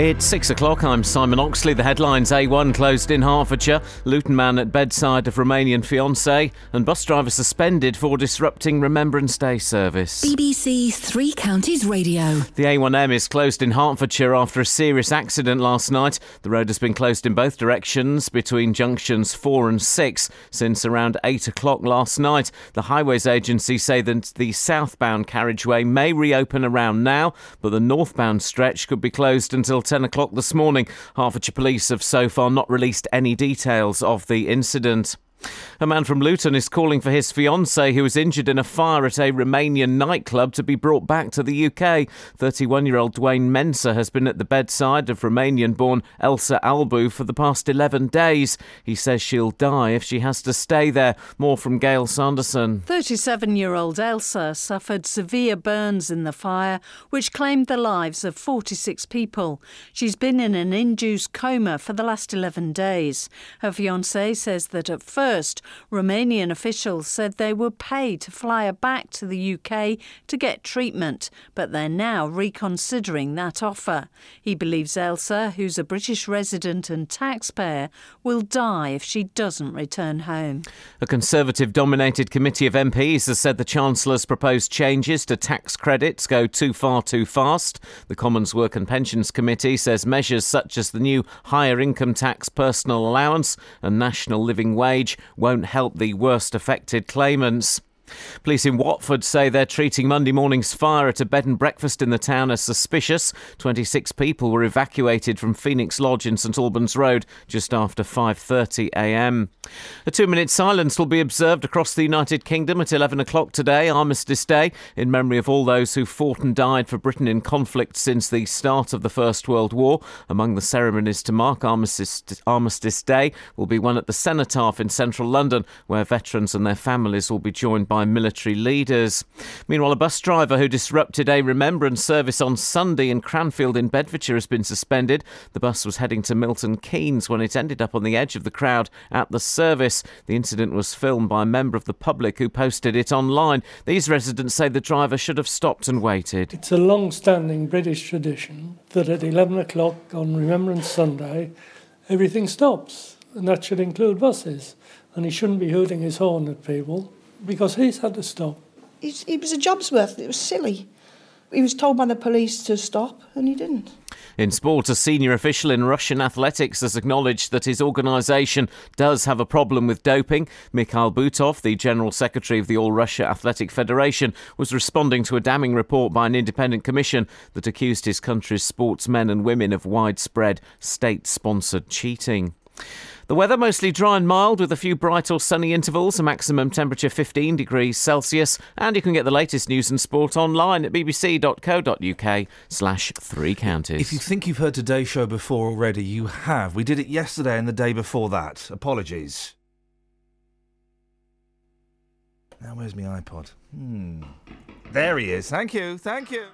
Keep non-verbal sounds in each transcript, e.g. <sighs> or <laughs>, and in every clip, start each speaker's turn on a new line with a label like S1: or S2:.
S1: It's six o'clock. I'm Simon Oxley. The headlines A1 closed in Hertfordshire, Luton man at bedside of Romanian fiancée, and bus driver suspended for disrupting Remembrance Day service.
S2: BBC Three Counties Radio.
S1: The A1M is closed in Hertfordshire after a serious accident last night. The road has been closed in both directions between junctions 4 and 6 since around 8 o'clock last night. The Highways Agency say that the southbound carriageway may reopen around now, but the northbound stretch could be closed until 10 o'clock this morning. Hertfordshire Police have so far not released any details of the incident. A man from Luton is calling for his fiancée, who was injured in a fire at a Romanian nightclub, to be brought back to the UK. 31 year old Dwayne Mensah has been at the bedside of Romanian born Elsa Albu for the past 11 days. He says she'll die if she has to stay there. More from Gail Sanderson.
S3: 37 year old Elsa suffered severe burns in the fire, which claimed the lives of 46 people. She's been in an induced coma for the last 11 days. Her fiancé says that at first, first, Romanian officials said they would pay to fly her back to the UK to get treatment, but they're now reconsidering that offer. He believes Elsa, who's a British resident and taxpayer, will die if she doesn't return home.
S1: A Conservative dominated committee of MPs has said the Chancellor's proposed changes to tax credits go too far too fast. The Commons Work and Pensions Committee says measures such as the new higher income tax personal allowance and national living wage won't help the worst affected claimants. Police in Watford say they're treating Monday morning's fire at a bed and breakfast in the town as suspicious. 26 people were evacuated from Phoenix Lodge in St Albans Road just after 5:30 a.m. A 2-minute silence will be observed across the United Kingdom at 11 o'clock today, Armistice Day, in memory of all those who fought and died for Britain in conflict since the start of the First World War. Among the ceremonies to mark Armistice, Armistice Day will be one at the Cenotaph in central London, where veterans and their families will be joined by by military leaders. Meanwhile, a bus driver who disrupted a remembrance service on Sunday in Cranfield in Bedfordshire has been suspended. The bus was heading to Milton Keynes when it ended up on the edge of the crowd at the service. The incident was filmed by a member of the public who posted it online. These residents say the driver should have stopped and waited.
S4: It's a long standing British tradition that at 11 o'clock on Remembrance Sunday, everything stops, and that should include buses. And he shouldn't be hooting his horn at people because he's had to stop.
S5: it was a job's worth. It was silly. He was told by the police to stop, and he didn't.
S1: In sport, a senior official in Russian athletics has acknowledged that his organisation does have a problem with doping. Mikhail Butov, the General Secretary of the All Russia Athletic Federation, was responding to a damning report by an independent commission that accused his country's sportsmen and women of widespread state sponsored cheating. The weather mostly dry and mild with a few bright or sunny intervals, a maximum temperature 15 degrees Celsius, and you can get the latest news and sport online at bbc.co.uk slash three counties.
S6: If you think you've heard today's show before already, you have. We did it yesterday and the day before that. Apologies. Now, where's my iPod? Hmm. There he is. Thank you. Thank you.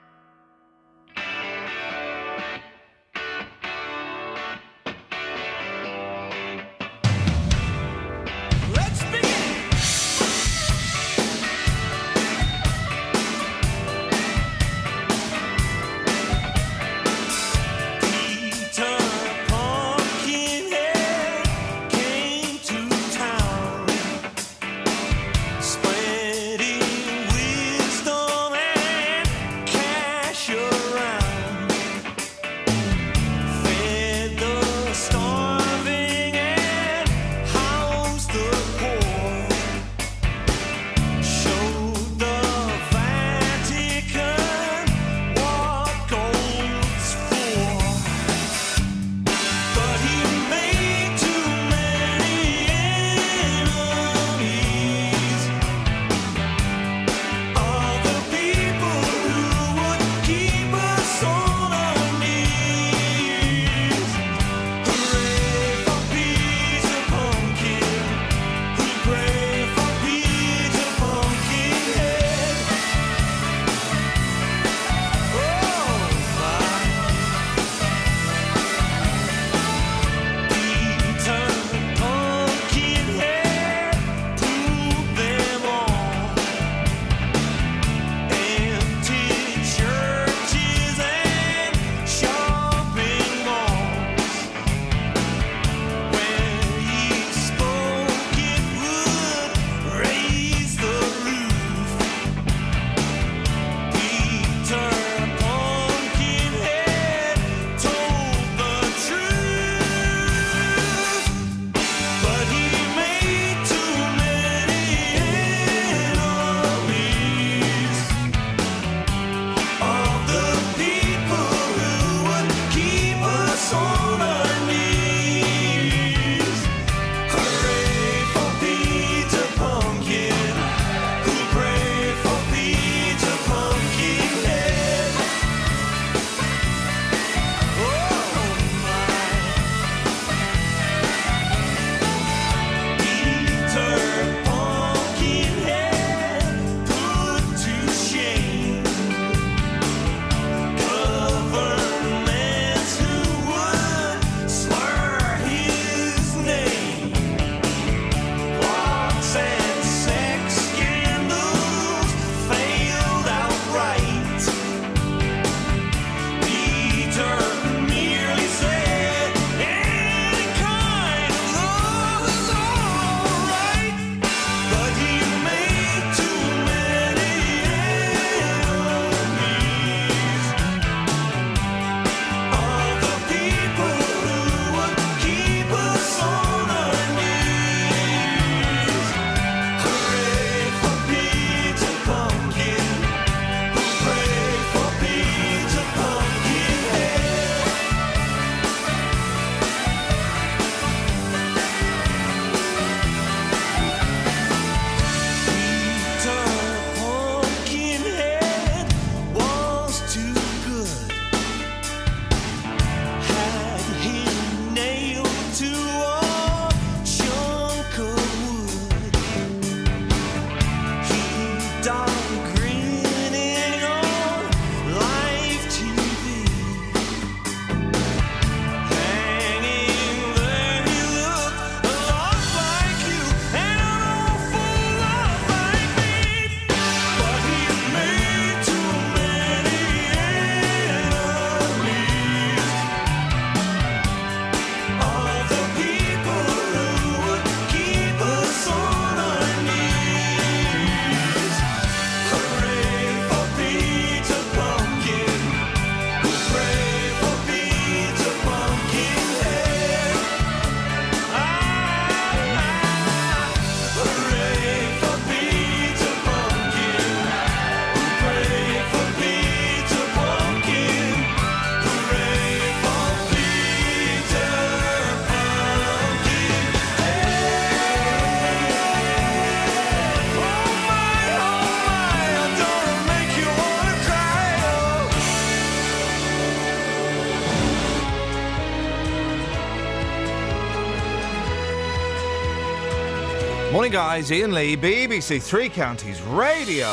S6: Morning, guys. Iain Lee, BBC Three Counties Radio.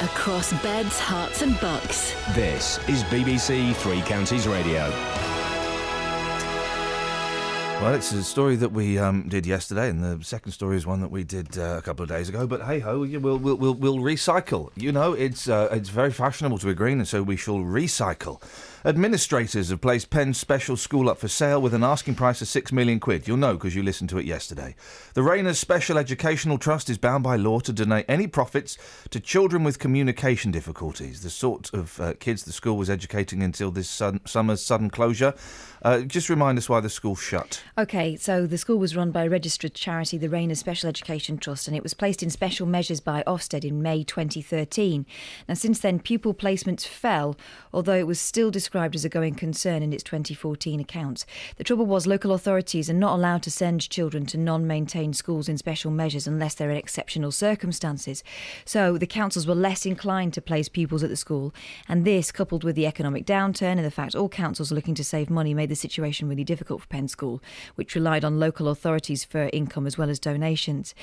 S2: Across beds, Herts, and bucks.
S7: This is BBC Three Counties Radio.
S6: Well, it's a story that we um, did yesterday, and the second story is one that we did uh, a couple of days ago. But hey ho, we'll, we'll, we'll, we'll recycle. You know, it's, uh, it's very fashionable to be green, and so we shall recycle. Administrators have placed Penn's special school up for sale with an asking price of six million quid. You'll know because you listened to it yesterday. The Rayners Special Educational Trust is bound by law to donate any profits to children with communication difficulties, the sort of uh, kids the school was educating until this sudden, summer's sudden closure. Uh, just remind us why the school shut.
S8: Okay, so the school was run by a registered charity, the Rayners Special Education Trust, and it was placed in special measures by Ofsted in May 2013. Now, since then, pupil placements fell, although it was still described as a going concern in its 2014 accounts. The trouble was, local authorities are not allowed to send children to non maintained schools in special measures unless there are exceptional circumstances. So the councils were less inclined to place pupils at the school, and this, coupled with the economic downturn and the fact all councils are looking to save money, made the situation really difficult for Penn School, which relied on local authorities for income as well as donations.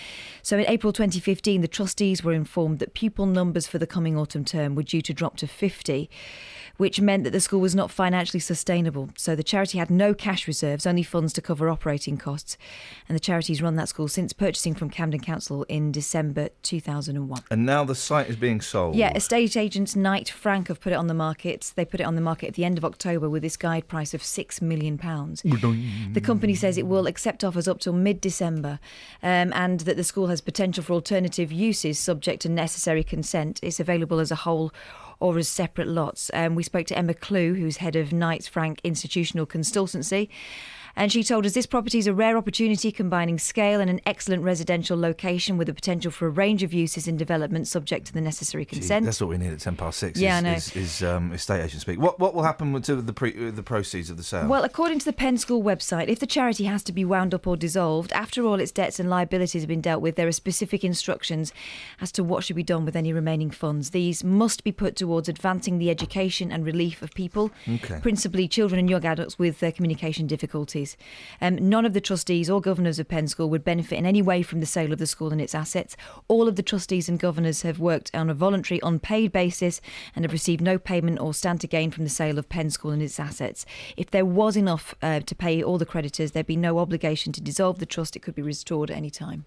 S8: So in April 2015, the trustees were informed that pupil numbers for the coming autumn term were due to drop to 50 which meant that the school was not financially sustainable. So the charity had no cash reserves, only funds to cover operating costs. And the charity's run that school since purchasing from Camden Council in December 2001.
S6: And now the site is being sold.
S8: Yeah, estate agents Knight Frank have put it on the market. They put it on the market at the end of October with this guide price of £6 million. The company says it will accept offers up till mid December um, and that the school has potential for alternative uses subject to necessary consent. It's available as a whole or as separate lots. Um, we spoke to Emma Clue, who's head of Knights Frank Institutional Consultancy. And she told us this property is a rare opportunity combining scale and an excellent residential location with the potential for a range of uses in development subject to the necessary
S6: Gee,
S8: consent.
S6: that's what we need at ten past six.
S8: Yeah,
S6: is,
S8: I know.
S6: Is, is um, estate agent speak. What what will happen with to the pre, the proceeds of the sale?
S8: Well, according to the Penn School website, if the charity has to be wound up or dissolved, after all its debts and liabilities have been dealt with, there are specific instructions as to what should be done with any remaining funds. These must be put towards advancing the education and relief of people,
S6: Okay.
S8: principally children and young adults with uh, communication difficulties. Um, none of the trustees or governors of Penn School would benefit in any way from the sale of the school and its assets. All of the trustees and governors have worked on a voluntary, unpaid basis and have received no payment or stand to gain from the sale of Penn School and its assets. If there was enough uh, to pay all the creditors, there'd be no obligation to dissolve the trust. It could be restored at any time.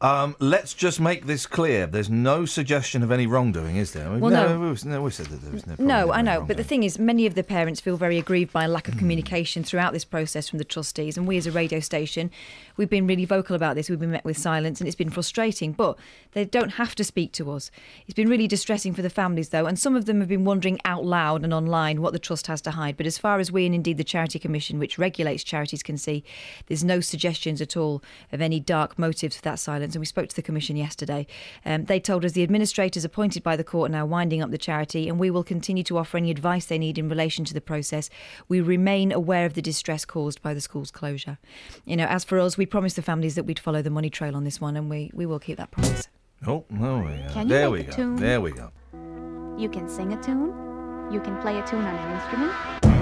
S6: Um, let's just make this clear. There's no suggestion of any wrongdoing, is there?
S8: Well, no.
S6: we, no, we said that there was no.
S8: No, I know, but the thing is, many of the parents feel very aggrieved by a lack of communication throughout this process from the trustees. And we, as a radio station, we've been really vocal about this. We've been met with silence, and it's been frustrating. But they don't have to speak to us. It's been really distressing for the families, though, and some of them have been wondering out loud and online what the trust has to hide. But as far as we and indeed the Charity Commission, which regulates charities, can see, there's no suggestions at all of any dark motives for that silence. And we spoke to the Commission yesterday. Um, they told us the administrators appointed by the court are now winding up the charity, and we will continue to offer any advice they need in relation to the process. We remain aware of the distress caused by the school's closure. You know, as for us, we promised the families that we'd follow the money trail on this one, and we, we will keep that promise.
S6: Oh, there we go.
S9: Can you
S6: there
S9: make
S6: we
S9: a
S6: go.
S9: tune?
S6: There we go.
S9: You can sing a tune. You can play a tune on an instrument.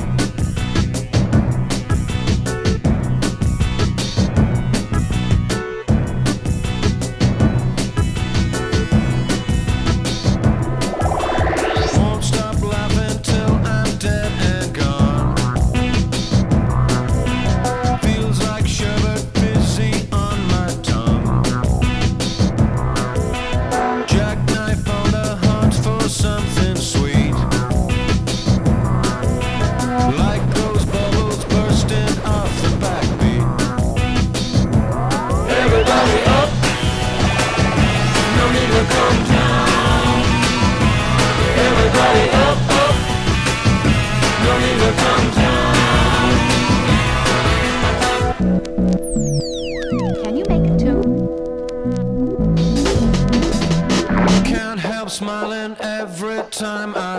S10: Time I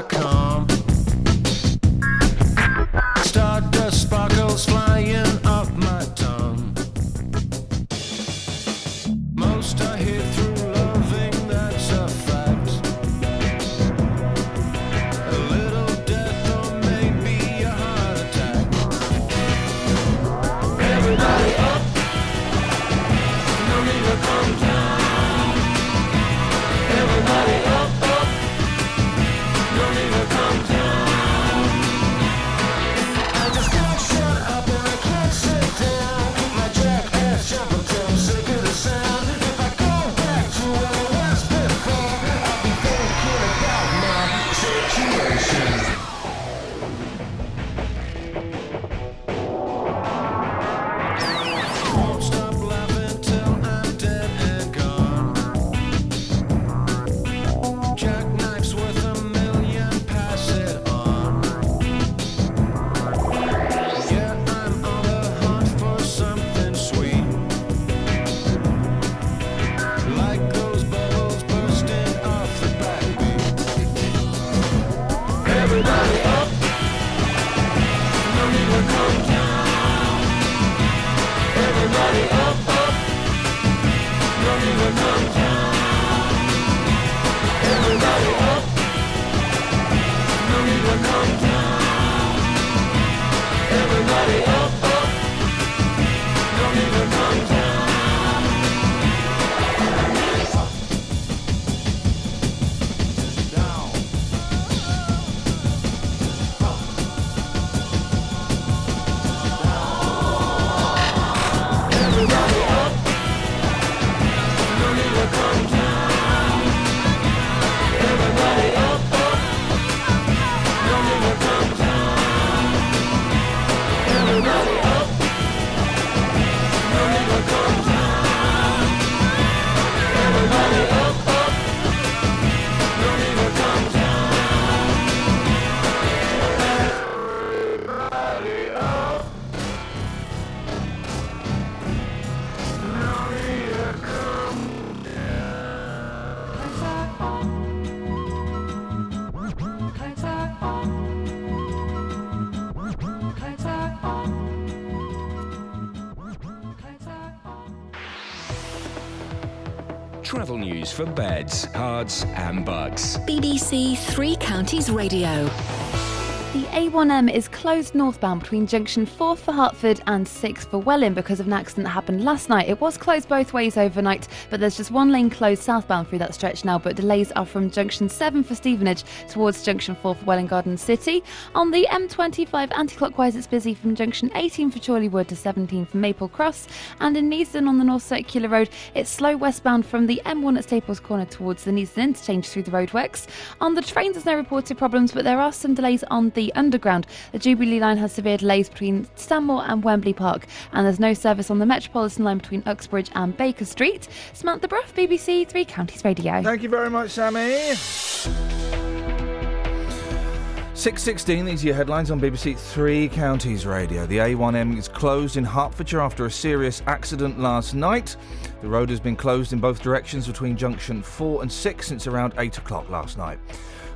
S7: cards, and bugs.
S2: BBC Three Counties Radio.
S11: The A1M is closed northbound between junction 4 for Hertford and 6 for Welwyn because of an accident that happened last night. It was closed both ways overnight, but there's just one lane closed southbound through that stretch now. But delays are from junction 7 for Stevenage towards junction 4 for Welwyn Garden City. On the M25 anti clockwise, it's busy from junction 18 for Chorleywood to 17 for Maple Cross. And in Neasden on the North Circular Road, it's slow westbound from the M1 at Staples Corner towards the Neasden interchange through the roadworks. On the trains, there's no reported problems, but there are some delays on the underground. The Jubilee line has severe delays between Stanmore and Wembley Park, and there's no service on the Metropolitan line between Uxbridge and Baker Street. Samantha Bruff, BBC Three Counties Radio.
S6: Thank you very much, Sammy. 6.16, these are your headlines on BBC Three Counties Radio. The A1M is closed in Hertfordshire after a serious accident last night. The road has been closed in both directions between junction 4 and 6 since around 8 o'clock last night.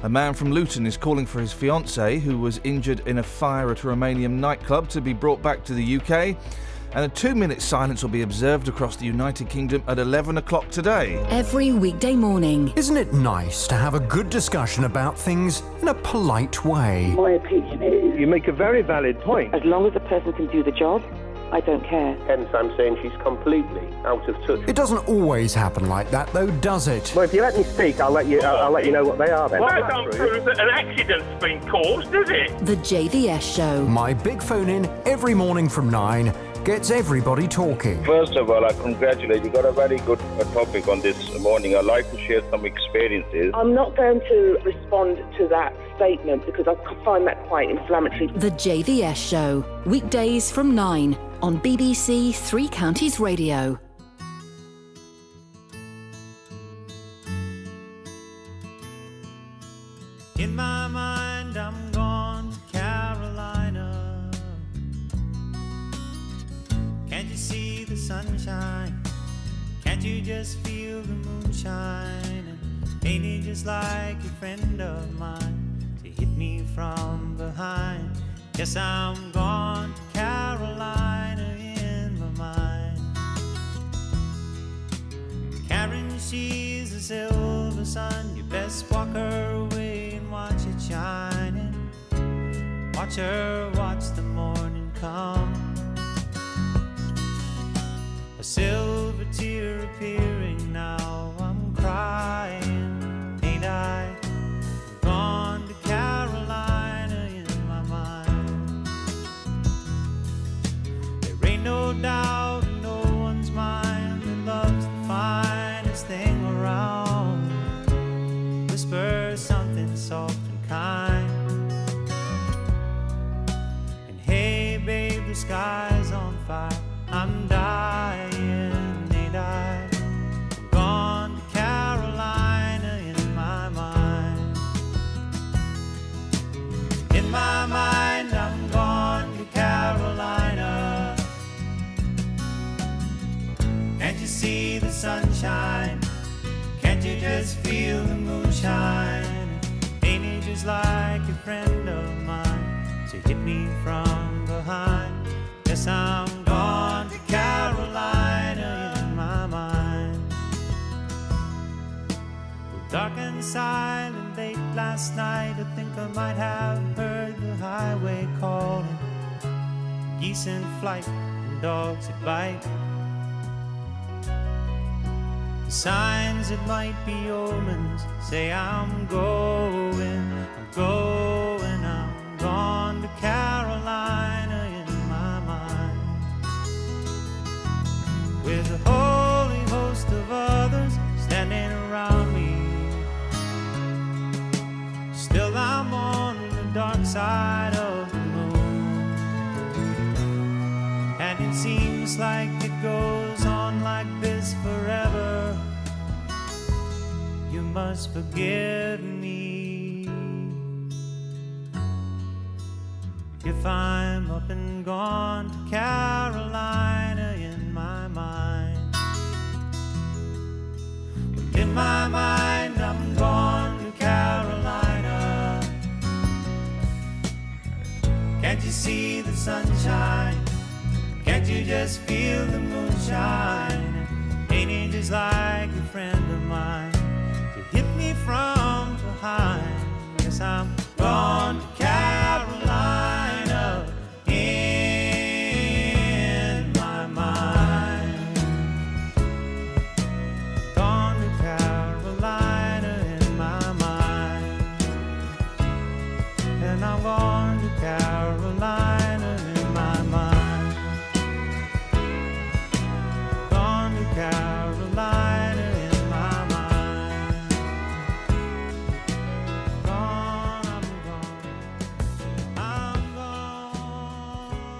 S6: A man from Luton is calling for his fiancée, who was injured in a fire at a Romanian nightclub, to be brought back to the UK. And a two minute silence will be observed across the United Kingdom at 11 o'clock today.
S2: Every weekday morning.
S12: Isn't it nice to have a good discussion about things in a polite way?
S13: My opinion is.
S14: You make a very valid point.
S13: As long as the person can do the job, I don't care.
S14: Hence, I'm saying she's completely out of touch.
S12: It doesn't always happen like that, though, does it?
S14: Well, if you let me speak, I'll let you. I'll, I'll let you know what they are then.
S15: Well, that don't prove that an accident's been caused, does it?
S2: The JVS Show.
S12: My big phone in every morning from nine gets everybody talking.
S16: First of all, I congratulate you. Got a very good uh, topic on this morning. I'd like to share some experiences.
S13: I'm not going to respond to that statement because I find that quite inflammatory.
S2: The JVS Show. Weekdays from 9 on BBC Three Counties Radio.
S10: In my sunshine? Can't you just feel the moonshine? Ain't it just like a friend of mine to hit me from behind? Yes, I'm gone to Carolina in my mind. Karen, she's a silver sun. You best walk her away and watch it shining. Watch her watch the morning come. Silver tear appearing now. I'm crying, ain't I? Gone to Carolina in my mind. There ain't no doubt in no one's mind that love's the finest thing around. Whisper something soft and kind. And hey, babe, the sky's just feel the moonshine? Ain't just like a friend of mine to hit me from behind? Yes, I'm gone to Carolina in my mind. Dark and silent late last night, I think I might have heard the highway calling. Geese in flight and dogs that bite. The signs that might be omens say I'm going, I'm going, I'm gone to Carolina in my mind. With a holy host of others standing around me. Still, I'm on the dark side of the moon. And it seems like it goes on like this forever. You must forgive me if I'm up and gone to Carolina in my mind. In my mind, I'm gone to Carolina. Can't you see the sunshine? Can't you just feel the moonshine? Ain't he just like a friend of mine? From behind. Yes, I'm gone to Carolina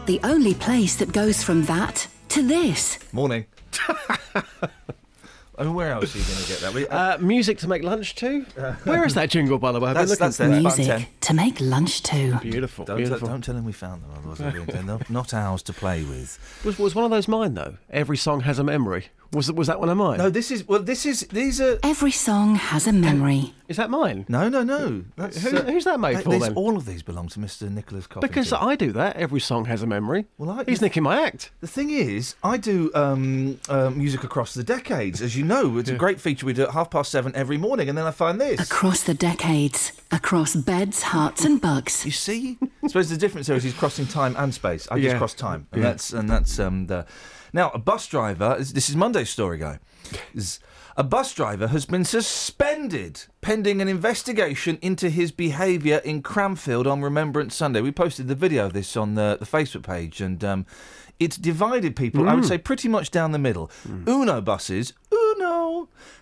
S2: The only place that goes from that to this.
S6: Morning. I <laughs> mean, where else are you going to get that? We-
S17: Uh, music to make lunch to? <laughs> Where is that jingle, by the way? I've been
S6: That's-
S17: looking
S6: that's
S17: for
S6: there,
S17: it.
S6: button 10.
S2: To make lunch to.
S17: Beautiful,
S6: Don't,
S17: beautiful.
S6: don't tell him we found them, otherwise they'll be- they're not, not ours to play with.
S17: Was, was one of those mine, though? Every song has a memory. Was, was that one of mine?
S6: No, this is well. This is these are.
S2: Every song has a memory.
S17: Is that mine?
S6: No, no, no. That's,
S17: Who- who's that made
S6: th-
S17: for then?
S6: All of these belong to Mr. Nicholas Coffington.
S17: Because I do that. Every song has a memory.
S6: Well, I,
S17: He's nicking my act.
S6: The thing is, I do um, uh, music across the decades, as you know. It's a great feature we do at half past seven every morning, and then I find this.
S2: Across the decades. Across beds, Herts, and bugs.
S6: You see? I suppose the difference there is he's crossing time and space. I just
S17: Yeah.
S6: cross time, and
S17: Yeah.
S6: that's and that's um, the. Now, a bus driver. This is Monday's story, guy. A bus driver has been suspended pending an investigation into his behaviour in Cranfield on Remembrance Sunday. We posted the video of this on the, the Facebook page, and um, it's divided people. I would
S17: Mm.
S6: say pretty much down the middle. Uno buses. Uno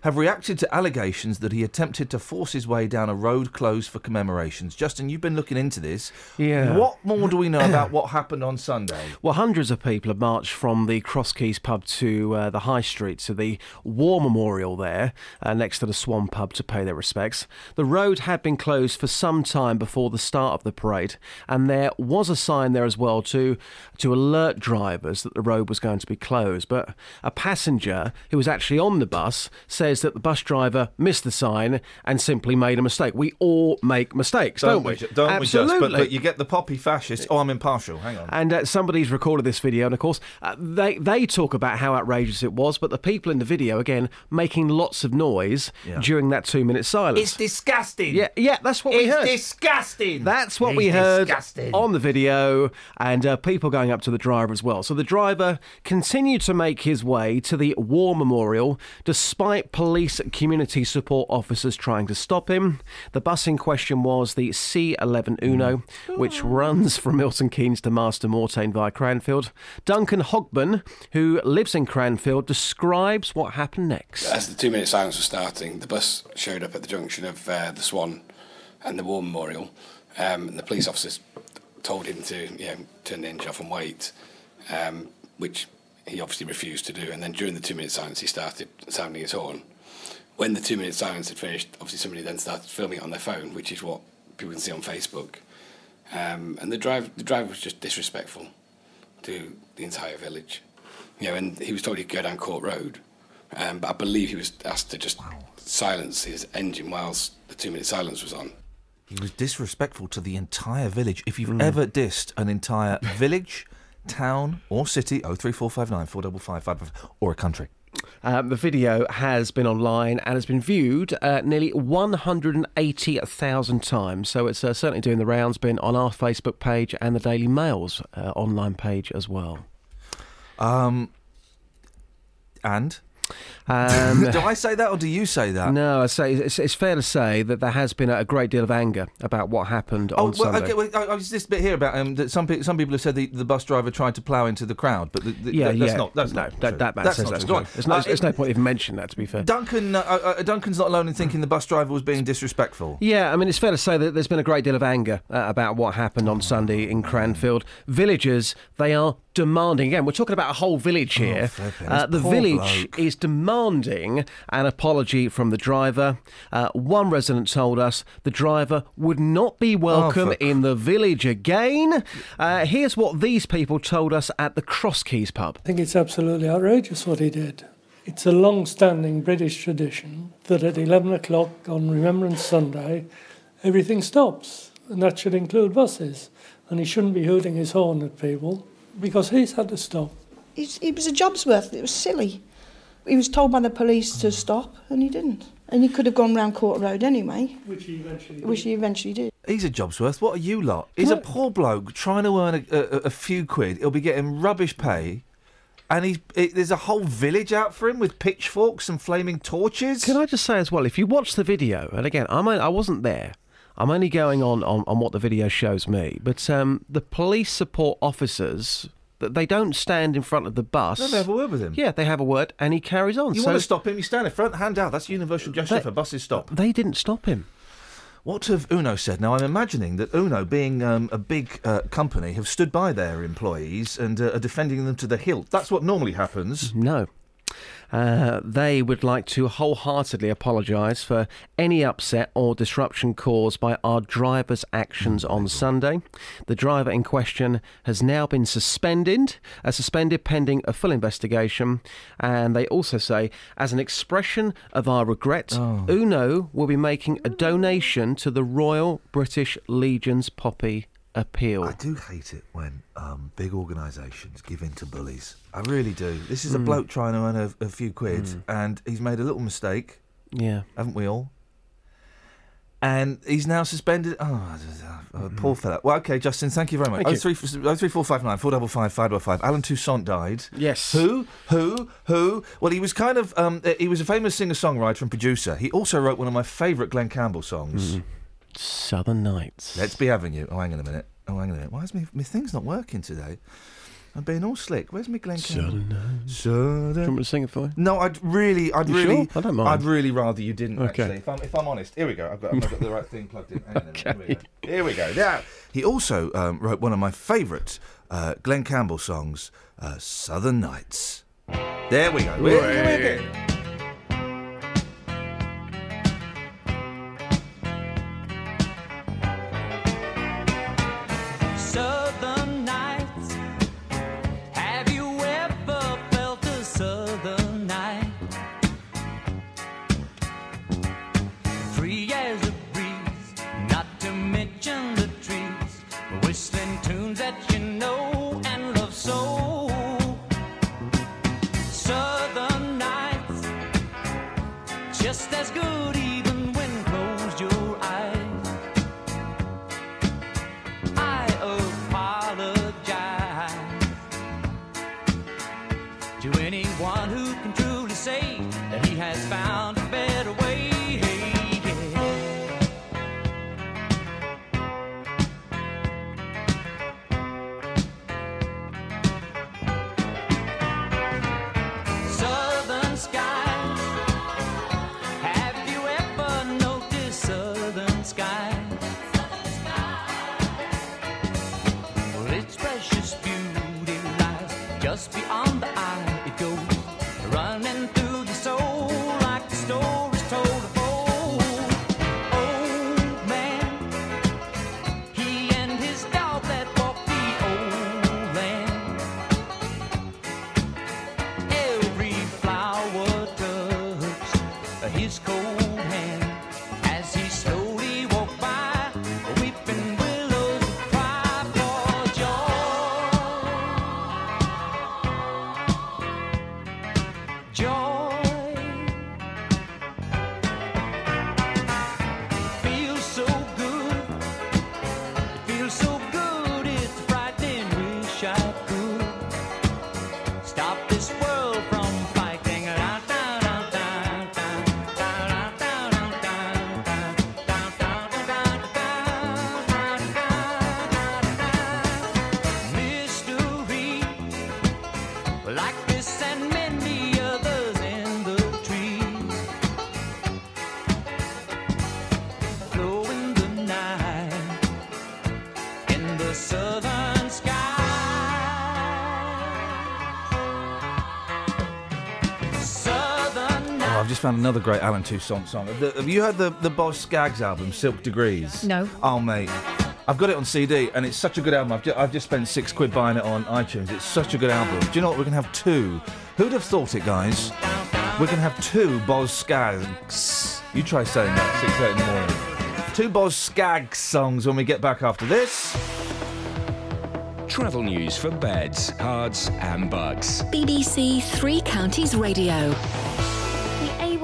S6: have reacted to allegations that he attempted to force his way down a road closed for commemorations. Justin, you've been looking into this.
S17: Yeah.
S6: What more do we know about <clears throat> what happened on Sunday?
S17: Well, hundreds of people have marched from the Cross Keys pub to uh, the High Street to the War Memorial there, uh, next to the Swan pub, to pay their respects. The road had been closed for some time before the start of the parade, and there was a sign there as well to to alert drivers that the road was going to be closed. But a passenger who was actually on the bus says that the bus driver missed the sign and simply made a mistake. We all make mistakes, don't, we?
S6: ju- Don't
S17: Absolutely.
S6: we just? But, but you get the poppy fascist. Oh, I'm impartial. Hang on.
S17: And uh, somebody's recorded this video, and of course, uh, they they talk about how outrageous it was, but the people in the video, again, making lots of noise
S6: Yeah.
S17: during that two minute silence.
S6: It's disgusting.
S17: yeah, yeah, that's what we
S6: It's
S17: heard.
S6: disgusting.
S17: That's what
S6: It's
S17: we heard
S6: disgusting.
S17: on the video, and uh, people going up to the driver as well. So the driver continued to make his way to the War Memorial despite police community support officers trying to stop him. The bus in question was the C11 Uno, which runs from Milton Keynes to Marston Moretaine via Cranfield. Duncan Hogban, who lives in Cranfield, describes what happened next.
S18: As the two minute silence was starting, the bus showed up at the junction of uh, the Swan and the War Memorial, um, and the police officers told him to you know, turn the engine off and wait, um, which he obviously refused to do. And then during the two minute silence, he started sounding his horn. When the two minute silence had finished, obviously somebody then started filming it on their phone, which is what people can see on Facebook. Um, and the driver, the driver was just disrespectful to the entire village. You know, and he was told he'd go down Court Road, um, but I believe he was asked to just silence his engine whilst the two-minute silence was on.
S6: He was disrespectful to the entire village. If
S17: Mm.
S6: you've ever dissed an entire village, town, or city, 03459 455 or a country.
S17: Um, the video has been online and has been viewed uh, nearly 180,000 times. So it's uh, certainly doing the rounds, been on our Facebook page and the Daily Mail's uh, online page as well.
S6: Um, and?
S17: Um, <laughs>
S6: do I say that or do you say that?
S17: No, I say it's, it's fair to say that there has been a great deal of anger about what happened
S6: Oh,
S17: on
S6: well,
S17: Sunday.
S6: okay. Well, I, I was this bit here about um, that some people, some people have said the, the bus driver tried to plough into the crowd, but the, the,
S17: yeah,
S6: that- that's
S17: yeah.
S6: not. That's
S17: no,
S6: not
S17: that, that, that
S6: that's
S17: says
S6: not
S17: that's
S6: true. Go
S17: true.
S6: on.
S17: There's no,
S6: Uh,
S17: there's no point even mentioning that, to be fair.
S6: Duncan, uh, uh, Duncan's not alone in thinking the bus driver was being disrespectful.
S17: Yeah, I mean, it's fair to say that there's been a great deal of anger uh, about what happened on Sunday in Cranfield. Villagers, they are demanding, again, we're talking about a whole village here.
S6: flipping,
S17: uh, the village
S6: bloke.
S17: is demanding an apology from the driver. Uh, one resident told us the driver would not be welcome
S6: for-
S17: in the village again. Uh, here's what these people told us at the Cross Keys pub.
S4: I think it's absolutely outrageous what he did. It's a long standing British tradition that at 11 o'clock on Remembrance Sunday, everything stops, and that should include buses. And he shouldn't be hooting his horn at people because he's had to stop.
S5: It's, it was a job's worth. It was silly. He was told by the police to stop, and he didn't. And he could have gone round Court Road anyway,
S4: Which he eventually
S5: which he eventually did.
S6: He's a job's worth. What are you lot? He's a poor bloke trying to earn a, a, a few quid. He'll be getting rubbish pay. And he's, it, there's a whole village out for him with pitchforks and flaming torches.
S17: Can I just say as well, if you watch the video, and again, I'm, I wasn't there. I'm only going on, on, on what the video shows me. But um, the police support officers, th- they don't stand in front of the bus.
S6: No, they have a word with him.
S17: Yeah, they have a word, and he carries on.
S6: You
S17: so
S6: want to stop him? You stand in front, hand out. That's universal gesture
S17: They-
S6: for buses stop.
S17: They didn't stop him.
S6: What have Uno said? Now, I'm imagining that Uno, being um, a big uh, company, have stood by their employees and uh, are defending them to the hilt. That's what normally happens.
S17: No. Uh, they would like to wholeheartedly apologise for any upset or disruption caused by our driver's actions on Sunday. The driver in question has now been suspended, uh, suspended pending a full investigation. And they also say, as an expression of our regret, Uno will be making a donation to the Royal British Legion's Poppy Appeal.
S6: I do hate it when um, big organisations give in to bullies. I really do. This is a
S17: Mm.
S6: bloke trying to earn a, a few quid, and he's made a little mistake.
S17: Yeah.
S6: Haven't we all? And he's now suspended. Oh, uh, poor fella. Well, okay, Justin, thank you very much.
S17: Mm-hmm. Thank
S6: Oh
S17: you.
S6: three, oh three four five nine four double five five double five. Allen Toussaint died.
S17: Yes.
S6: Who? Who? Who? Well, he was kind of. Um, uh, he was a famous singer-songwriter and producer. He also wrote one of my favourite Glen Campbell songs.
S17: Southern Nights.
S6: Let's be having you. Oh, hang on a minute. Oh, hang on a minute. Why is my, my thing's not working today? I'm being all slick. Where's my Campbell?
S17: Southern Nights.
S6: Southern.
S17: Do you want me to sing it for you?
S6: No, I'd really, I'd
S17: You
S6: really,
S17: sure? I don't mind.
S6: I'd really rather you didn't.
S17: Okay.
S6: Actually, if I'm, if I'm honest, here we go. I've got, I've got the right thing plugged in. Hang on. Here we go. Here we go. Now, he also um, wrote one of my favourite uh, Glen Campbell songs, uh, "Southern Nights." There we go. We're- we're good.
S10: Found
S6: another great Allen Toussaint song. The- have you heard the the Boz Skaggs album, Silk Degrees?
S8: No.
S6: Oh mate, I've got it on CD, and it's such a good album. I've just, I've just spent six quid buying it on iTunes. It's such a good album. Do you know what? We're gonna have two. Who'd have thought it, guys? We're gonna have two Boz Skaggs. You try saying that six thirty in the morning. Two Boz Skaggs songs when we get back after this.
S7: Travel news for beds, cards, and Bucks.
S2: BBC Three Counties Radio.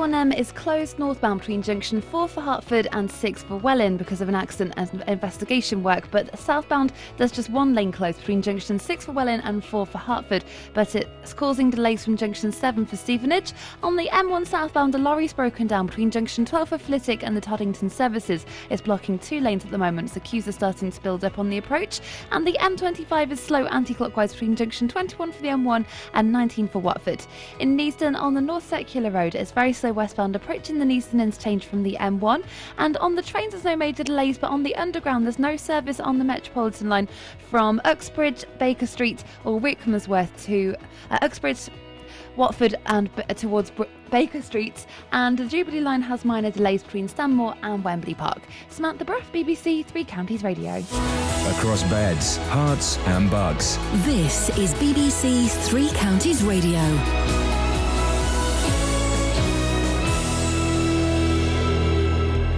S11: The A1M is closed northbound between junction 4 for Hertford and 6 for Welwyn because of an accident and investigation work. But southbound, there's just one lane closed between junction 6 for Welwyn and 4 for Hertford, But it's causing delays from junction 7 for Stevenage. On the M1 southbound, a lorry's broken down between junction 12 for Flitwick and the Toddington services. It's blocking two lanes at the moment, so queues are starting to build up on the approach. And the M25 is slow anti clockwise between junction 21 for the M1 and 19 for Watford. In Neasden, on the North Circular Road, it's very slow westbound approaching the Neasden interchange from the M1. And on the trains, there's no major delays, but on the underground, there's no service on the Metropolitan line from Uxbridge, Baker Street, or Rickmansworth to uh, Uxbridge. Watford and b- towards Br- Baker Street, and the Jubilee line has minor delays between Stanmore and Wembley Park. Samantha Bruff, BBC Three Counties Radio.
S7: Across beds, Herts, and bugs.
S2: This is BBC Three Counties Radio.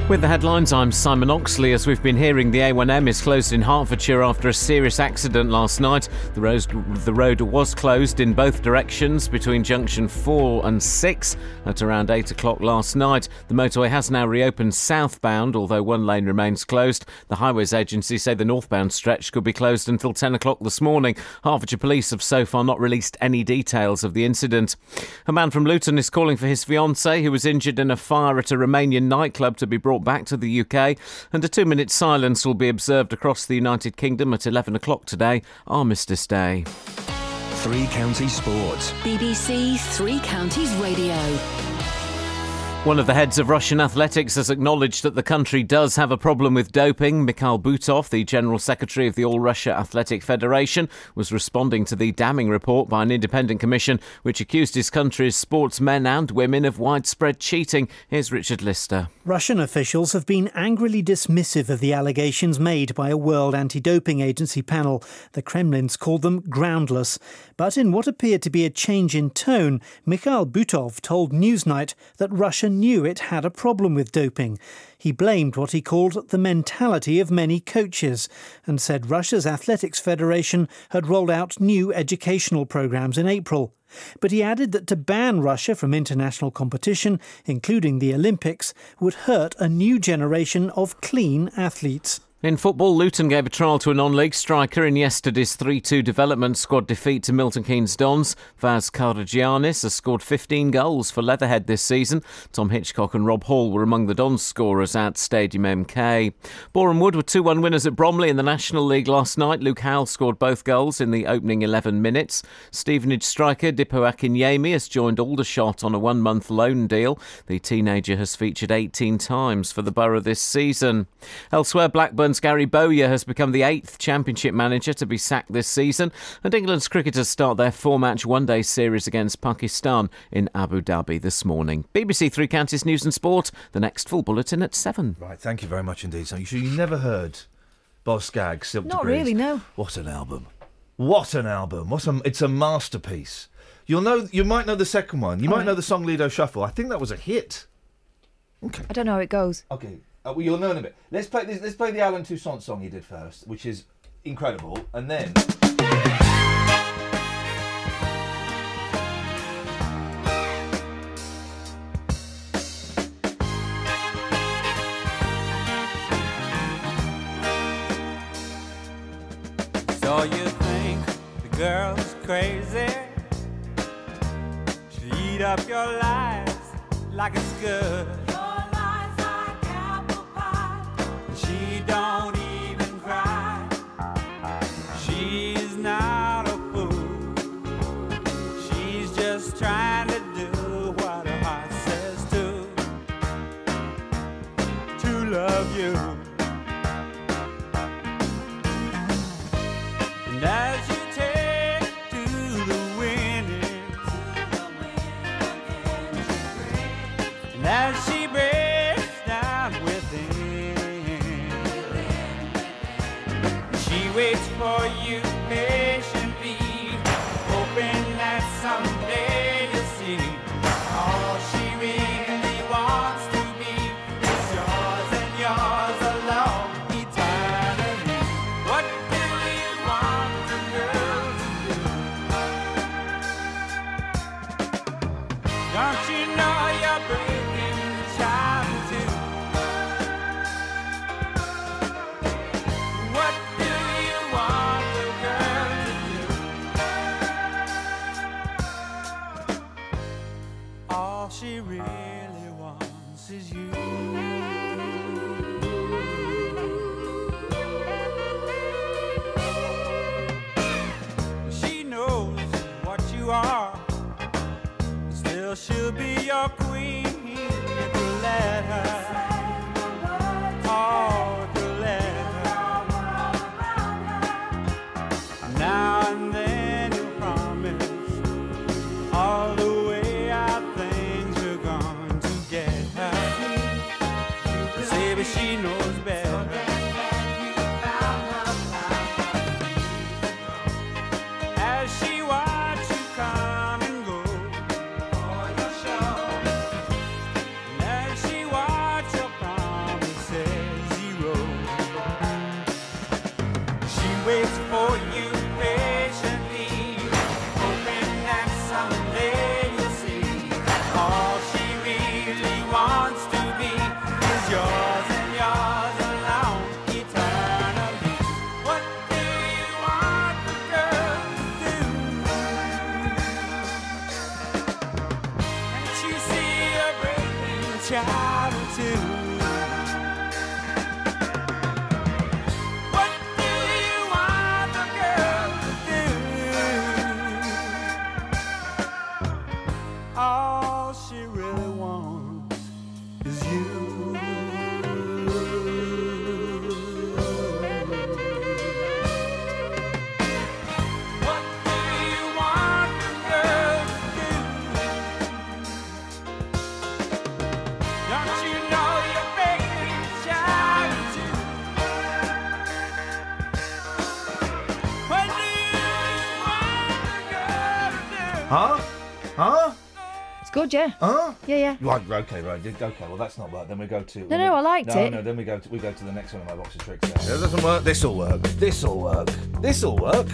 S1: With the headlines, I'm Simon Oxley. As we've been hearing, the A1M is closed in Hertfordshire after a serious accident last night. The road, the road was closed in both directions between junction 4 and 6 at around 8 o'clock last night. The motorway has now reopened southbound, although one lane remains closed. The Highways Agency say the northbound stretch could be closed until 10 o'clock this morning. Hertfordshire Police have so far not released any details of the incident. A man from Luton is calling for his fiancée, who was injured in a fire at a Romanian nightclub, to be brought back to the UK. And a two minute silence will be observed across the United Kingdom at 11 o'clock today, Armistice Day.
S7: Three Counties Sports.
S2: BBC Three Counties Radio.
S1: One of the heads of Russian athletics has acknowledged that the country does have a problem with doping. Mikhail Butov, the General Secretary of the All Russia Athletic Federation, was responding to the damning report by an independent commission which accused his country's sportsmen and women of widespread cheating. Here's Richard Lister.
S19: Russian officials have been angrily dismissive of the allegations made by a World Anti Doping Agency panel. The Kremlin's called them groundless. But in what appeared to be a change in tone, Mikhail Butov told Newsnight that Russia knew it had a problem with doping. He blamed what he called the mentality of many coaches and said Russia's Athletics Federation had rolled out new educational programs in April. But he added that to ban Russia from international competition, including the Olympics, would hurt a new generation of clean athletes.
S1: In football, Luton gave a trial to a non-league striker in yesterday's 3-2 development squad defeat to Milton Keynes Dons. Vaz Karagiannis has scored 15 goals for Leatherhead this season. Tom Hitchcock and Rob Hall were among the Dons scorers at Stadium MK. Boreham Wood were 2-1 winners at Bromley in the National League last night. Luke Howell scored both goals in the opening 11 minutes. Stevenage striker Dipo Akinyemi has joined Aldershot on a one-month loan deal. The teenager has featured 18 times for the borough this season. Elsewhere, Blackburn Gary Bowyer has become the eighth Championship manager to be sacked this season, and England's cricketers start their four match one day series against Pakistan in Abu Dhabi this morning. BBC Three Counties News and Sport, the next full bulletin at 7.
S6: Right, thank you very much indeed. So you sure you never heard Boz Skaggs, Silk
S8: Not
S6: Degrees?
S8: really, no.
S6: What an album. What an album. What a, it's a masterpiece. You'll know you might know the second one. You
S8: All
S6: might
S8: right.
S6: know the song Lido Shuffle. I think that was a hit. Okay.
S8: I don't know how it goes.
S6: Okay. Uh, well, you'll know in a bit. Let's play this. Let's play the Allen Toussaint song he did first, which is incredible, and then.
S20: So you think the girl's crazy? She eat up your lies like
S8: it's good. yeah.
S20: Huh?
S8: Yeah, yeah.
S20: Right, okay, right. Okay, well, that's not work. Then we go to.
S8: No, no, I liked
S20: no,
S8: it.
S20: No, no, then we go, to, we go to the next one of my box of tricks. yeah It doesn't work. This'll work. This'll work. This'll work.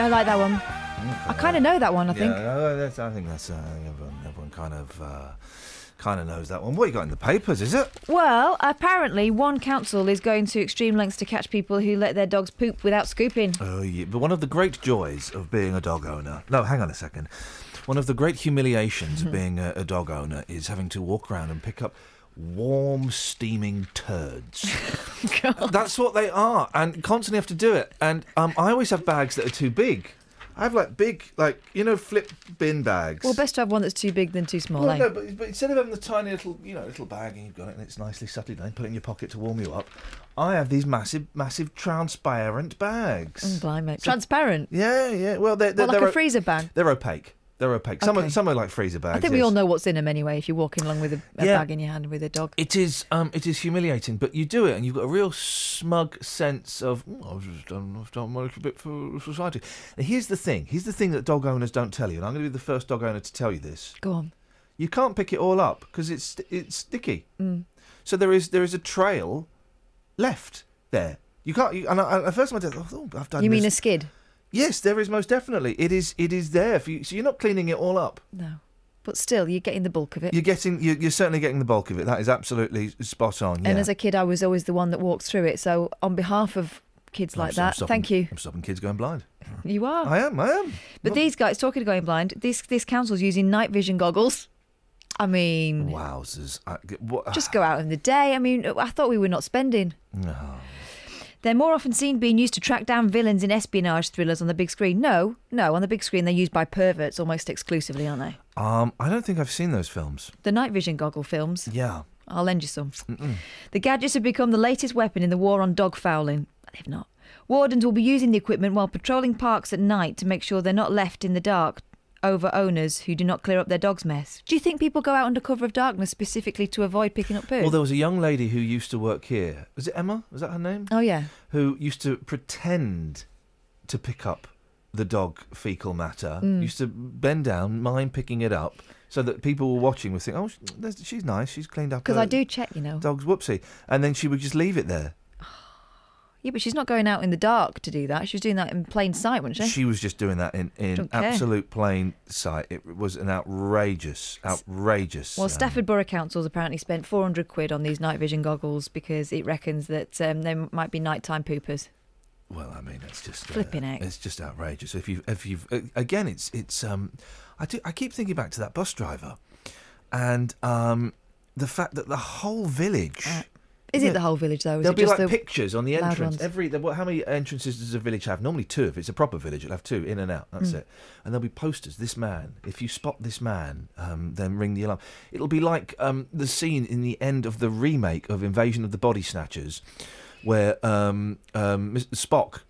S8: I like that one. I kind of know that one. I think.
S20: Yeah, I think that's uh, everyone. Everyone kind of. Uh,
S6: kind of knows that one. What you got in the papers, is it?
S8: Well, apparently one council is going to extreme lengths to catch people who let their dogs poop without scooping.
S6: Oh, yeah. But one of the great joys of being a dog owner. No, hang on a second. One of the great humiliations of mm-hmm. being a, a dog owner is having to walk around and pick up warm, steaming turds. <laughs> That's what they are, and constantly have to do it. And um, I always have bags that are too big. I have like big, like you know, flip bin bags.
S8: Well, best to have one that's too big than too small.
S6: Well,
S8: eh?
S6: no, but, but instead of having the tiny little, you know, little bag and you've got it and it's nicely subtly done, put it in your pocket to warm you up, I have these massive, massive transparent bags.
S8: Mm, blimey. Transparent.
S6: Yeah, yeah. Well, they're, they're
S8: What, like
S6: they're
S8: a freezer bag?
S6: They're opaque. They're opaque. Some
S8: Okay.
S6: are, some are like freezer bags.
S8: I think we
S6: yes.
S8: all know what's in them anyway. If you're walking along with a, a
S6: Yeah.
S8: bag in your hand with a dog.
S6: It is um, it is humiliating, but you do it, and you've got a real smug sense of "Oh, I've just done, I've done my little bit for society. Here's the thing. Here's the thing that dog owners don't tell you, and I'm going to be the first dog owner to tell you this.
S8: Go on.
S6: You can't pick it all up because it's it's sticky.
S8: Mm.
S6: So there is there is a trail left there. You can't. You, and I, at first I thought, oh, I've done.
S8: You mean a skid?
S6: Yes, there is most definitely. It is. It is there for you. So you're not cleaning it all up.
S8: No. But still, you're getting the bulk of it.
S6: You're getting. You're, you're certainly getting the bulk of it. That is absolutely spot on. Yeah.
S8: And as a kid, I was always the one that walked through it. So, on behalf of kids
S6: I'm
S8: like
S6: so-
S8: that,
S6: stopping-
S8: thank you.
S6: I'm stopping kids going blind. <laughs>
S8: You are.
S6: I am. I am.
S8: But these guys, talking of going blind, this this council's using night vision goggles. I mean,
S6: Wowzers! I, what,
S8: just go out in the day. I mean, I thought we were not spending.
S6: No.
S8: They're more often seen being used to track down villains in espionage thrillers on the big screen. No, no, on the big screen they're used by perverts almost exclusively, aren't they?
S6: Um, I don't think I've seen those films.
S8: The night vision goggle films.
S6: Yeah.
S8: I'll lend you some.
S6: Mm-mm.
S8: The gadgets have become the latest weapon in the war on dog fouling. They've not. Wardens will be using the equipment while patrolling parks at night to make sure they're not left in the dark over owners who do not clear up their dog's mess. Do you think people go out under cover of darkness specifically to avoid picking up poo?
S6: Well, there was a young lady who used to work here. Was it Emma? Was that her name?
S8: Oh, yeah.
S6: Who used to pretend to pick up the dog fecal matter.
S8: Mm.
S6: Used to bend down, mind picking it up, so that people were watching would think, "Oh, she's nice. She's cleaned up."
S8: Because I do check, you know.
S6: Dog's whoopsie, and then she would just leave it there.
S8: Yeah, but she's not going out in the dark to do that. She was doing that in plain sight, wasn't she?
S6: She was just doing that in, in absolute plain sight. It was an outrageous, outrageous.
S8: Well,
S6: um,
S8: Stafford Borough Council's apparently spent 400 quid on these night vision goggles because it reckons that um, they might be nighttime poopers.
S6: Well, I mean, it's just uh,
S8: Flipping heck.
S6: It's just outrageous. If you, if you've uh, again, it's it's. Um, I do. I keep thinking back to that bus driver, and um, the fact that the whole village.
S8: Is it the whole village though? Is
S6: There'll
S8: it
S6: be like
S8: the
S6: pictures on the entrance.
S8: ones?
S6: Every there- what- how many entrances does a village have? Normally two. If it's a proper village, it'll have two in and out. That's
S8: Mm.
S6: it. And there'll be posters. This man. If you spot this man, um, then ring the alarm. It'll be like um, the scene in the end of the remake of Invasion of the Body Snatchers, where um, um. Spock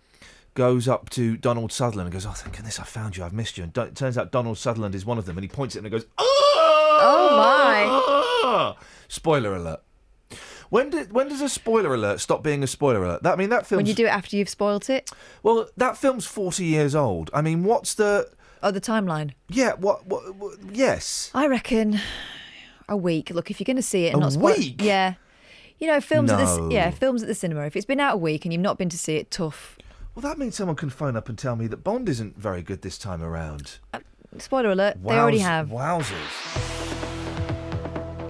S6: goes up to Donald Sutherland and goes, "Oh, thank goodness I found you. I've missed you." And it turns out Donald Sutherland is one of them, and he points at him and goes,
S8: Oh
S6: my! Spoiler alert. When did when does a spoiler alert stop being a spoiler alert? That I mean that film.
S8: When you do it after you've spoilt it?
S6: Well, that film's forty years old. I mean, what's the?
S8: Oh, the timeline.
S6: Yeah. What? What? what yes.
S8: I reckon a week. Look, if you're going to see it and
S6: A
S8: not spoil
S6: week?
S8: yeah. You know, films at the yeah, films at the cinema. If it's been out a week and you've not been to see it, tough.
S6: Well, that means someone can phone up and tell me that Bond isn't very good this time around.
S8: Uh, spoiler alert, they already have.
S6: Wowzers.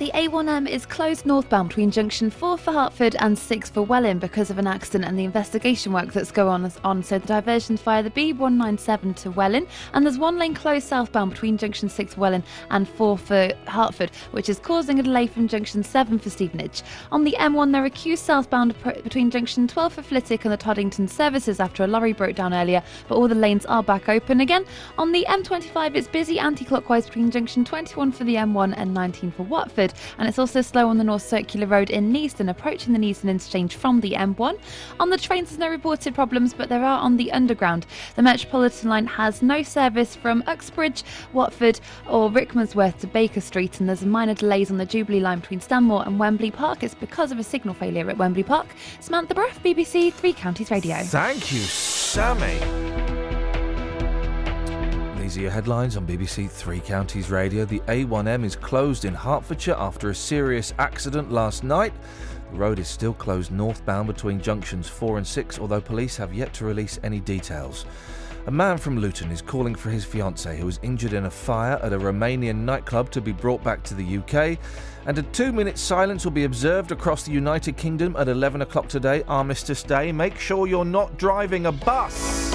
S11: The A1M is closed northbound between junction 4 for Hertford and 6 for Welwyn because of an accident and the investigation work that's going on. So the diversion's via the B197 to Welwyn, and there's one lane closed southbound between junction 6 for Welwyn and 4 for Hertford, which is causing a delay from junction 7 for Stevenage. On the M1, there are queues southbound between junction 12 for Flitwick and the Toddington services after a lorry broke down earlier, but all the lanes are back open again. On the M25, it's busy anti-clockwise between junction 21 for the M1 and 19 for Watford, and it's also slow on the North Circular Road in Neasden, approaching the Neasden interchange from the M1. On the trains, there's no reported problems, but there are on the Underground. The Metropolitan line has no service from Uxbridge, Watford, or Rickmansworth to Baker Street, and there's minor delays on the Jubilee line between Stanmore and Wembley Park. It's because of a signal failure at Wembley Park. Samantha Bruff, BBC Three Counties Radio.
S6: Thank you, Sammy. Your headlines on BBC Three Counties Radio. The A1M is closed in Hertfordshire after a serious accident last night. The road is still closed northbound between junctions 4 and 6, although police have yet to release any details. A man from Luton is calling for his fiancée who was injured in a fire at a Romanian nightclub to be brought back to the UK. And a two minute silence will be observed across the United Kingdom at 11 o'clock today, Armistice Day. Make sure you're not driving a bus.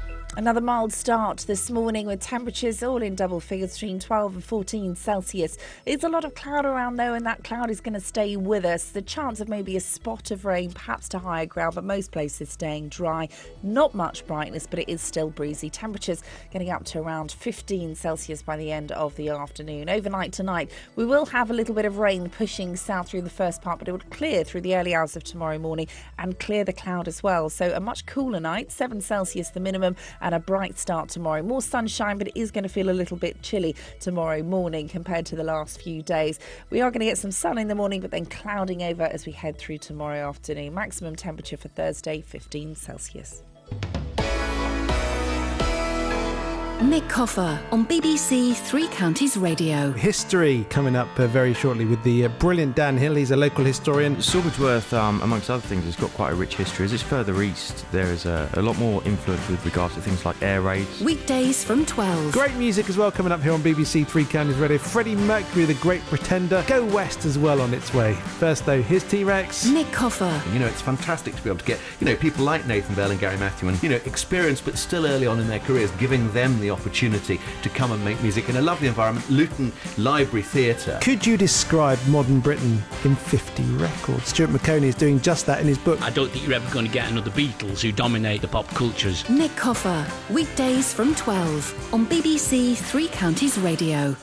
S21: Another mild start this morning with temperatures all in double figures between 12 and 14 Celsius. There's a lot of cloud around though, and that cloud is going to stay with us. The chance of maybe a spot of rain, perhaps to higher ground, but most places staying dry. Not much brightness, but it is still breezy. Temperatures getting up to around 15 Celsius by the end of the afternoon. Overnight tonight, we will have a little bit of rain pushing south through the first part, but it would clear through the early hours of tomorrow morning and clear the cloud as well. So a much cooler night, 7 Celsius the minimum and a bright start tomorrow. More sunshine, but it is going to feel a little bit chilly tomorrow morning compared to the last few days. We are going to get some sun in the morning, but then clouding over as we head through tomorrow afternoon. Maximum temperature for Thursday, 15 Celsius.
S22: Nick Coffer on BBC Three Counties Radio.
S23: History coming up uh, very shortly with the uh, brilliant Dan Hill. He's a local historian.
S24: Silversworth, um, amongst other things, has got quite a rich history. As it's further east, there is a, a lot more influence with regards to things like air raids.
S22: Weekdays from 12.
S23: Great music as well coming up here on BBC Three Counties Radio. Freddie Mercury, The Great Pretender. Go West as well on its way. First, though, here's T Rex.
S22: Nick Coffer.
S25: You know, it's fantastic to be able to get, you know, people like Nathan Bell and Gary Matthew and, you know, experienced but still early on in their careers, giving them the opportunity to come and make music in a lovely environment. Luton Library Theatre.
S23: Could you describe modern Britain in 50 records? Stuart Maconie is doing just that in his book.
S26: I don't think you're ever going to get another Beatles who dominate the pop cultures.
S22: Nick Coffer. Weekdays from 12 on BBC Three Counties Radio.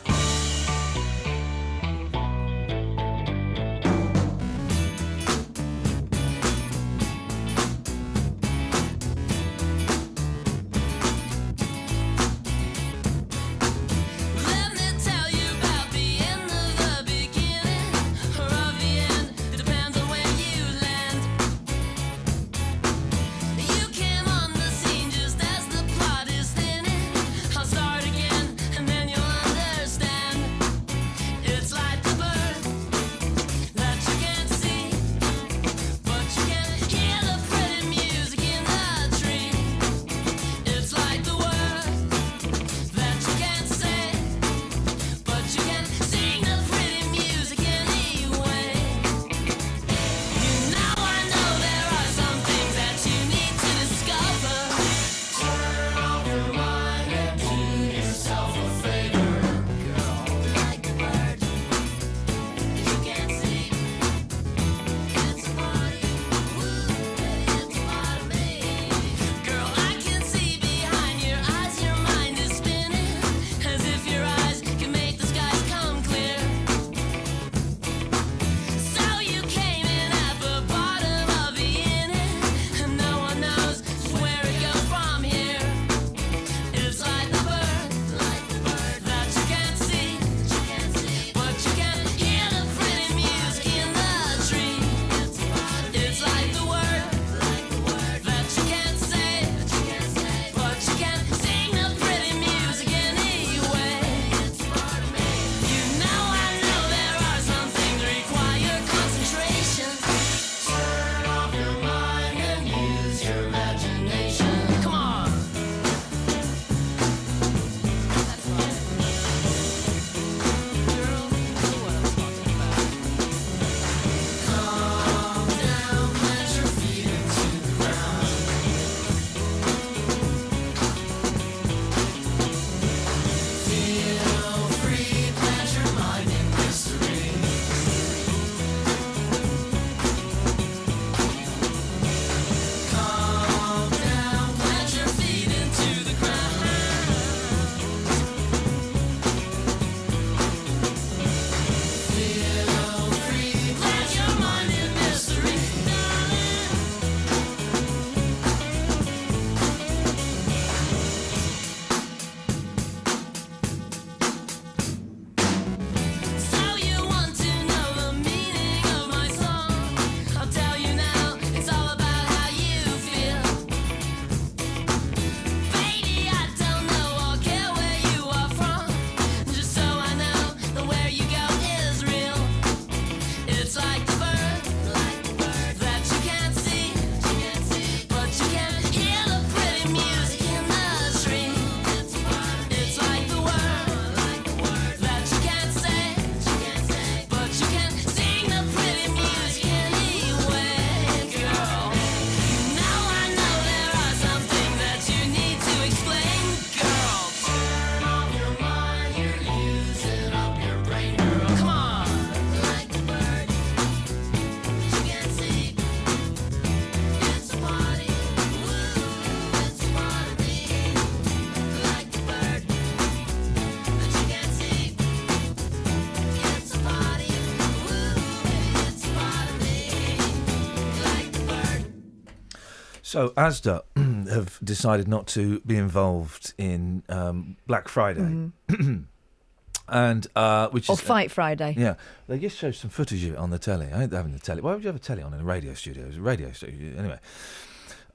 S6: So ASDA <clears throat> have decided not to be involved in um, Black Friday, <clears throat> and uh, which
S8: Or
S6: is
S8: Fight Friday.
S6: Yeah, they just showed some footage of it on the telly. I ain't having the telly. Why would you have a telly on in a radio studio? It was a radio studio anyway.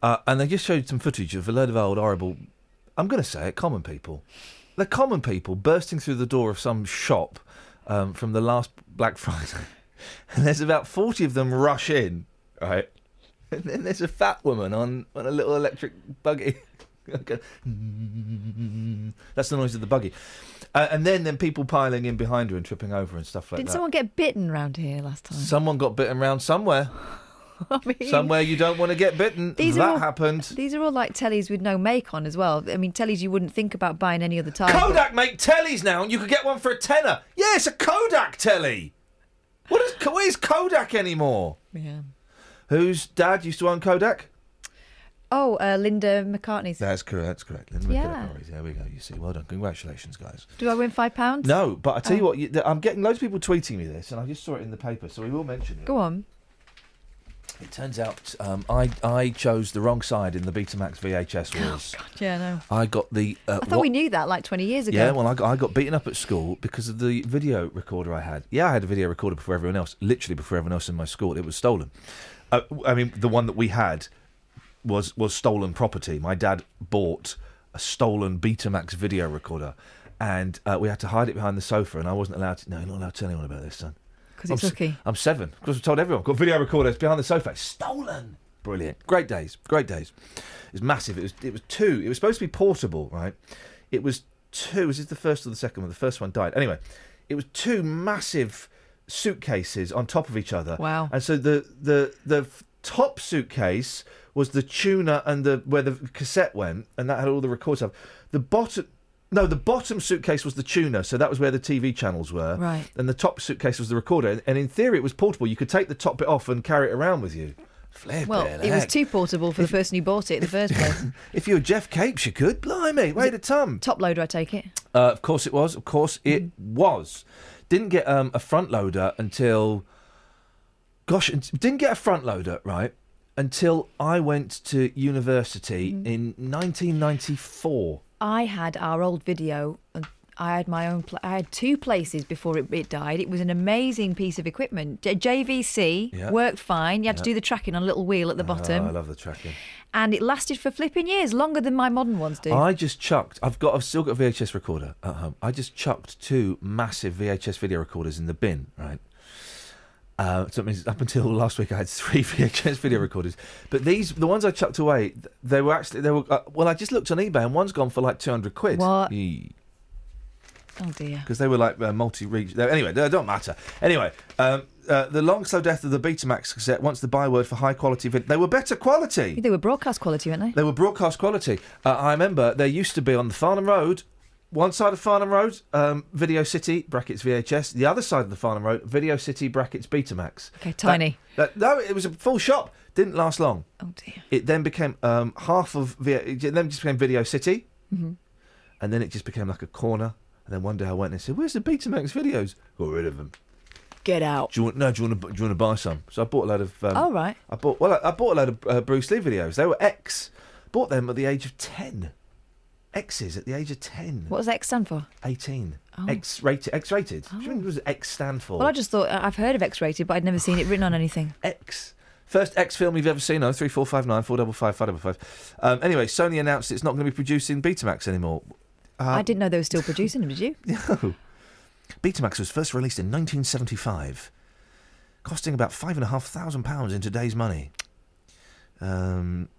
S6: Uh, and they just showed some footage of a load of old horrible. I'm going to say it, common people. They're common people bursting through the door of some shop um, from the last Black <laughs> Friday, and there's about forty of them rush in, right? And then there's a fat woman on, on a little electric buggy. <laughs> Okay. That's the noise of the buggy. Uh, and then, then people piling in behind her and tripping over and stuff like
S8: Didn't
S6: that.
S8: someone get bitten round here last time?
S6: Someone got bitten round somewhere. <laughs>
S8: I mean,
S6: Somewhere you don't want to get bitten.
S8: These
S6: that
S8: are all,
S6: happened.
S8: These are all like tellies with no make on as well. I mean, tellies you wouldn't think about buying any other time.
S6: Kodak make tellies now, and you could get one for a tenner. Yeah, it's a Kodak telly. What is where's Kodak anymore?
S8: Yeah.
S6: Whose dad used to own Kodak?
S8: Oh, uh, Linda McCartney's.
S6: That's correct. That's correct. Linda
S8: Yeah.
S6: There we go. You see, well done. Congratulations, guys.
S8: Do I win five pounds?
S6: No, but I tell you
S8: Oh.
S6: what, you, I'm getting loads of people tweeting me this, and I just saw it in the paper, so we will mention it.
S8: Go on.
S6: It turns out um, I I chose the wrong side in the Betamax VHS wars.
S8: Oh, God, Yeah, no.
S6: I got the. Uh,
S8: I thought
S6: what-
S8: we knew that like 20 years ago.
S6: Yeah, well, I got, I got beaten up at school because of the video recorder I had. Yeah, I had a video recorder before everyone else, literally before everyone else in my school. It was stolen. Uh, I mean, the one that we had was was stolen property. My dad bought a stolen Betamax video recorder, and uh, we had to hide it behind the sofa. And I wasn't allowed to. No, you're not allowed to tell anyone about this, son.
S8: 'Cause
S6: I'm
S8: it's lucky.
S6: I'm seven. Because I told everyone. Got video recorder. It's behind the sofa. It's stolen. Brilliant. Great days. Great days. It was massive. It was. It was two. It was supposed to be portable, right? It was two. Was it the first or the second one? The first one died. Anyway, it was two massive suitcases on top of each other.
S8: Wow.
S6: And so the the the top suitcase was the tuner and the where the cassette went, and that had all the records stuff. The bottom. No, the bottom suitcase was the tuner, so that was where the TV channels were.
S8: Right.
S6: And the top suitcase was the recorder, and, in theory it was portable. You could take the top bit off and carry it around with you. Flippin'
S8: Well, it was too portable for the person who bought it in the first place. <laughs>
S6: If you were Geoff Capes, you could. Blimey, wait a tum.
S8: Top loader, I take it.
S6: Uh, of course it was. Of course it was. Didn't get um, a front loader until. Gosh, didn't get a front loader, right? Until I went to university in 1994.
S8: I had our old video. I had my own. Pl- I had two places before it, it died. It was an amazing piece of equipment. J- JVC
S6: Yeah.
S8: worked fine. You had to do the tracking on a little wheel at the bottom,
S6: Oh, I love the tracking.
S8: and it lasted for flipping years, longer than my modern ones do.
S6: I just chucked. I've got. I've still got a VHS recorder at home. I just chucked two massive VHS video recorders in the bin. Right. Uh, so it means up until last week I had three <laughs> VHS video recorders, but these the ones I chucked away. They were actually they were. Uh, well, I just looked on eBay and one's gone for like two hundred quid.
S8: What? Oh dear.
S6: Because they were like uh, multi-region. Anyway, they don't matter. Anyway, um, uh, the long slow death of the Betamax cassette. Once the byword for high quality vid. They were better quality.
S8: They were broadcast quality, weren't they?
S6: They were broadcast quality. Uh, I remember there used to be on the Farnham Road, one side of Farnham Road, um, Video City brackets VHS. The other side of the Farnham Road, Video City brackets Betamax.
S8: Okay, tiny.
S6: that- no, it was a full shop. Didn't last long.
S8: Oh dear.
S6: It then became um, half of v- it then just became Video City,
S8: Mhm.
S6: and then it just became like a corner. And then one day I went and said, "Where's the Betamax videos?" Got rid of them.
S8: Get out.
S6: Do you want? No, do you want to? Do you want to buy some? So I bought a load of. Um,
S8: Oh, right.
S6: I bought. Well, I, I bought a load of uh, Bruce Lee videos. They were X. Bought them at the age of ten. X's at the age of ten.
S8: What does X stand for?
S6: Eighteen.
S8: Oh.
S6: X rated. X rated. What does X stand for?
S8: Well, I just thought I've heard of X-rated, but I'd never seen it written on anything.
S6: X. First X film you've ever seen? Oh, three four five nine four double five five double five. Um, anyway, Sony announced it's not going to be producing Betamax anymore. Uh,
S8: I didn't know they were still producing them. Did you? <laughs>
S6: No. Betamax was first released in 1975, costing about five and a half thousand pounds in today's money. Um.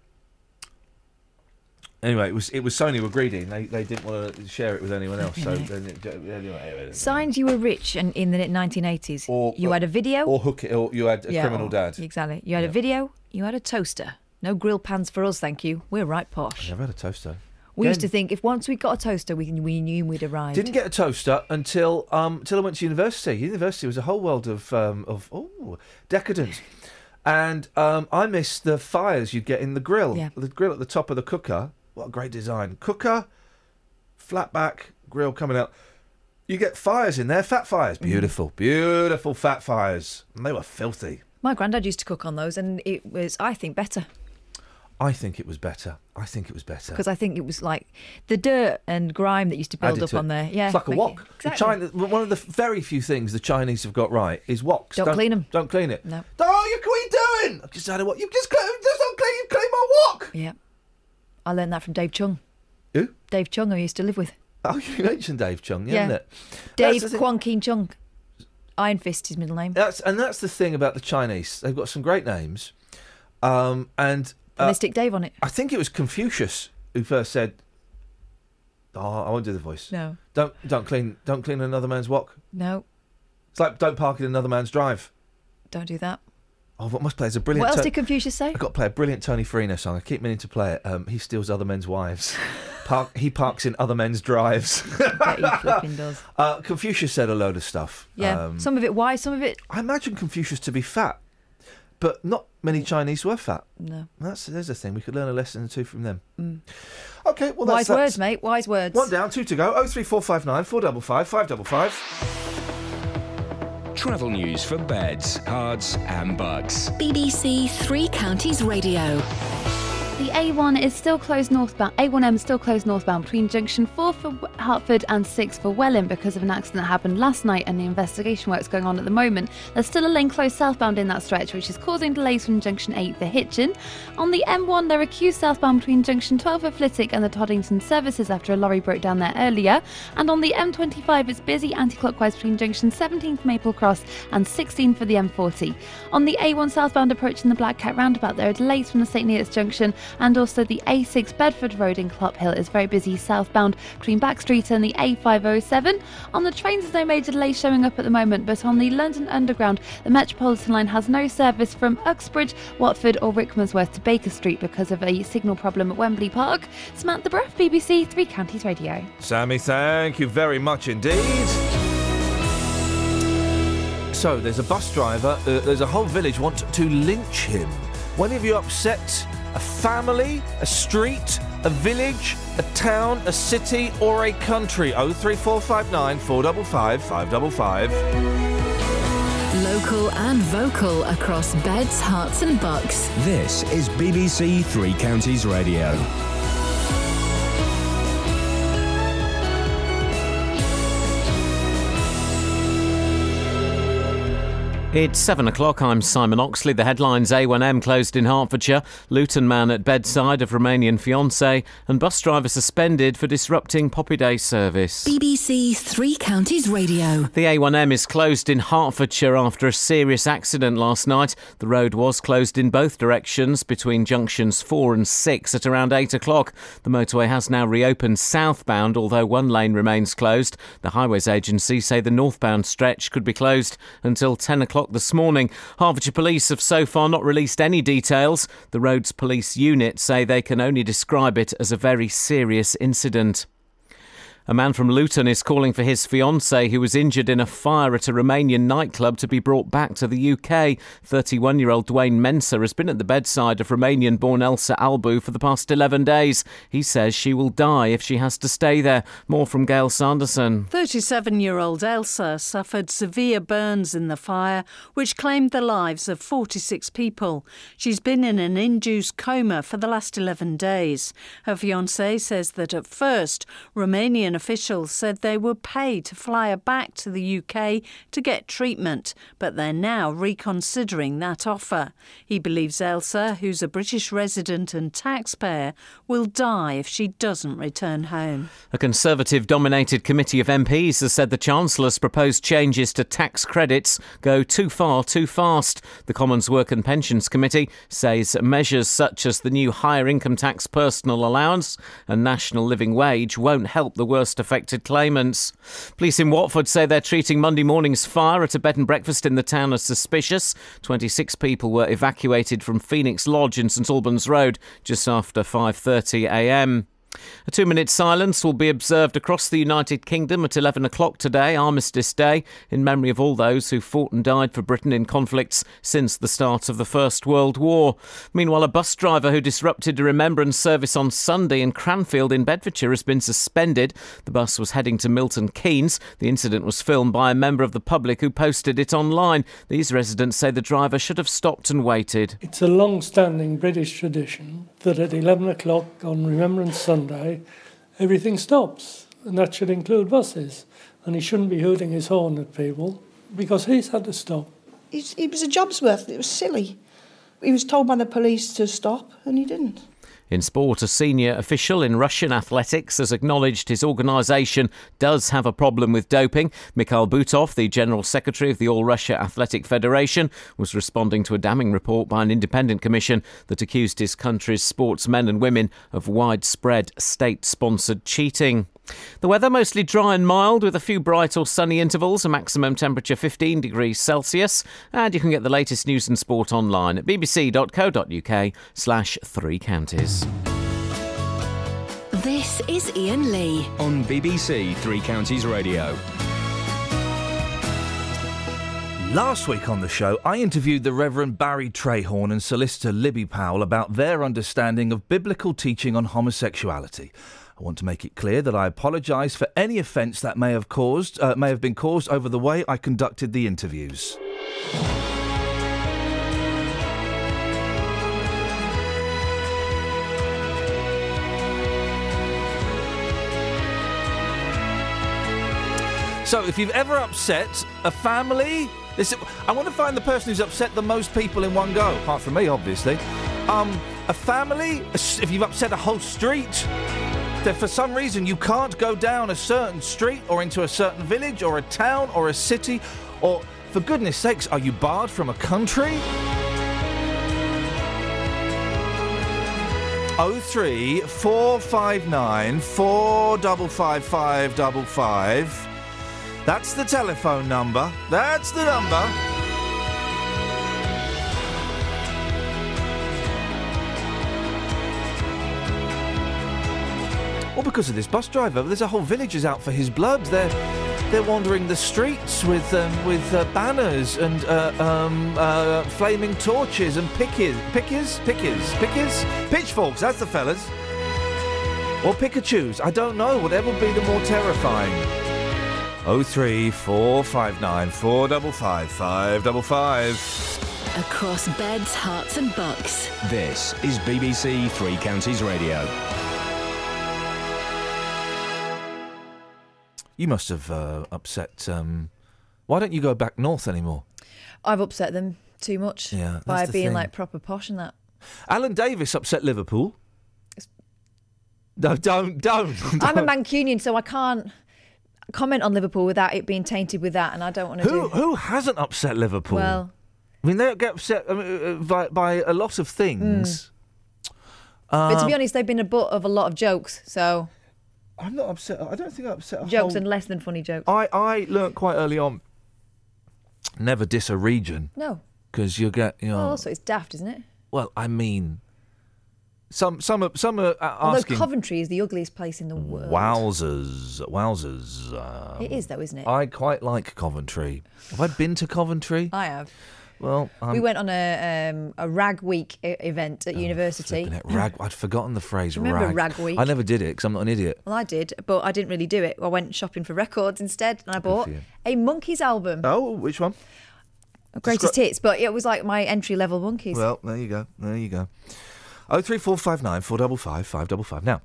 S6: Anyway, it was it was Sony were greedy. And they they didn't want to share it with anyone else. So <laughs> then it, anyway,
S8: Signed, you were rich and in the 1980s. Or you had a video.
S6: or hook it, or you had a
S8: Yeah,
S6: criminal
S8: or-
S6: dad.
S8: Exactly. You had a video. You had a toaster. No grill pans for us, thank you. We're right posh.
S6: I never had a toaster.
S8: We used to think if once we got a toaster, we we knew we'd arrived.
S6: Didn't get a toaster until um until I went to university. University was a whole world of um of oh decadence. And um, I missed the fires you'd get in the grill.
S8: Yeah.
S6: The grill at the top of the cooker. What a great design. Cooker, flat back, grill coming out. You get fires in there, fat fires. Beautiful, beautiful fat fires. And they were filthy.
S8: My granddad used to cook on those, and it was, I think, better.
S6: I think it was better. I think it was better.
S8: Because I think it was like the dirt and grime that used to build
S6: Added
S8: up
S6: to
S8: on there. Yeah,
S6: it's like a wok. The
S8: Exactly.
S6: China, one of the very few things the Chinese have got right is woks.
S8: Don't clean them.
S6: Don't clean it.
S8: No.
S6: Oh, you, what are you doing? I've just had a wok. You just clean, just don't clean, you clean my wok.
S8: Yeah, I learned that from Dave Chung.
S6: Who?
S8: Dave Chung, who I used to live with.
S6: Oh, you mentioned Dave Chung,
S8: Yeah.
S6: it?
S8: Dave Kwon Keen Chung. Iron Fist, his middle name.
S6: That's and that's the thing about the Chinese. They've got some great names, um, and uh,
S8: stick Dave on it.
S6: I think it was Confucius who first said, "Oh, I won't do the voice.
S8: No.
S6: Don't don't clean don't clean another man's walk.
S8: No,
S6: It's like don't park in another man's drive."
S8: don't do that.
S6: Oh, what must play is a brilliant.
S8: What else did Confucius say?
S6: I've got to play a brilliant Tony Farina song. I keep meaning to play it. Um, he steals other men's wives. <laughs> Park, he parks in other men's drives. <laughs>
S8: Bet he flipping does. <laughs>
S6: Uh, Confucius said a load of stuff.
S8: Yeah,
S6: Um,
S8: some of it wise, some of it
S6: I imagine Confucius to be fat, but not many Chinese were fat.
S8: no.
S6: That's there's a thing we could learn a lesson or two from them.
S8: Mm.
S6: Okay, well
S8: wise
S6: that's,
S8: words, mate. Wise words.
S6: One down, two to go. Oh three four five nine four double five five double five.
S7: Travel news for beds, cards, and Bucks.
S2: BBC Three Counties Radio.
S11: The A1 is still closed northbound. A1M is still closed northbound between junction 4 for Hertford and 6 for Welwyn because of an accident that happened last night and the investigation work's going on at the moment. There's still a lane closed southbound in that stretch, which is causing delays from junction 8 for Hitchin. On the M1, there are queues southbound between junction 12 for Flitwick and the Toddington services after a lorry broke down there earlier. And on the M25, it's busy anti-clockwise between junction 17 for Maple Cross and 16 for the M40. On the A1 southbound approaching the Black Cat roundabout, there are delays from the St Neots junction and also the A6 Bedford Road in Clophill is very busy southbound between Back Street and the A507. On the trains, there's no major delays showing up at the moment, but on the London Underground, the Metropolitan line has no service from Uxbridge, Watford, or Rickmansworth to Baker Street because of a signal problem at Wembley Park. Samantha Bruff, BBC Three Counties Radio.
S6: Sammy, thank you very much indeed. So there's a bus driver. Uh, there's a whole village want to lynch him. When have you upset a family, a street, a village, a town, a city, or a country? Oh three four five nine four double five five double five.
S2: Local and vocal across beds, Herts, and bucks.
S7: This is BBC Three Counties Radio.
S1: It's seven o'clock. I'm Simon Oxley. The headlines A1M closed in Hertfordshire, Luton man at bedside of Romanian fiancée, and bus driver suspended for disrupting Poppy Day service.
S2: BBC Three Counties Radio.
S1: The A1M is closed in Hertfordshire after a serious accident last night. The road was closed in both directions between junctions 4 and 6 at around 8 o'clock. The motorway has now reopened southbound, although one lane remains closed. The Highways Agency say the northbound stretch could be closed until 10 o'clock this morning. Hertfordshire Police have so far not released any details. The roads police unit say they can only describe it as a very serious incident. A man from Luton is calling for his fiancée, who was injured in a fire at a Romanian nightclub, to be brought back to the UK. 31 year old Dwayne Mensah has been at the bedside of Romanian born Elsa Albu for the past 11 days. He says she will die if she has to stay there. More from Gail Sanderson.
S27: 37 year old Elsa suffered severe burns in the fire, which claimed the lives of 46 people. She's been in an induced coma for the last 11 days. Her fiance says that at first, Romanian officials said they were paid to fly her back to the UK to get treatment, but they're now reconsidering that offer. He believes Elsa, who's a British resident and taxpayer, will die if she doesn't return home.
S1: A Conservative dominated committee of MPs has said the Chancellor's proposed changes to tax credits go too far too fast. The Commons Work and Pensions Committee says measures such as the new higher income tax personal allowance and national living wage won't help the worst affected claimants. Police in Watford say they're treating Monday morning's fire at a bed and breakfast in the town as suspicious. 26 people were evacuated from Phoenix Lodge in St Albans Road just after 5:30 a.m. A two minute silence will be observed across the United Kingdom at 11 o'clock today, Armistice Day, in memory of all those who fought and died for Britain in conflicts since the start of the First World War. Meanwhile, a bus driver who disrupted a remembrance service on Sunday in Cranfield in Bedfordshire has been suspended. The bus was heading to Milton Keynes. The incident was filmed by a member of the public who posted it online. These residents say the driver should have stopped and waited.
S4: It's a long standing British tradition that at 11 o'clock on Remembrance Sunday, everything stops, and that should include buses. And he shouldn't be hooting his horn at people because he's had to stop.
S5: It was a job's worth. It was silly. He was told by the police to stop, and he didn't.
S1: In sport, a senior official in Russian athletics has acknowledged his organisation does have a problem with doping. Mikhail Butov, the General Secretary of the All Russia Athletic Federation, was responding to a damning report by an independent commission that accused his country's sportsmen and women of widespread state sponsored cheating. The weather mostly dry and mild with a few bright or sunny intervals, a maximum temperature 15 degrees Celsius. And you can get the latest news and sport online at bbc.co.uk slash three counties.
S2: This is Iain Lee.
S7: On BBC Three Counties Radio.
S6: Last week on the show, I interviewed the Reverend Barry Trayhorn and solicitor Libby Powell about their understanding of biblical teaching on homosexuality. I want to make it clear that I apologise for any offence that may have caused uh, may have been caused over the way I conducted the interviews. So, if you've ever upset a family, this, I want to find the person who's upset the most people in one go, apart from me, obviously. Um, a family, if you've upset a whole street, that for some reason you can't go down a certain street or into a certain village or a town or a city, or for goodness sakes, are you barred from a country? 03 459 455555. That's the telephone number. That's the number. Well, because of this bus driver, there's a whole village is out for his blood. They're they're wandering the streets with um, with uh, banners and uh, um, uh, flaming torches and pickers, pickers, pickers, pickers, pitchforks. That's the fellas. Or Pikachu's. I don't know. Whatever would be the more terrifying. Oh three four five nine four double five five double five.
S2: Across beds, Herts, and bucks.
S7: This is BBC Three Counties Radio.
S6: You must have uh, upset. Um, why don't you go back north anymore?
S8: I've upset them too much
S6: Yeah,
S8: by being
S6: thing.
S8: like proper posh and that.
S6: Alan Davies upset Liverpool. No, don't, don't. <laughs>
S8: I'm a Mancunian, so I can't comment on Liverpool without it being tainted with that, and I don't want to
S6: Who
S8: do.
S6: who hasn't upset Liverpool?
S8: Well,
S6: I mean, they get upset I mean, uh, by, by a lot of things.
S8: but to
S6: Um,
S8: be honest, they've been a butt of a lot of jokes. So
S6: I'm not upset. I don't think I upset a
S8: jokes
S6: whole-
S8: and less than funny jokes.
S6: I I learnt quite early on. Never diss a region
S8: No.
S6: because you get you know.
S8: Well, also it's daft, isn't it?
S6: Well, I mean, some some are, some are uh,
S8: Although
S6: asking.
S8: Coventry is the ugliest place in the world.
S6: Wowzers, wowzers. Um,
S8: It is though, isn't it?
S6: I quite like Coventry. Have I been to Coventry?
S8: I have.
S6: Well, I'm,
S8: we went on a um, a rag week e- event at university.
S6: rag. <laughs> I'd forgotten the phrase
S8: Remember
S6: rag.
S8: Rag Week?
S6: I never did it because I'm not an idiot.
S8: Well, I did, but I didn't really do it. I went shopping for records instead, and I bought a Monkees album.
S6: Oh, which one?
S8: Greatest
S6: Descri-
S8: hits, but it was like my entry level Monkees.
S6: Well, there you go. There you go. Oh three four five nine four double five five double five. Now,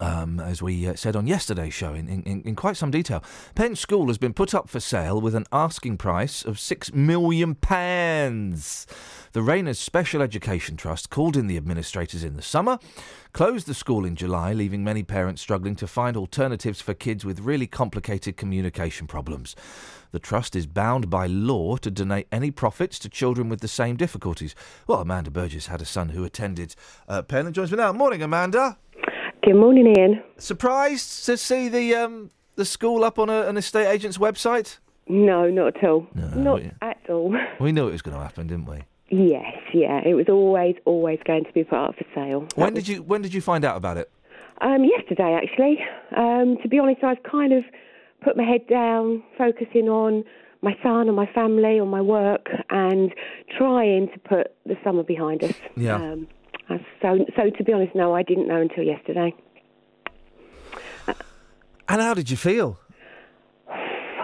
S6: um, as we uh, said on yesterday's show in, in, in quite some detail, Penn School has been put up for sale with an asking price of six million pounds. The Rayners Special Education Trust called in the administrators in the summer, closed the school in July, leaving many parents struggling to find alternatives for kids with really complicated communication problems. The trust is bound by law to donate any profits to children with the same difficulties. Well, Amanda Burgess had a son who attended uh, Penn and joins me now. Morning, Amanda.
S28: Good morning, Iain.
S6: Surprised to see the um, the school up on a, an estate agent's website?
S28: No, not at all. not
S6: yeah.
S28: at all. <laughs>
S6: We knew it was going to happen, didn't we?
S28: Yes, yeah. It was always, always going to be put up for sale.
S6: When did you when did you find out about it?
S28: Um, yesterday, actually. Um, to be honest, I've kind of put my head down, focusing on my son and my family, on my work, and trying to put the summer behind us.
S6: Yeah.
S28: Um, so, so to be honest, no, I didn't know until yesterday.
S6: And how did you feel?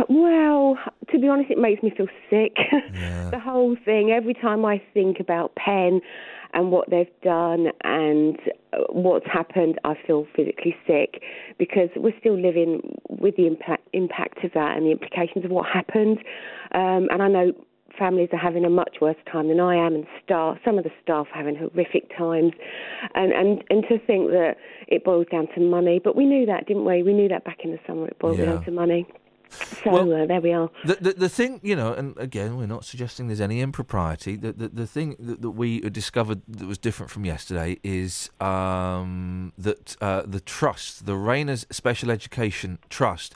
S28: Well, to be honest, it makes me feel sick. <laughs> the whole thing. Every time I think about Penn and what they've done and uh, what's happened, I feel physically sick because we're still living with the impact, impact of that and the implications of what happened. Um, and I know families are having a much worse time than I am, and staff, some of the staff are having horrific times. And, and, and to think that it boils down to money, but we knew that, didn't we? We knew that back in the summer, it boiled
S6: Yeah.
S28: down to money. So uh, there we are.
S6: The, the the thing, you know, and again, we're not suggesting there's any impropriety. The the, the thing that, that we discovered that was different from yesterday is um, that uh, the trust, the Rayners Special Education Trust,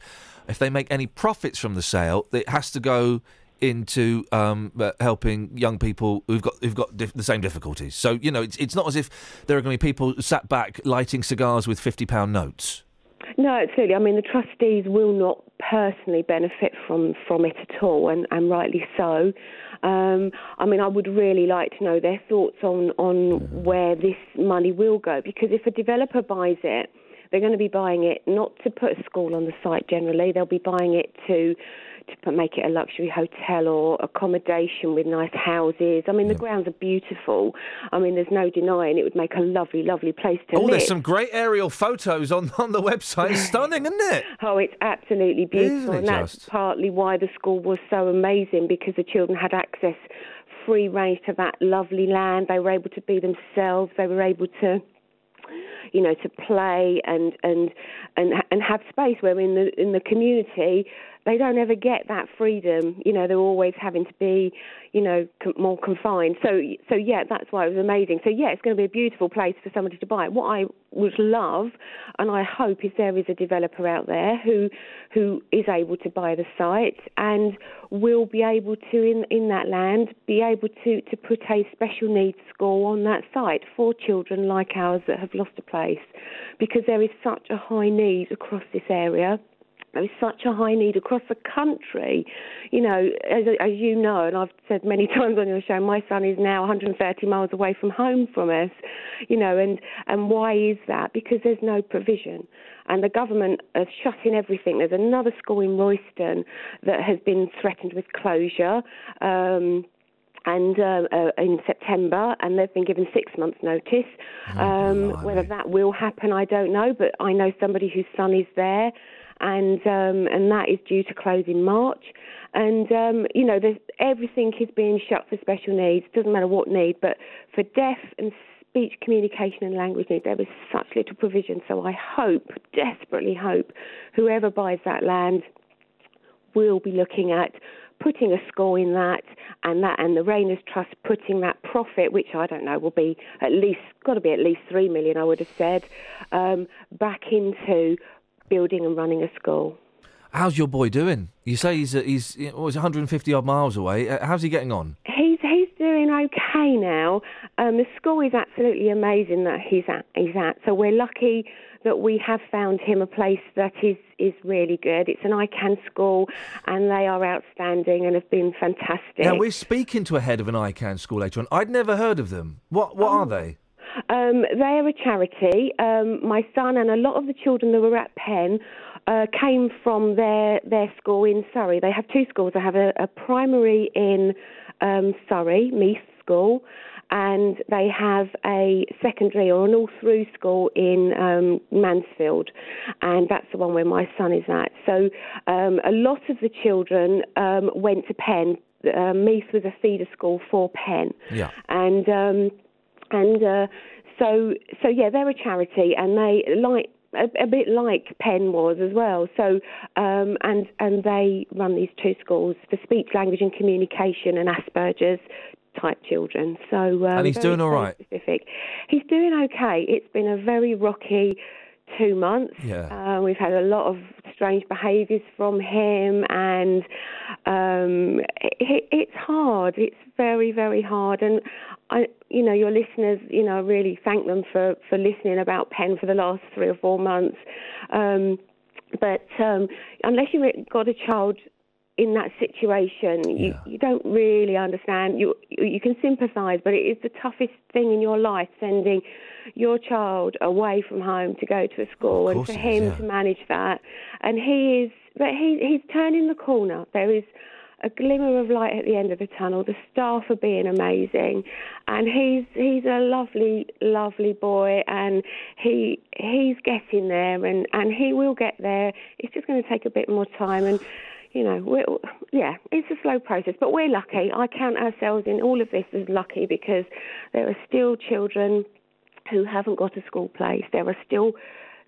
S6: if they make any profits from the sale, it has to go into um, uh, helping young people who've got who've got dif- the same difficulties. So you know, it's it's not as if there are going to be people sat back lighting cigars with fifty pound notes.
S28: No, absolutely. I mean, the trustees will not personally benefit from, from it at all, and, and rightly so. Um, I mean, I would really like to know their thoughts on, on where this money will go, because if a developer buys it, they're going to be buying it not to put a school on the site generally, they'll be buying it to put, make it a luxury hotel or accommodation with nice houses. I mean, the grounds are beautiful. I mean, there's no denying it would make a lovely, lovely place to
S6: Oh,
S28: live.
S6: Oh, there's some great aerial photos on, <laughs> on the website. It's stunning, isn't it?
S28: Oh, it's absolutely beautiful,
S6: Isn't it
S28: and that's
S6: just?
S28: partly why the school was so amazing because the children had access, free range to that lovely land. They were able to be themselves. They were able to, you know, to play and and and and have space. Where in the in the community, they don't ever get that freedom. You know, they're always having to be, you know, com- more confined. So, so yeah, that's why it was amazing. So yeah, it's going to be a beautiful place for somebody to buy. What I would love, and I hope, is there is a developer out there who who is able to buy the site and will be able to in in that land be able to to put a special needs school on that site for children like ours that have lost a place, because there is such a high need across this area. There is such a high need across the country. You know, as, as you know, and I've said many <laughs> times on your show, my son is now 130 miles away from home from us. You know, and and why is that? Because there's no provision, and the government are shutting everything. There's another school in Royston that has been threatened with closure. Um, and uh, uh, in September, and they've been given six months' notice. um, whether that will happen, I don't know, but I know somebody whose son is there, and um, and that is due to close in March. And um, you know, everything is being shut for special needs. Doesn't matter what need, but for deaf and speech communication and language needs, there is such little provision. So I hope, desperately hope, whoever buys that land will be looking at putting a score in that and that and the Rayners Trust putting that profit, which I don't know will be at least got to be at least three million, I would have said, um, back into building and running a school.
S6: How's your boy doing? You say he's uh, he's you he's 150 odd miles away. Uh, how's he getting on?
S28: He's he's doing okay now. Um, the school is absolutely amazing that he's at. He's at. So we're lucky that we have found him a place that is is really good. It's an I CAN school, and they are outstanding and have been fantastic.
S6: Now we're speaking to a head of an I CAN school later on. I'd never heard of them. What what are they?
S28: Um, they are a charity. Um, my son and a lot of the children that were at Penn uh, came from their their school in Surrey. They have two schools. They have a, a primary in um, Surrey, Meath School, and they have a secondary or an all-through school in um, Mansfield, and that's the one where my son is at. So um, a lot of the children um, went to Penn. Uh, Meath was a feeder school for Penn
S6: Yeah.
S28: and um, and uh, so so yeah, they're a charity, and they like a, a bit like Penn was as well. So um, and and they run these two schools for speech, language, and communication, and Asperger's type children. So um,
S6: And he's doing all right.
S28: Specific. He's doing okay. It's been a very rocky two months.
S6: Yeah.
S28: Uh, we've had a lot of strange behaviours from him, and Um, it, it's hard. It's very, very hard. And I, you know, your listeners, you know, really thank them for for listening about Penn for the last three or four months. Um, but um, unless you've got a child in that situation, you, you don't really understand. You you can sympathise, but it is the toughest thing in your life sending your child away from home to go to a school, and for
S6: it is,
S28: him
S6: yeah.
S28: to manage that. And he is, but he he's turning the corner. There is a glimmer of light at the end of the tunnel. The staff are being amazing, and he's he's a lovely, lovely boy, and he he's getting there, and and he will get there. It's just going to take a bit more time, and you know, we're, yeah, it's a slow process, but we're lucky. I count ourselves in all of this as lucky because there are still children who haven't got a school place. There are still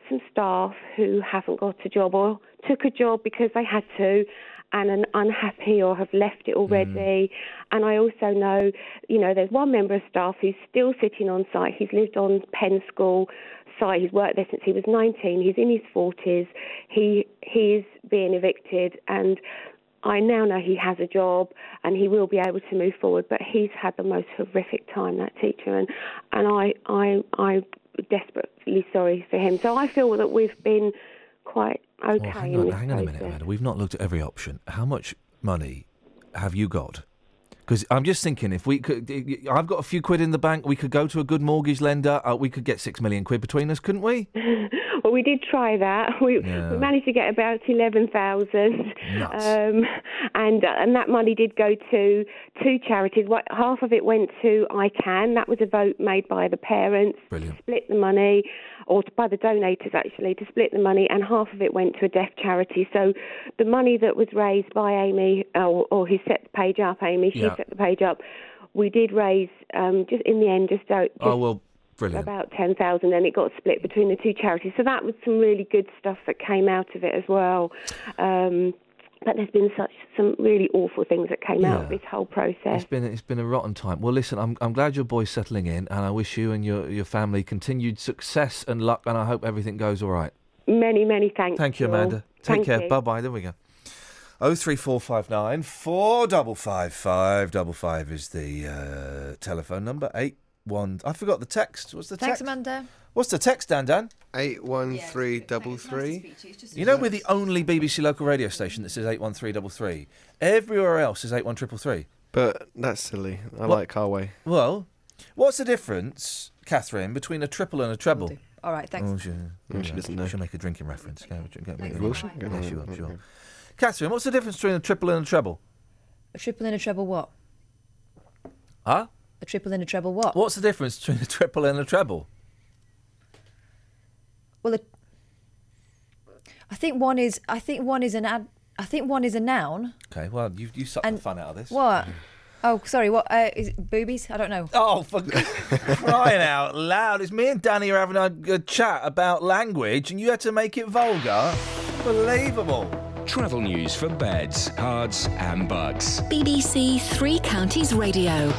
S28: some staff who haven't got a job or took a job because they had to and are unhappy or have left it already. Mm. And I also know, you know, there's one member of staff who's still sitting on site. He's lived on Penn School site. He's worked there since he was 19. He's in his 40s. He he's being evicted and I now know he has a job and he will be able to move forward, but he's had the most horrific time, that teacher, and and I I I'm desperately sorry for him. So I feel that we've been quite okay
S6: Well, hang on, hang on a minute, Amanda. We've not looked at every option. How much money have you got? Because I'm just thinking, if we could, I've got a few quid in the bank. We could go to a good mortgage lender. Uh, we could get six million quid between us, couldn't we? <laughs>
S28: we did try that. <laughs> We,
S6: Yeah.
S28: we managed to get about eleven thousand, um, and uh, and that money did go to two charities. What half of it went to I CAN. That was a vote made by the parents
S6: Brilliant.
S28: to split the money, or by the donators actually to split the money, and half of it went to a deaf charity. So the money that was raised by Amy, or, or who set the page up, Amy, she
S6: Yeah.
S28: set the page up. We did raise um, just in the end just, out, just
S6: Oh well, brilliant.
S28: about 10,000 and it got split between the two charities. So that was some really good stuff that came out of it as well. Um, but there's been such some really awful things that came out of this whole process.
S6: It's been it's been a rotten time. Well, listen, I'm I'm glad your boy's settling in, and I wish you and your your family continued success and luck, and I hope everything goes all right.
S28: Many, many thanks.
S6: Thank you. Amanda. Take
S28: Thank
S6: care. Bye bye. There we go. Oh three four five nine four double five five double five is the uh, telephone number. Eight one. I forgot the text. What's the
S8: Thanks,
S6: text?
S8: Amanda.
S6: What's the text, Dan? Dan?
S29: Eight one three double three.
S6: You know we're the only BBC local radio station that says eight one three double three. Everywhere else is eight one triple three.
S29: But that's silly. I
S6: What-
S29: like our way.
S6: Well, what's the difference, Catherine, between a triple and a treble?
S8: All right, thanks.
S6: Oh, she,
S29: Mm, she doesn't know.
S6: She'll make a drinking reference. Go, go,
S8: Thanks.
S6: go,
S29: Will she?
S6: Yeah,
S29: Go on.
S6: sure, sure.
S29: Okay.
S6: Catherine, what's the difference between a triple and a treble?
S8: A triple and a treble what?
S6: Huh?
S8: A triple and a treble what?
S6: What's the difference between a triple and a treble?
S8: Well, a, I think one is. I think one is an ad. I think one is a noun.
S6: Okay, well, you you sucked
S8: And
S6: the fun out of this.
S8: What? Oh, sorry. What uh, is it boobies? I don't know.
S6: Oh, for <laughs> crying out loud! It's me and Danny are having a, a chat about language, and you had to make it vulgar. Unbelievable.
S7: Travel news for beds, cards, and bugs.
S2: BBC Three Counties Radio.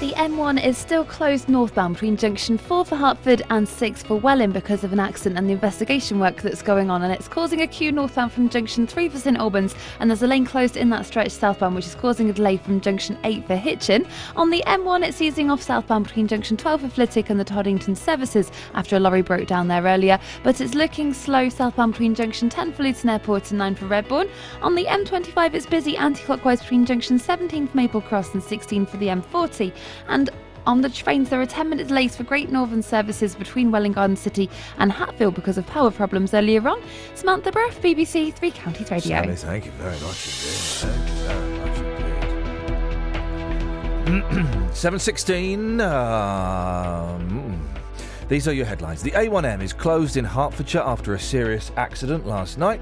S11: The M1 is still closed northbound between junction 4 for Hertford and 6 for Welwyn because of an accident and the investigation work that's going on, and it's causing a queue northbound from junction 3 for St Albans, and there's a lane closed in that stretch southbound, which is causing a delay from junction 8 for Hitchin. On the M1, it's easing off southbound between junction 12 for Flitwick and the Toddington services after a lorry broke down there earlier, but it's looking slow southbound between junction 10 for Luton Airport and 9 for Redbourn. On the M25, it's busy anti-clockwise between junction 17 for Maple Cross and 16 for the M40. And on the trains, there are 10 minute delays for Great Northern services between Welwyn Garden City and Hatfield because of power problems earlier on. Samantha Bruff, BBC Three Counties Radio.
S6: Sammy, thank you very much indeed. Thank you very much indeed. <clears throat> 716. Um, these are your headlines. The A1M is closed in Hertfordshire after a serious accident last night.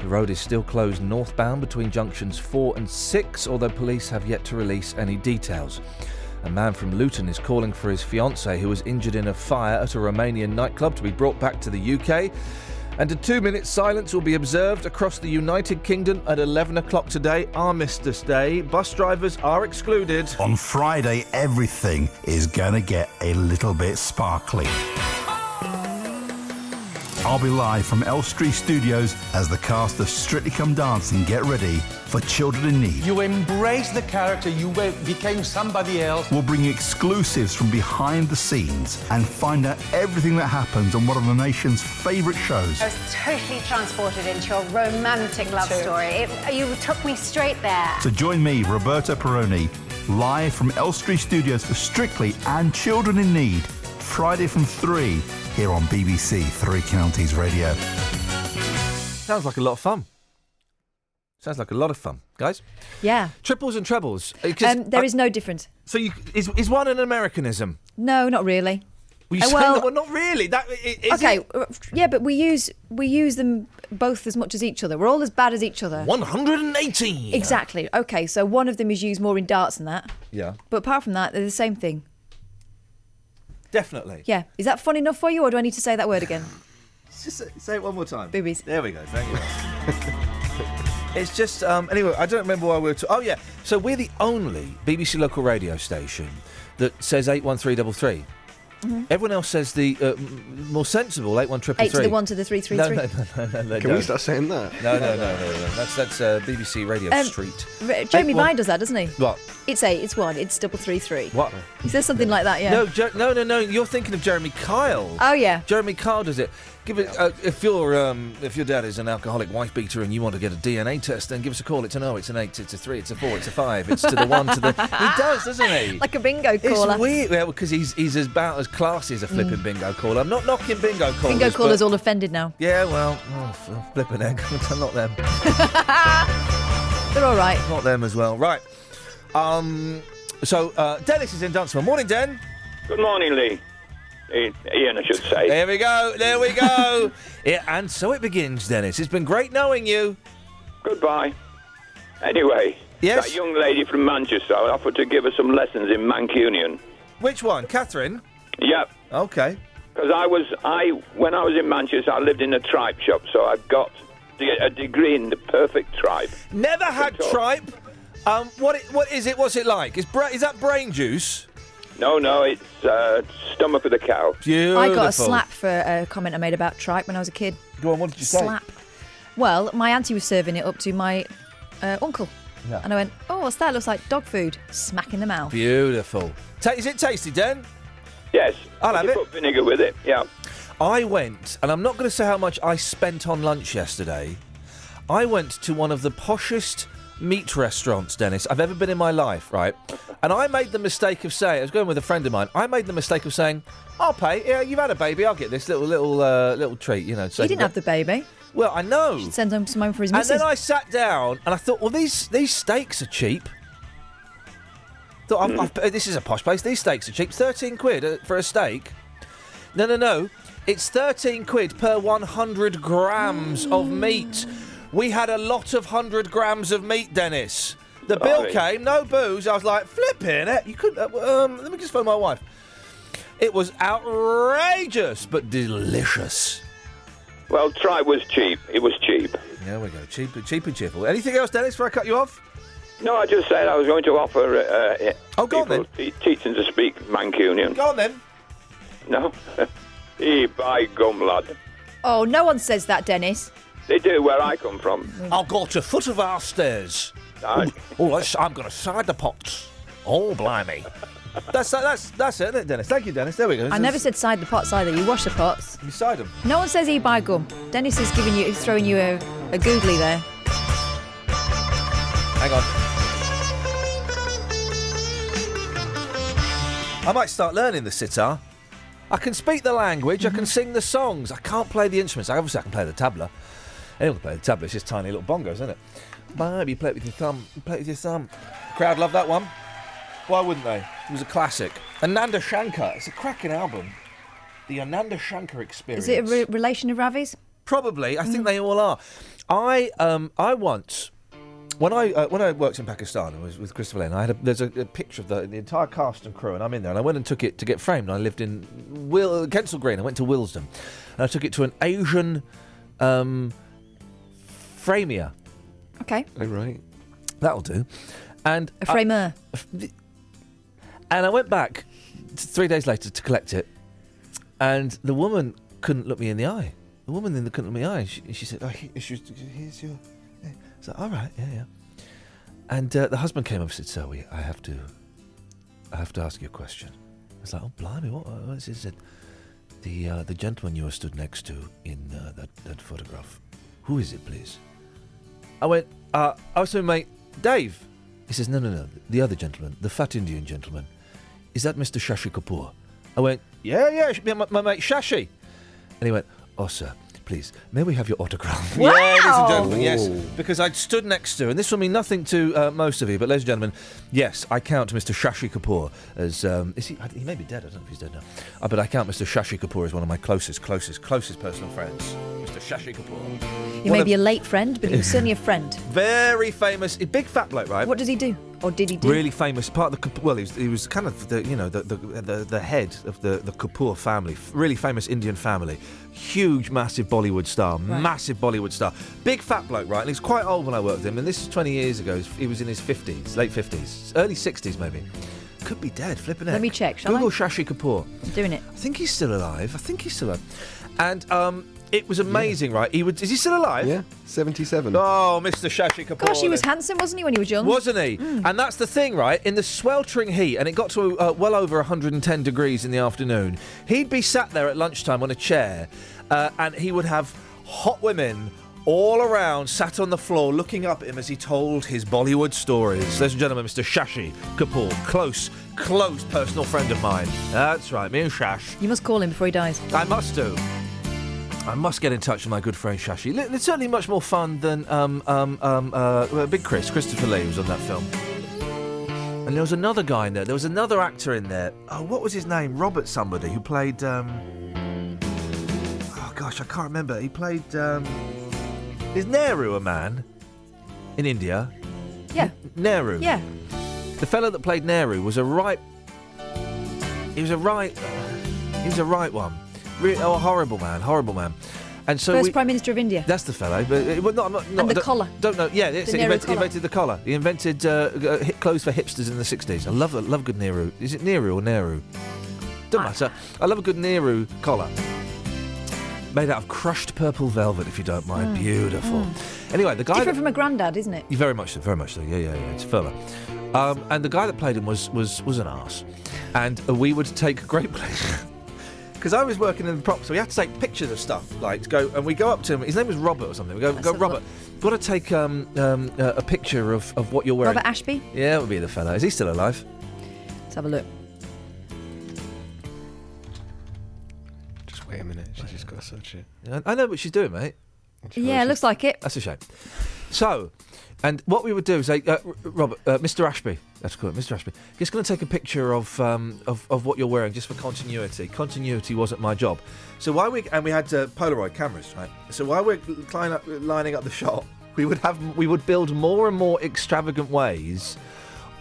S6: The road is still closed northbound between junctions 4 and 6, although police have yet to release any details. A man from Luton is calling for his fiancée, who was injured in a fire at a Romanian nightclub, to be brought back to the UK. And a two minute silence will be observed across the United Kingdom at 11 o'clock today, Armistice Day. Bus drivers are excluded.
S30: On Friday, everything is going to get a little bit sparkly. I'll be live from Elstree Studios as the cast of Strictly Come Dancing get ready for Children in Need.
S31: You embrace the character, you be- became somebody else.
S30: We'll bring you exclusives from behind the scenes and find out everything that happens on one of the nation's favourite shows.
S32: I was totally transported into your romantic love story. It, you took me straight there.
S30: So join me, Roberto Peroni, live from Elstree Studios for Strictly and Children in Need, Friday from 3 here on BBC Three Counties Radio.
S6: Sounds like a lot of fun. Sounds like a lot of fun, guys.
S8: Yeah.
S6: Triples and trebles. uh, 'cause
S8: Um, there
S6: I-
S8: is no difference.
S6: So you, is is one an Americanism?
S8: No, not really.
S6: Well, you
S8: Uh, well-
S6: that, well, not really. That i- is
S8: okay,
S6: it?
S8: uh, yeah, but we use we use them both as much as each other. We're all as bad as each other.
S6: 180.
S8: Exactly. Okay, so one of them is used more in darts than that,
S6: Yeah,
S8: but apart from that, they're the same thing.
S6: Definitely.
S8: Yeah. Is that fun enough for you, or do I need to say that word again? <sighs>
S6: Just say, it one more time.
S8: Boobies.
S6: There we go. Thank you. <laughs> it's just um, anyway. I don't remember why we were. To- oh yeah. So we're the only BBC local radio station that says eight one three double three.
S8: Mhm.
S6: Everyone else says the uh, more sensible eight one triple
S8: Eight to the one to the three three
S6: no,
S8: three.
S6: No, no, no, no,
S29: Can we
S6: don't.
S29: start saying that?
S6: No, no, no, no, no. That's that's uh, BBC Radio
S8: Um,
S6: Street.
S8: R- Jamie Vine does that, doesn't he?
S6: What?
S8: It's eight. It's one. It's double three three.
S6: What?
S8: He says something like that. Yeah.
S6: No, Jo- no, no, no. You're thinking of Jeremy Kyle.
S8: Oh yeah.
S6: Jeremy Kyle does it. Give it uh, if your um, if your dad is an alcoholic wife beater and you want to get a DNA test, then give us a call. It's an O, it's an eight, it's a three, it's a four, it's a five, it's to the one to the. He does, doesn't he?
S8: Like a bingo caller.
S6: It's weird, well, because he's he's as about as classy as a flipping
S8: Mm.
S6: bingo caller. I'm not knocking bingo callers.
S8: Bingo callers
S6: but-
S8: all offended now.
S6: Yeah, well, oh, f- flipping egg, <laughs> not them, <laughs>
S8: They're all right.
S6: not them as well. Right. Um. So uh, Dennis is in Dunstable. Morning, Den.
S33: Good morning, Lee. Iain, I should say.
S6: There we go. There we go. <laughs> yeah, and so it begins, Dennis. It's been great knowing you.
S33: Goodbye. Anyway,
S6: Yes?
S33: that young lady from Manchester offered to give us some lessons in Mancunian.
S6: Which one, Catherine?
S33: Yep.
S6: Okay.
S33: Because I was, I when I was in Manchester, I lived in a tripe shop, so I got a degree in the perfect tripe.
S6: Never had tripe. Um, what it, what is it? What's it like? Is bra- is that brain juice?
S33: No, no, it's uh, stomach of the cow.
S6: Beautiful.
S8: I got a slap for a comment I made about tripe when I was a kid.
S6: Go on. What did you say?
S8: Slap. Well, my auntie was serving it up to my uh, uncle.
S6: Yeah.
S8: And I went, oh, what's that? Looks like dog food. Smack in the mouth.
S6: Beautiful. Ta- is it tasty, Den?
S33: Yes.
S6: I'll have
S33: you
S6: it.
S33: Put vinegar with it. Yeah.
S6: I went, and I'm not going to say how much I spent on lunch yesterday. I went to one of the poshest meat restaurants, Dennis, I've ever been in my life, right? And I made the mistake of saying, I was going with a friend of mine. I made the mistake of saying, "I'll pay. Yeah, you've had a baby. I'll get this little little uh, little treat." You know.
S8: So he didn't have the baby.
S6: Well, I know.
S8: Should Send him some home for his
S6: And
S8: missus.
S6: then I sat down and I thought, well, these these steaks are cheap. Thought, I've, I've, this is a posh place. These steaks are cheap. Thirteen quid uh, for a steak. No, no, no. It's thirteen quid per one hundred grams of meat. We had a lot of hundred grams of meat, Dennis. The bill
S33: Blimey.
S6: came, no booze. I was like, flipping it. You could. Uh, um, let me just phone my wife. It was outrageous, but delicious.
S33: Well, try was cheap. It was cheap.
S6: There we go. Cheap, cheap and cheerful. Anything else, Dennis? Before I cut you off.
S33: No, I just said I was going to offer uh,
S6: oh, go
S33: people te- teaching to speak Mancunian.
S6: Go on then.
S33: No? <laughs> hey, by gum, lad.
S8: Oh, no one says that, Dennis.
S33: They do where I come from.
S6: I'll go to foot of our stairs.
S33: Aye.
S6: Oh, that's, I'm going to side the pots. Oh, blimey. That's that's that's it, isn't it, Dennis? Thank you, Dennis. There we go.
S8: I never said side the pots either. You wash the pots.
S6: You side them.
S8: No one says eat by gum. Dennis is giving you, he's throwing you a, a googly there.
S6: Hang on. I might start learning the sitar. I can speak the language. I can sing the songs. I can't play the instruments. Obviously, I can play the tabla. Anyone can play the tabla. It's just tiny little bongos, isn't it? Baby, play it with your thumb. Play it with your thumb. Crowd love that one. Why wouldn't they? It was a classic. Ananda Shankar. It's a cracking album. The Ananda Shankar Experience.
S8: Is it a re- relation of Ravi's?
S6: Probably. I think they all are. I um I once when I uh, when I worked in Pakistan I was with Christopher Lane. I had a, there's a, a picture of the, the entire cast and crew, and I'm in there. And I went and took it to get framed. I lived in Will Kensal Green. I went to Willesden, and I took it to an Asian um, framier.
S8: Okay.
S29: Oh, right.
S6: That'll do. And
S8: A framer.
S6: and I went back three days later to collect it, and the woman couldn't look me in the eye. the woman in then looked at me eye. She, she said, oh, he, she "Here's your." I was like, "All right, yeah, yeah." And uh, the husband came up and said, "So we, I have to, I have to ask you a question." I was like, "Oh, blimey, what?" what is it?" He said, "The uh, the gentleman you were stood next to in uh, that that photograph, who is it, please?" I went, uh, was so mate, Dave." He says, "No, no, no, the other gentleman, the fat Indian gentleman, is that Mr. Shashi Kapoor?" I went, "Yeah, yeah, my, my mate Shashi." And he went, "Oh, sir." Please, may we have your autograph? <laughs> Yeah, ladies and gentlemen, yes. Because I'd stood next to, and this will mean nothing to uh, most of you, but ladies and gentlemen, yes, I count Mr. Shashi Kapoor as. Um, is he? He may be dead. I don't know if he's dead now. Uh, but I count Mr. Shashi Kapoor as one of my closest, closest, closest personal friends. Mr. Shashi Kapoor.
S8: He
S6: One
S8: may
S6: of-
S8: be a late friend, but he was certainly a friend. <laughs>
S6: very famous, big fat bloke, right?
S8: What does he do? Or did he do?
S6: Really famous part of the well, he was, he was kind of the you know the the, the, the head of the the Kapoor family, really famous Indian family, huge, massive Bollywood star,
S8: Right.
S6: massive Bollywood star, big fat bloke, right? And he was quite old when I worked with him, and this is 20 years ago. He was in his 50s, late 50s, early 60s maybe. Could be dead, flipping it.
S8: Let me check, shall
S6: Google
S8: I?
S6: Shashi Kapoor.
S8: I'm doing it.
S6: I think he's still alive. I think he's still alive. And um, it was amazing, right? He would. Is he still alive? Yeah,
S29: 77.
S6: Oh, Mr. Shashi Kapoor.
S8: Gosh, he was handsome, wasn't he, when he was young?
S6: Wasn't he? And that's the thing, right? In the sweltering heat, and it got to uh, well over 110 degrees in the afternoon, he'd be sat there at lunchtime on a chair, uh, and he would have hot women all around, sat on the floor, looking up at him as he told his Bollywood stories. Ladies and gentlemen, Mr. Shashi Kapoor, close, close personal friend of mine. That's right, me and Shash.
S8: You must call him before he dies.
S6: I must do. I must get in touch with my good friend Shashi. It's certainly much more fun than um, um, um, uh, Big Chris, Christopher Lee, was on that film. And there was another guy in there. There was another actor in there. Oh, what was his name? Robert somebody who played. Um... Oh gosh, I can't remember. He played. Um... Is Nehru a man in India?
S8: Yeah.
S6: Nehru.
S8: Yeah.
S6: The fellow that played Nehru was a right. He was a right. He was a right one. Re- oh, horrible man, horrible man. And so
S8: First
S6: we,
S8: Prime Minister of India.
S6: that's the fellow. But well, not, not, not,
S8: And the
S6: don't-
S8: collar.
S6: Don't know. Yeah, that's
S8: The
S6: it. He invented, invented the collar. He invented uh, uh, clothes for hipsters in the '60s. I love love a good Nehru. Is it Nehru or Nehru? Don't matter. I love a good Nehru collar. Made out of crushed purple velvet, if you don't mind.
S8: Mm,
S6: Beautiful.
S8: mm.
S6: Anyway, the guy.
S8: Different
S6: that-
S8: from a granddad, isn't it?
S6: Very much so, very much so. Yeah, yeah, yeah. It's a fella. Um, and the guy that played him was was was an ass, and uh, we would take great <laughs> pleasure. Because I was working in the prop, so we had to take pictures of stuff, like to go, and we go up to him. His name was Robert or something. We go,
S8: Let's
S6: go
S8: have
S6: Robert. Got to take um, um, uh, a picture of, of what you're wearing.
S8: Robert Ashby?
S6: Yeah, that would be the fella. Is he still alive?
S8: Let's have a look.
S29: Just wait a minute. She's just got to search it.
S6: I know what she's doing, mate.
S8: Yeah, it looks like it.
S6: That's a shame. So, and what we would do is, say, uh, Robert, uh, Mr. Ashby, that's cool, Mr. Ashby, just going to take a picture of, um, of of what you're wearing, just for continuity. Continuity wasn't my job. So while we and we had uh, Polaroid cameras, right? So while we're up, lining up the shot, we would have we would build more and more extravagant ways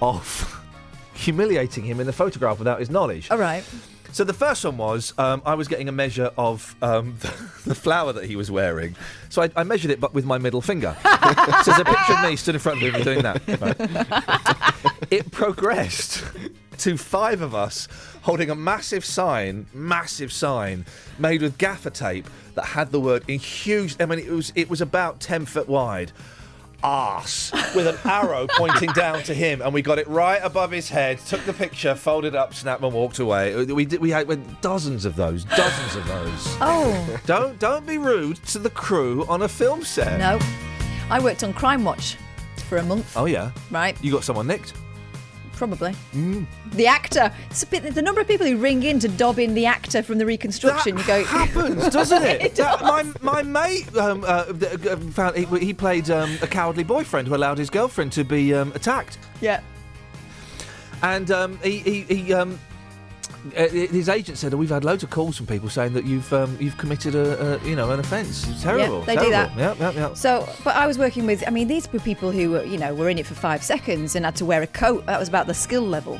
S6: of <laughs> humiliating him in the photograph without his knowledge.
S8: All right.
S6: So the first one was um, I was getting a measure of um, <laughs> the, flower that he was wearing. So I, I measured it, but with my middle finger. <laughs> so there's a picture of me stood in front of him doing that. right? <laughs> it progressed to five of us holding a massive sign, massive sign made with gaffer tape that had the word in huge. I mean, it was it was about ten foot wide. Arse with an arrow pointing down to him, and we got it right above his head. Took the picture, folded up, snapped, and walked away. We did. We had we had dozens of those, dozens of those.
S8: Oh.
S6: Don't don't be rude to the crew on a film set.
S8: No. I worked on Crime Watch for a month.
S6: Oh yeah.
S8: Right.
S6: You got someone nicked.
S8: Probably.
S6: Mm.
S8: The actor. It's bit, the number of people who ring in to dob in the actor from the reconstruction, you go. <laughs>
S6: happens, doesn't it? <laughs>
S8: It
S6: That- my my mate um, uh, uh, found he, he played um, a cowardly boyfriend who allowed his girlfriend to be um, attacked,
S8: Yeah.
S6: and um, he he. he um, his agent said, oh, "We've had loads of calls from people saying that you've um, you've committed a, a you know an offence. It's terrible.
S8: Yeah, they do that.
S6: Yeah, yeah, yeah.
S8: So, but I was working with, I mean, these were people who were, you know, were in it for five seconds and had to wear a coat. That was about the skill level.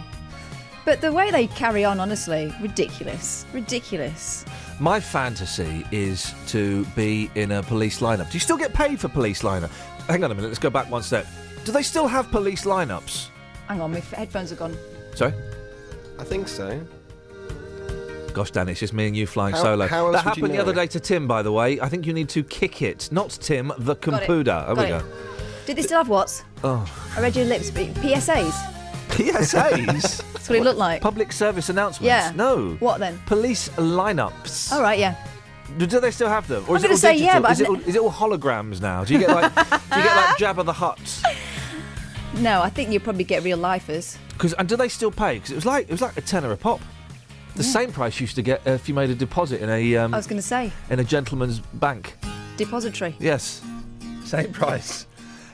S8: But the way they carry on, honestly, ridiculous. Ridiculous.
S6: My fantasy is to be in a police lineup. Do you still get paid for police lineup? Hang on a minute. Let's go back one step. Do they still have police lineups?
S8: Hang on, my f- headphones are gone.
S6: Sorry.
S29: I think so.
S6: Gosh, Dan, it's just me and you flying
S29: How-
S6: solo.
S29: how else
S6: that
S29: would you
S6: happened the other
S29: it?
S6: day to Tim, by the way. I think you need to kick it, not Tim, the
S8: Got it.
S6: computer. There we
S8: it.
S6: go.
S8: Did they still have what's?
S6: Oh,
S8: I read your lips. PSAs.
S6: PSAs. <laughs>
S8: That's what it looked like.
S6: Public service announcements.
S8: Yeah.
S6: No.
S8: What then?
S6: Police lineups.
S8: All right, yeah.
S6: Do, do they still have them? Or
S8: I'm
S6: is it
S8: gonna
S6: all
S8: say
S6: digital?
S8: yeah, but
S6: is,
S8: I've
S6: it all, is it all holograms now? Do you get like do you get like <laughs> Jabba the Hutt?
S8: No, I think you probably get real lifers.
S6: Because and do they still pay? Because it was like it was like a tenner a pop. The
S8: Yeah.
S6: same price you used to get if you made a deposit in a um,
S8: I was going to say
S6: in a gentleman's bank.
S8: depository.
S6: Yes, same price.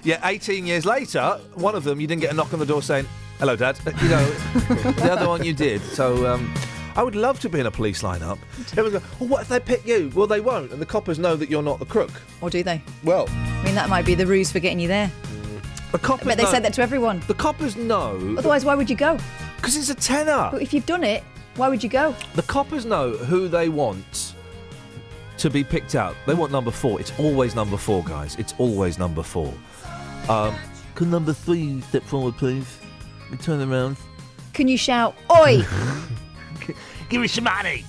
S6: Yeah, 18 years later, one of them you didn't get a knock on the door saying, "Hello, Dad." You know, <laughs> the other one you did. So. Um, I would love to be in a police lineup. Everyone's go, well, what if they pick you? Well, they won't, and the coppers know that you're not the crook.
S8: Or do they?
S6: Well,
S8: I mean, that might be the ruse for getting you there.
S6: the coppers.
S8: I bet they
S6: know-
S8: said that to everyone.
S6: The coppers know.
S8: Otherwise, why would you go?
S6: Because it's a tenner.
S8: But if you've done it, why would you go?
S6: The coppers know who they want to be picked out. They want number four. It's always number four, guys. It's always number four. Um, can number three step forward, please? We turn around.
S8: Can you shout, "Oi"? <laughs>
S6: Give me some money.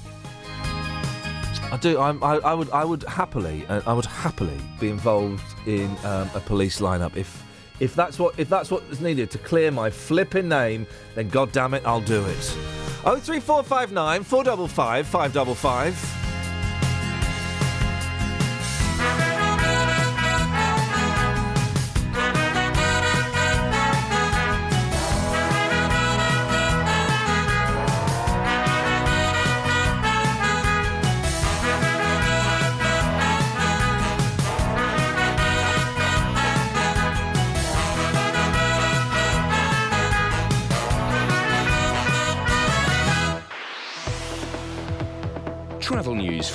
S6: I do. I'm, I, I would. I would happily. Uh, I would happily be involved in um, a police lineup if. If that's what if that's what is needed to clear my flipping name, then god damn it, I'll do it. 03459
S7: 455 555.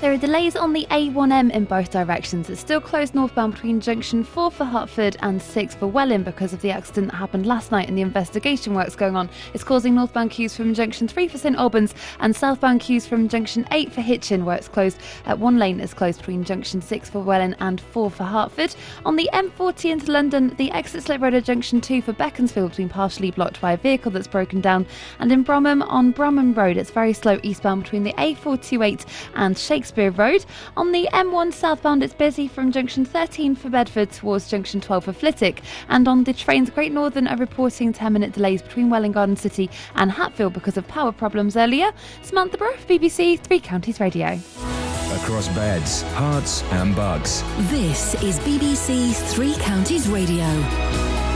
S11: There are delays on the A1M in both directions. It's still closed northbound between junction 4 for Hertford and 6 for Welwyn because of the accident that happened last night and the investigation works going on. It's causing northbound queues from junction 3 for St Albans and southbound queues from junction 8 for Hitchin, where it's closed at one lane is closed between junction 6 for Welwyn and 4 for Hertford. On the M40 into London, the exit slip road at junction 2 for Beaconsfield being partially blocked by a vehicle that's broken down. And in Bromham on Bromham Road, it's very slow eastbound between the A428 and Shakespeare Road. On the M1 southbound, it's busy from junction 13 for Bedford towards junction 12 for Flitwick. And on the trains, Great Northern are reporting 10 minute delays between Welwyn Garden City and Hatfield because of power problems earlier. Samantha Brough, BBC Three Counties Radio.
S7: Across beds, Herts, and bugs.
S2: This is BBC Three Counties Radio.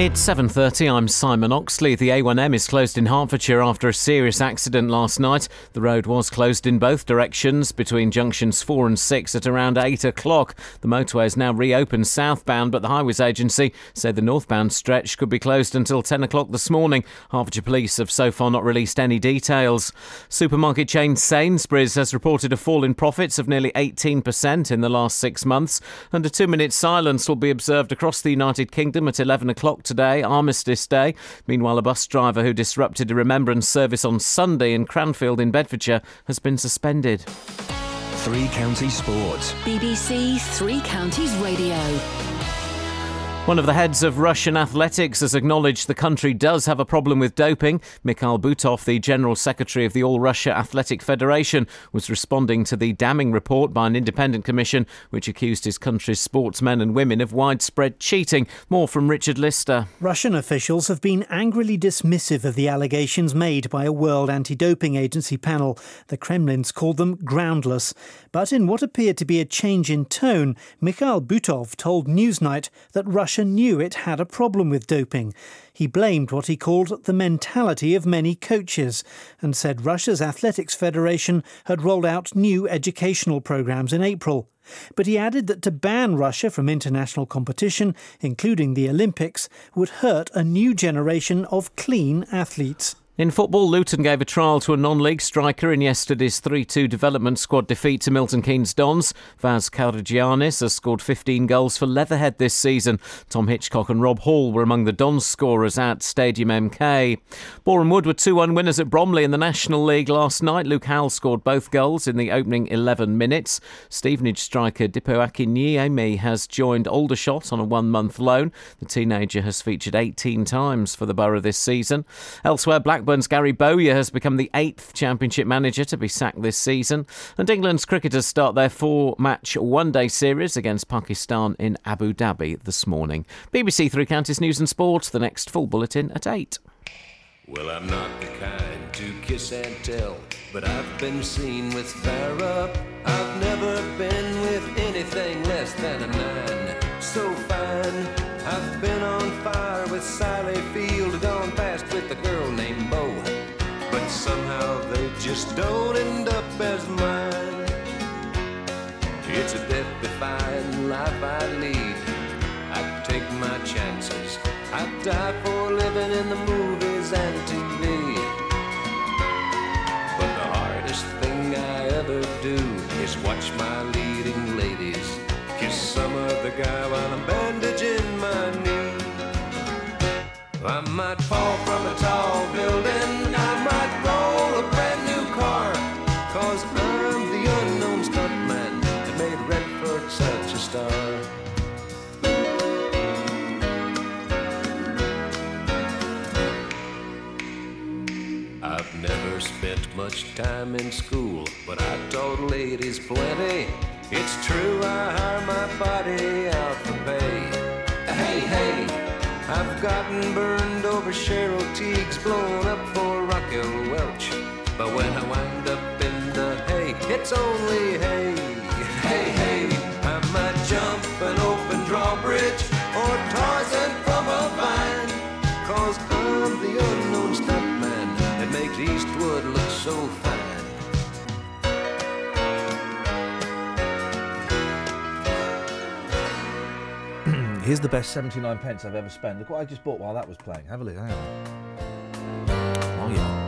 S1: It's 7:30. I'm Simon Oxley. The A1M is closed in Hertfordshire after a serious accident last night. The road was closed in both directions between junctions 4 and 6 at around 8 o'clock. The motorway is now reopened southbound, but the Highways Agency said the northbound stretch could be closed until 10 o'clock this morning. Hertfordshire Police have so far not released any details. Supermarket chain Sainsbury's has reported a fall in profits of nearly 18% in the last six months, and a two-minute silence will be observed across the United Kingdom at 11 o'clock today, Armistice Day. Meanwhile, a bus driver who disrupted a remembrance service on Sunday in Cranfield in Bedfordshire has been suspended.
S7: Three Counties Sports.
S2: BBC Three Counties Radio.
S1: One of the heads of Russian athletics has acknowledged the country does have a problem with doping. Mikhail Butov, the General Secretary of the All Russia Athletic Federation, was responding to the damning report by an independent commission which accused his country's sportsmen and women of widespread cheating. More from Richard Lister.
S19: Russian officials have been angrily dismissive of the allegations made by a World Anti Doping Agency panel. The Kremlin's called them groundless. But in what appeared to be a change in tone, Mikhail Butov told Newsnight that Russia knew it had a problem with doping. He blamed what he called the mentality of many coaches and said Russia's Athletics Federation had rolled out new educational programs in April. But he added that to ban Russia from international competition, including the Olympics, would hurt a new generation of clean athletes.
S1: In football, Luton gave a trial to a non league striker in yesterday's 3 2 development squad defeat to Milton Keynes Dons. Vaz Karagiannis has scored 15 goals for Leatherhead this season. Tom Hitchcock and Rob Hall were among the Dons scorers at Stadium MK. Boreham Wood were 2 1 winners at Bromley in the National League last night. Luke Howell scored both goals in the opening 11 minutes. Stevenage striker Dipo Akinyemi has joined Aldershot on a one month loan. The teenager has featured 18 times for the Borough this season. Elsewhere, Blackburn Blackburn's Gary Bowyer has become the eighth Championship manager to be sacked this season, and England's cricketers start their four match one day series against Pakistan in Abu Dhabi this morning. BBC Three Counties News and Sport, the next full bulletin at 8.
S34: Well, I'm not the kind to kiss and tell, but I've been seen with Farrah. I've never been with anything less than a nine. So fine, don't end up as mine. It's a death defying life I lead. I take my chances. I die for living in the movies and TV. But the hardest thing I ever do is watch my leading ladies kiss some other guy while I'm bandaging my knee. I might fall from a spent much time in school, but I taught ladies plenty. It's true, I hire my body out for pay. Hey, hey, I've gotten burned over Cheryl Tiegs, blown up for Raquel Welch. But when I wind up in the hay, it's only hay. Hey, hey, so fine. <clears throat>
S6: Here's the best 79 pence I've ever spent. Look what I just bought while that was playing. Have a look. Hang on. Oh, yeah.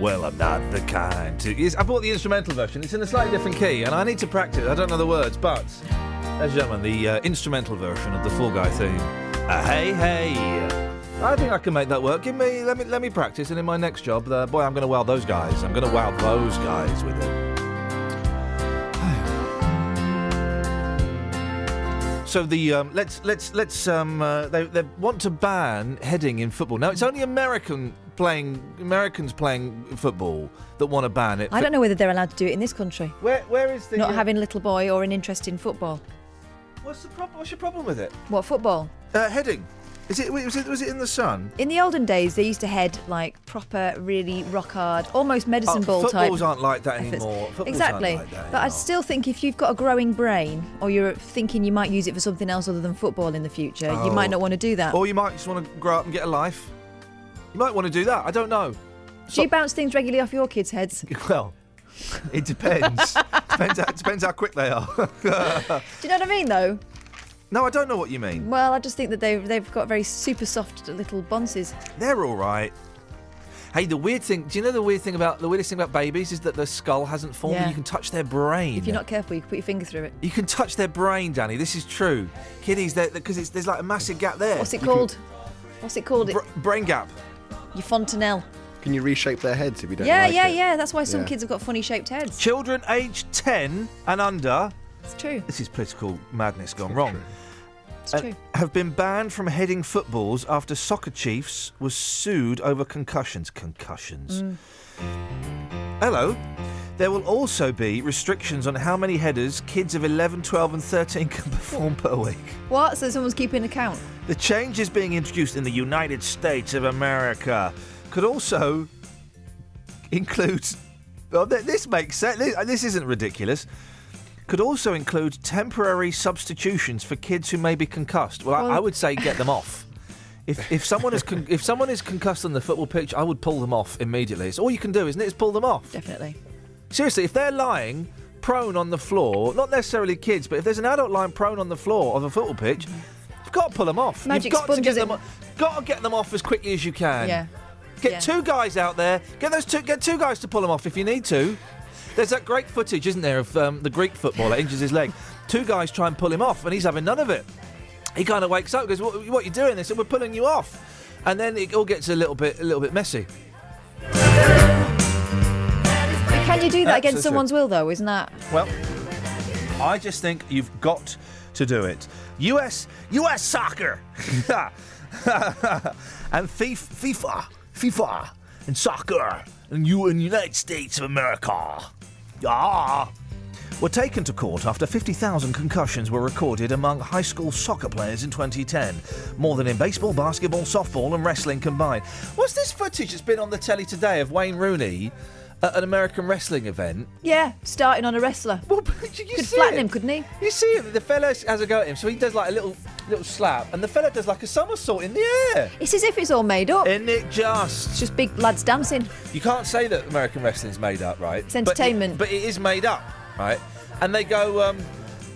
S6: Well, I'm not the kind to. Yes, I bought the instrumental version. It's in a slightly different key, and I need to practice. I don't know the words, but, ladies and gentlemen, the uh, instrumental version of the Fall Guy theme. Uh, hey, hey. I think I can make that work. Give me, let me, let me practice, and in my next job, uh, boy, I'm going to wow those guys. I'm going to wow those guys with it. <sighs> So the um, let's let's let's um, uh, they they want to ban heading in football. Now it's only American playing Americans playing football that want to ban it.
S8: I don't know whether they're allowed to do it in this country.
S6: Where where is the
S8: Not
S6: uh,
S8: having a little boy or an interest in football.
S6: What's the problem? What's your problem with it?
S8: What football?
S6: Uh, heading. Is it was it was it in the sun?
S8: In the olden days, they used to head like proper, really rock hard, almost oh, medicine
S6: Oh,
S8: ball type.
S6: footballs aren't like that
S8: efforts.
S6: anymore. Footballs
S8: exactly.
S6: like that
S8: but I still think if you've got a growing brain, or you're thinking you might use it for something else other than football in the future, you might
S6: Oh.
S8: not want to do that.
S6: Or you might just want to grow up and get a life. You might want to do that. I don't know.
S8: do you bounce things regularly off your kids' heads? <laughs>
S6: Well, it depends. <laughs> depends, how, depends how quick they are. <laughs>
S8: Do you know what I mean, though?
S6: No, I don't know what you mean.
S8: Well, I just think that they've they've got very super soft little bonces.
S6: They're all right. Hey, the weird thing. Do you know the weird thing about the weirdest thing about babies is that their skull hasn't formed. and You can touch their brain.
S8: If you're not careful, you can put your finger through it.
S6: You can touch their brain, Danny. This is true. Kiddies, because there's like a massive gap there.
S8: What's it
S6: You can-
S8: called? What's it called?
S6: brain gap.
S8: Your fontanelle.
S29: Can you reshape their heads if you don't
S8: Yeah,
S29: like
S8: yeah,
S29: it?
S8: yeah. That's why some
S29: Yeah.
S8: kids have got funny shaped heads.
S6: Children aged 10 and under.
S8: It's true.
S6: This is political madness gone wrong.
S8: It's
S6: uh,
S8: true.
S6: Have been banned from heading footballs after soccer chiefs was sued over concussions. Concussions.
S8: Mm.
S6: Hello. There will also be restrictions on how many headers kids of 11, 12, and 13 can <laughs> perform per week.
S8: What? So someone's keeping account?
S6: The changes being introduced in the United States of America could also include. Well, this makes sense. This isn't ridiculous. Could also include temporary substitutions for kids who may be concussed. Well, I, I would say get them off. If, if someone is con- if someone is concussed on the football pitch, I would pull them off immediately. It's all you can do, isn't it? Is pull them off.
S8: Definitely.
S6: Seriously, if they're lying prone on the floor, not necessarily kids, but if there's an adult lying prone on the floor of a football pitch, you've got to pull them off.
S8: Magic
S6: you've got to get them off. got to get them off as quickly as you can.
S8: Yeah.
S6: Get
S8: Yeah.
S6: two guys out there. Get those two. Get two guys to pull them off if you need to. There's that great footage, isn't there, of um, the Greek footballer injures his leg. Two guys try and pull him off, and he's having none of it. He kind of wakes up, and goes, "What, what are you doing?" They said, "We're pulling you off," and then it all gets a little bit, a little bit messy.
S8: Can you do that against someone's will, though? Isn't that?
S6: Well, I just think you've got to do it. US, US soccer, <laughs> and FIFA, FIFA, FIFA, and soccer, and you in the United States of America. Yeah. Were taken to court after 50,000 concussions were recorded among high school soccer players in 2010, more than in baseball, basketball, softball, and wrestling combined. What's this footage that's been on the telly today of Wayne Rooney at an American wrestling event?
S8: Yeah, starting on a wrestler. Well, you Could
S6: see
S8: flatten
S6: it?
S8: him, couldn't he?
S6: You see him, the fella has a go at him, so he does like a little little slap, and the fella does like a somersault in the air.
S8: It's as if it's all made up.
S6: Isn't it just?
S8: It's just big lads dancing.
S6: You can't say that American wrestling's made up, right?
S8: It's
S6: But it-
S8: entertainment.
S6: But it, is made up, right? And they go, um,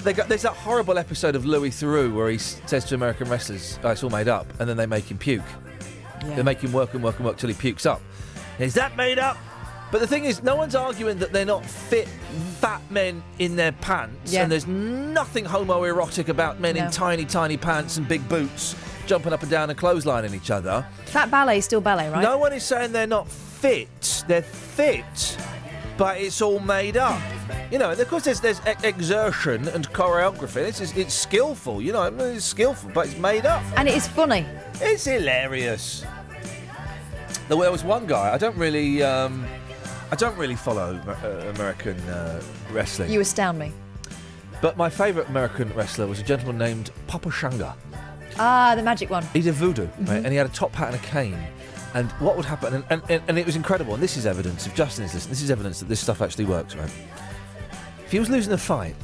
S6: they go. There's that horrible episode of Louis Theroux where he says to American wrestlers, oh, "It's all made up," and then they make him puke.
S8: Yeah.
S6: They make him work and work and work till he pukes up. Is that made up? But the thing is, no one's arguing that they're not fit, fat men in their pants,
S8: Yeah.
S6: and there's nothing homoerotic about men
S8: No.
S6: in tiny, tiny pants and big boots jumping up and down and clotheslining each other.
S8: That ballet is still ballet, right?
S6: No one is saying they're not fit. They're fit, but it's all made up. You know, and of course, there's there's exertion and choreography. It's it's, it's skillful. You know, it's skillful, but it's made up.
S8: And it is funny.
S6: It's hilarious. There there was one guy. I don't really, um, I don't really follow uh, American uh, wrestling.
S8: You astound me.
S6: But my favourite American wrestler was a gentleman named Papa Shango.
S8: Ah, the magic one.
S6: He's a voodoo,
S8: Mm-hmm.
S6: right? and he had a top hat and a cane. And what would happen, and, and, and, it was incredible, and this is evidence, if Justin is listening, this is evidence that this stuff actually works, right? If he was losing a fight,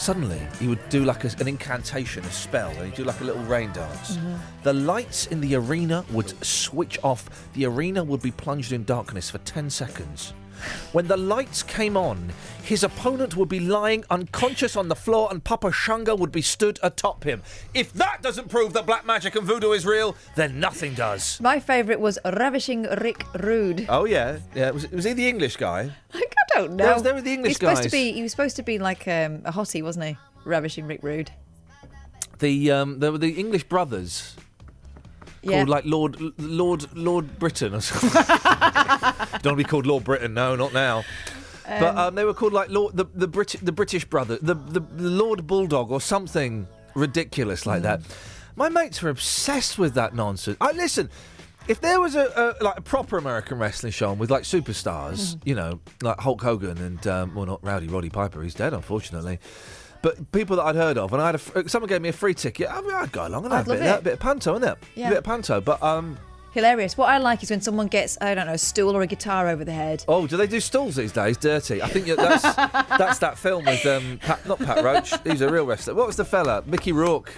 S6: suddenly he would do like a, an incantation, a spell, and he'd do like a little rain dance.
S8: Mm-hmm.
S6: The lights in the arena would switch off. The arena would be plunged in darkness for 10 seconds. When the lights came on, his opponent would be lying unconscious on the floor and Papa Shango would be stood atop him. If that doesn't prove that black magic and voodoo is real, then nothing does.
S8: My favourite was Ravishing Rick Rude.
S6: Oh, yeah. Yeah. Was, was he the English guy?
S8: Like, <laughs> I don't know.
S6: There were the English
S8: he was supposed
S6: guys.
S8: to be. He was supposed to be like um, a hottie, wasn't he? Ravishing Rick Rude.
S6: The um, there were the English brothers
S8: Yeah.
S6: called like Lord Lord Lord Britain or something. <laughs> Don't want to be called Lord Britain, no, not now. but
S8: Um,
S6: um, they were called like Lord the the Brit the British brother, the, the the Lord Bulldog or something ridiculous like that. My mates were obsessed with that nonsense. I listen. If there was a, a like a proper American wrestling show on with like superstars, you know, like Hulk Hogan and um, well, not Rowdy Roddy Piper, he's dead unfortunately. But people that I'd heard of, and I had a, someone gave me a free ticket. I mean, I'd go along and
S8: I'd
S6: have a bit, that, bit of panto, isn't it?
S8: Yeah.
S6: A bit of panto, but um,
S8: Hilarious. What I like is when someone gets, I don't know, a stool or a guitar over the head.
S6: oh, do they do stools these days? Dirty. I think that's <laughs> that's that film with um, Pat, not Pat Roach. He's a real wrestler. What was the fella? Mickey Rourke.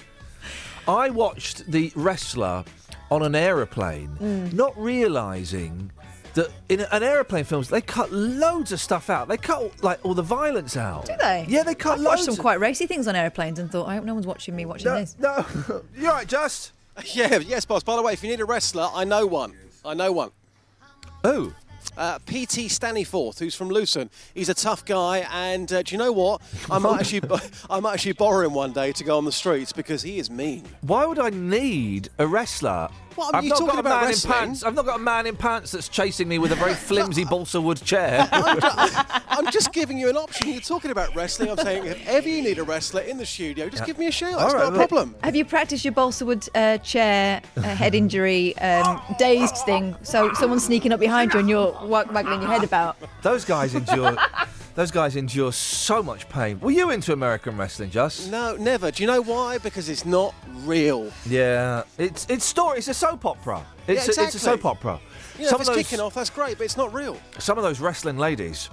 S6: I watched the wrestler on an aeroplane,
S8: Mm.
S6: not realizing that in an aeroplane films they cut loads of stuff out. They cut like all the violence out.
S8: Do they?
S6: Yeah, they cut
S8: I've watched
S6: loads.
S8: some quite racy things on airplanes and thought, I hope no one's watching me watching
S6: No,
S8: this.
S6: no. <laughs> you all right, Just? <laughs>
S35: Yeah, yes, boss. By the way, if you need a wrestler, I know one. I know one.
S6: Who?
S35: Uh, PT Staniforth, who's from Luton. He's a tough guy, and uh, do you know what? I might actually, <laughs> I might actually borrow him one day to go on the streets because he is mean.
S6: Why would I need a wrestler?
S35: Well, I mean,
S6: I've
S35: you're
S6: not
S35: talking
S6: got a
S35: about
S6: man
S35: wrestling.
S6: in pants. I've not got a man in pants that's chasing me with a very flimsy balsa wood chair. <laughs>
S35: I'm just giving you an option. You're talking about wrestling. I'm saying if ever you need a wrestler in the studio, just give me a shout. It's not a problem.
S8: Have you practiced your balsa wood uh, chair uh, head injury um, dazed thing? So someone's sneaking up behind you and you're wa- waggling your head about.
S6: those guys endure. those guys endure so much pain. Were you into American wrestling, Just?
S35: No, never. Do you know why? Because it's not real.
S6: Yeah, it's it's story. It's a soap opera.
S35: Yeah,
S6: It's a, it's a soap opera.
S35: You know,
S6: some
S35: if
S6: of
S35: it's
S6: those
S35: kicking off, that's great, but it's not real.
S6: some of those wrestling ladies.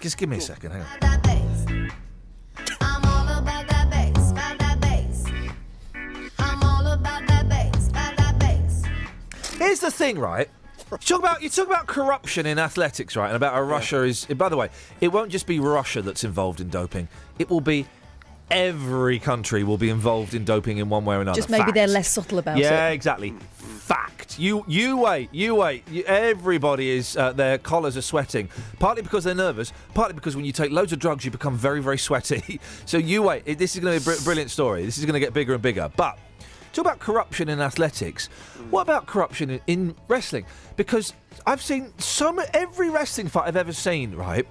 S6: Just give me a second. Hang on. Here's the thing, right? You talk about you talk about corruption in athletics, right? And about how Russia is. By the way, it won't just be Russia that's involved in doping. It will be every country will be involved in doping in one way or another.
S8: Just maybe
S6: Fact.
S8: they're less subtle about
S6: yeah,
S8: it.
S6: Yeah, exactly. Fact. You you wait. You wait. You, everybody is uh, their collars are sweating. Partly because they're nervous. Partly because when you take loads of drugs, you become very very sweaty. <laughs> so you wait. It- This is going to be a br- brilliant story. This is going to get bigger and bigger. But talk about corruption in athletics. What about corruption in, in wrestling? Because I've seen so much. Every wrestling fight I've ever seen, right?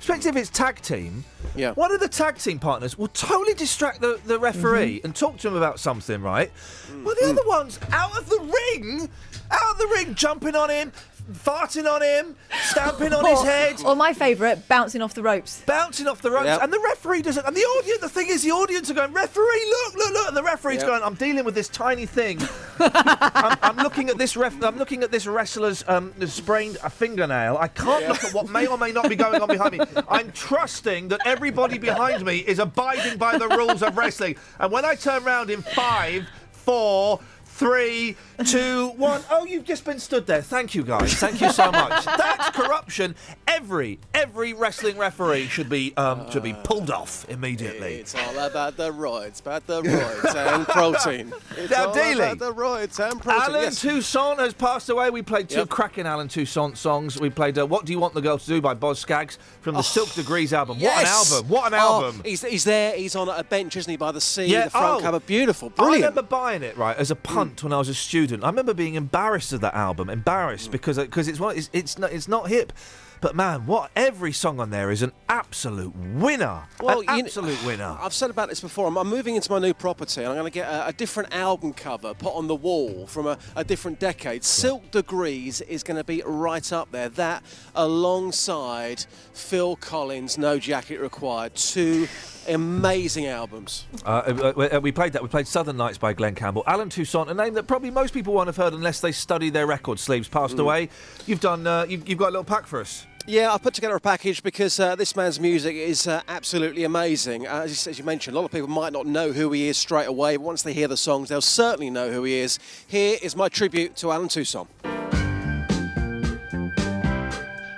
S6: Especially if it's tag team.
S17: Yeah.
S6: One of the tag team partners will totally distract the, the referee mm-hmm. and talk to him about something, right? Mm. Well, the other mm. one's out of the ring, out of the ring, jumping on him, farting on him, stamping on his head.
S8: Or my favourite, bouncing off the ropes.
S6: Bouncing off the ropes,
S8: Yep.
S6: and the referee doesn't. And the audience, the thing is, the audience are going, referee, look, look, look, and the referee's
S17: Yep.
S6: going, I'm dealing with this tiny thing. <laughs> I'm, I'm looking at this ref. I'm looking at this wrestler's um, sprained a fingernail. I can't look at what may or may not be going on behind me. I'm trusting that everybody behind me is abiding by the rules of wrestling. And when I turn round in five, four. Three, two, one. Oh, you've just been stood there. Thank you, guys. Thank you so much. <laughs> That's corruption. Every every wrestling referee should be um, should be pulled off immediately.
S17: It's all about the roids, about the roids and <laughs> protein. It's
S6: Now,
S17: all about the roids and protein.
S6: Allen
S17: yes.
S6: Toussaint has passed away. We played two
S17: Yep.
S6: cracking Allen Toussaint songs. We played uh, "What Do You Want the Girl to Do" by Boz Scaggs from the Silk Degrees album. What an album! What an
S17: Oh,
S6: album!
S17: he's, he's there. He's on a bench, isn't he, by the sea?
S6: Yeah,
S17: the front
S6: oh.
S17: cover, beautiful, brilliant.
S6: I remember buying it right as a when I was a student. I remember being embarrassed of that album, embarrassed because because it's it's it's not, it's not hip. But man, what every song on there is an absolute winner.
S17: Well,
S6: an absolute winner. <sighs>
S17: I've said about this before. I'm, I'm moving into my new property, and I'm going to get a, a different album cover put on the wall from a, a different decade. Silk Degrees is going to be right up there. That alongside Phil Collins, No Jacket Required, two amazing albums.
S6: Uh, uh, uh, we played that. We played Southern Nights by Glen Campbell. Allen Toussaint, a name that probably most people won't have heard unless they study their record sleeves. Passed
S17: Mm.
S6: away. You've done. Uh, you've, you've got a little pack for us.
S17: Yeah, I've put together a package because uh, this man's music is uh, absolutely amazing. Uh, as, you, as you mentioned, a lot of people might not know who he is straight away, but once they hear the songs, they'll certainly know who he is. Here is my tribute to Allen Toussaint.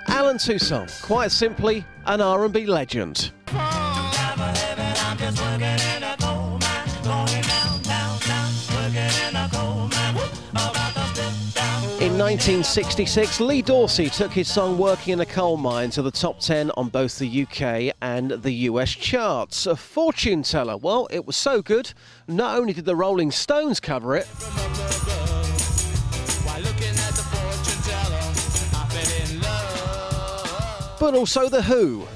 S17: Allen Toussaint, quite simply, an R&B legend. In 1966, Lee Dorsey took his song Working in a Coal Mine to the top 10 on both the UK and the US charts. A fortune teller, well, it was so good, not only did the Rolling Stones cover it, but also The Who.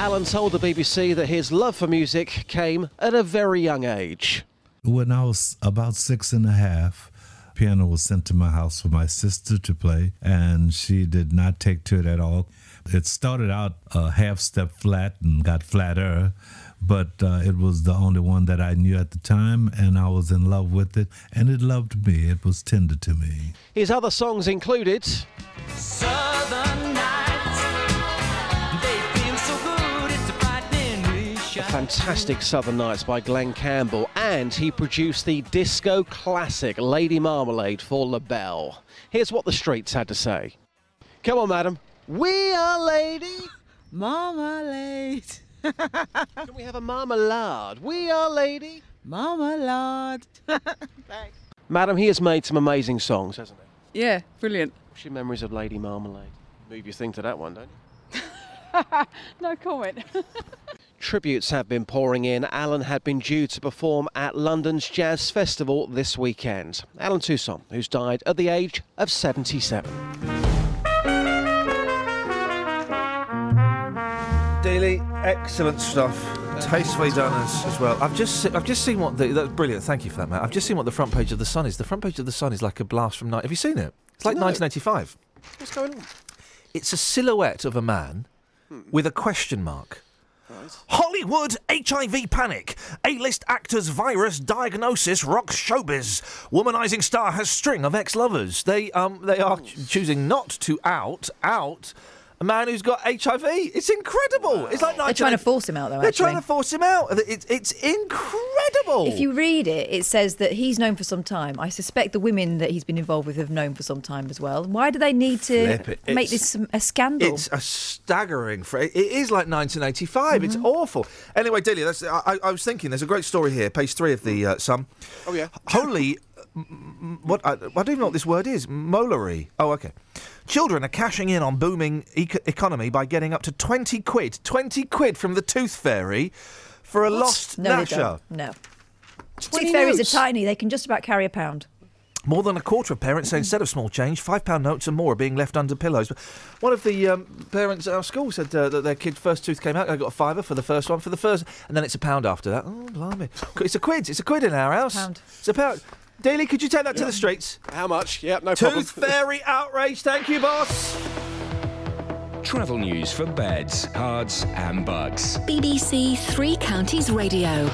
S17: Allen told the BBC that his love for music came at a very young age.
S36: When I was about six and a half, piano was sent to my house for my sister to play, and she did not take to it at all. It started out a half step flat and got flatter, but uh, it was the only one that I knew at the time, and I was in love with it, and it loved me. It was tender to me.
S17: His other songs included
S35: Southern nights,
S17: fantastic Southern Nights by Glen Campbell, and he produced the disco classic Lady Marmalade for LaBelle. Here's what the streets had to say. Come on, madam. We are Lady
S37: Marmalade. <laughs>
S17: Can we have a marmalade? We are Lady
S37: Marmalade. <laughs>
S17: Madam, he has made some amazing songs, hasn't he?
S37: yeah, brilliant.
S17: What's your memories of Lady Marmalade? Move your thing to that one, don't you? <laughs>
S37: no comment.
S17: Tributes have been pouring in. Allen had been due to perform at London's Jazz Festival this weekend. Allen Toussaint, who's died at the age of 77.
S6: Daily, excellent stuff. Tastefully done as, as well. I've just I've just seen what the that's brilliant. Thank you for that, Matt. I've just seen what the front page of the Sun is. The front page of the Sun is like a blast from night. Have you seen it? It's like
S17: No.
S6: 1985.
S17: What's going on?
S6: It's a silhouette of a man hmm. with a question mark. Hollywood HIV panic. A-list actor's virus diagnosis rocks showbiz. Womanizing star has string of ex-lovers. They um they are choosing not to out out a man who's got HIV. It's incredible. It's like
S8: They're trying to force him out, though.
S6: They're
S8: actually.
S6: trying to force him out. It's it's incredible.
S8: If you read it, it says that he's known for some time. I suspect the women that he's been involved with have known for some time as well. Why do they need to
S6: it.
S8: make
S6: It's-
S8: this a scandal?
S6: It's a staggering phrase. It is like 1985. It's
S8: Mm-hmm.
S6: awful. Anyway, Delia, that's, I, I- I was thinking. There's a great story here, page three of the uh, Sun.
S35: Oh yeah.
S6: Holy, m- m- what? I, I don't even know what this word is. Molery. Oh, okay. Children are cashing in on booming eco- economy by getting up to 20 quid. 20 quid from the Tooth Fairy for a lost
S8: no,
S6: Nasher.
S8: No.
S6: 20
S8: Tooth fairies are tiny. They can just about carry a pound.
S6: More than a quarter of parents say instead of small change, five pound notes and more are being left under pillows. One of the um, parents at our school said uh, that their kid's first tooth came out. They got a fiver for the first one for the first, and then it's a pound after that. Oh, blimey! It's a quid. It's a quid in our house.
S8: Pound.
S6: It's a pound. Daly, could you take that to the streets?
S35: How much? Yep, no problem.
S6: Tooth <laughs> fairy outrage. Thank you, boss.
S7: Travel news for beds, cards, and Bucks.
S2: BBC Three Counties Radio.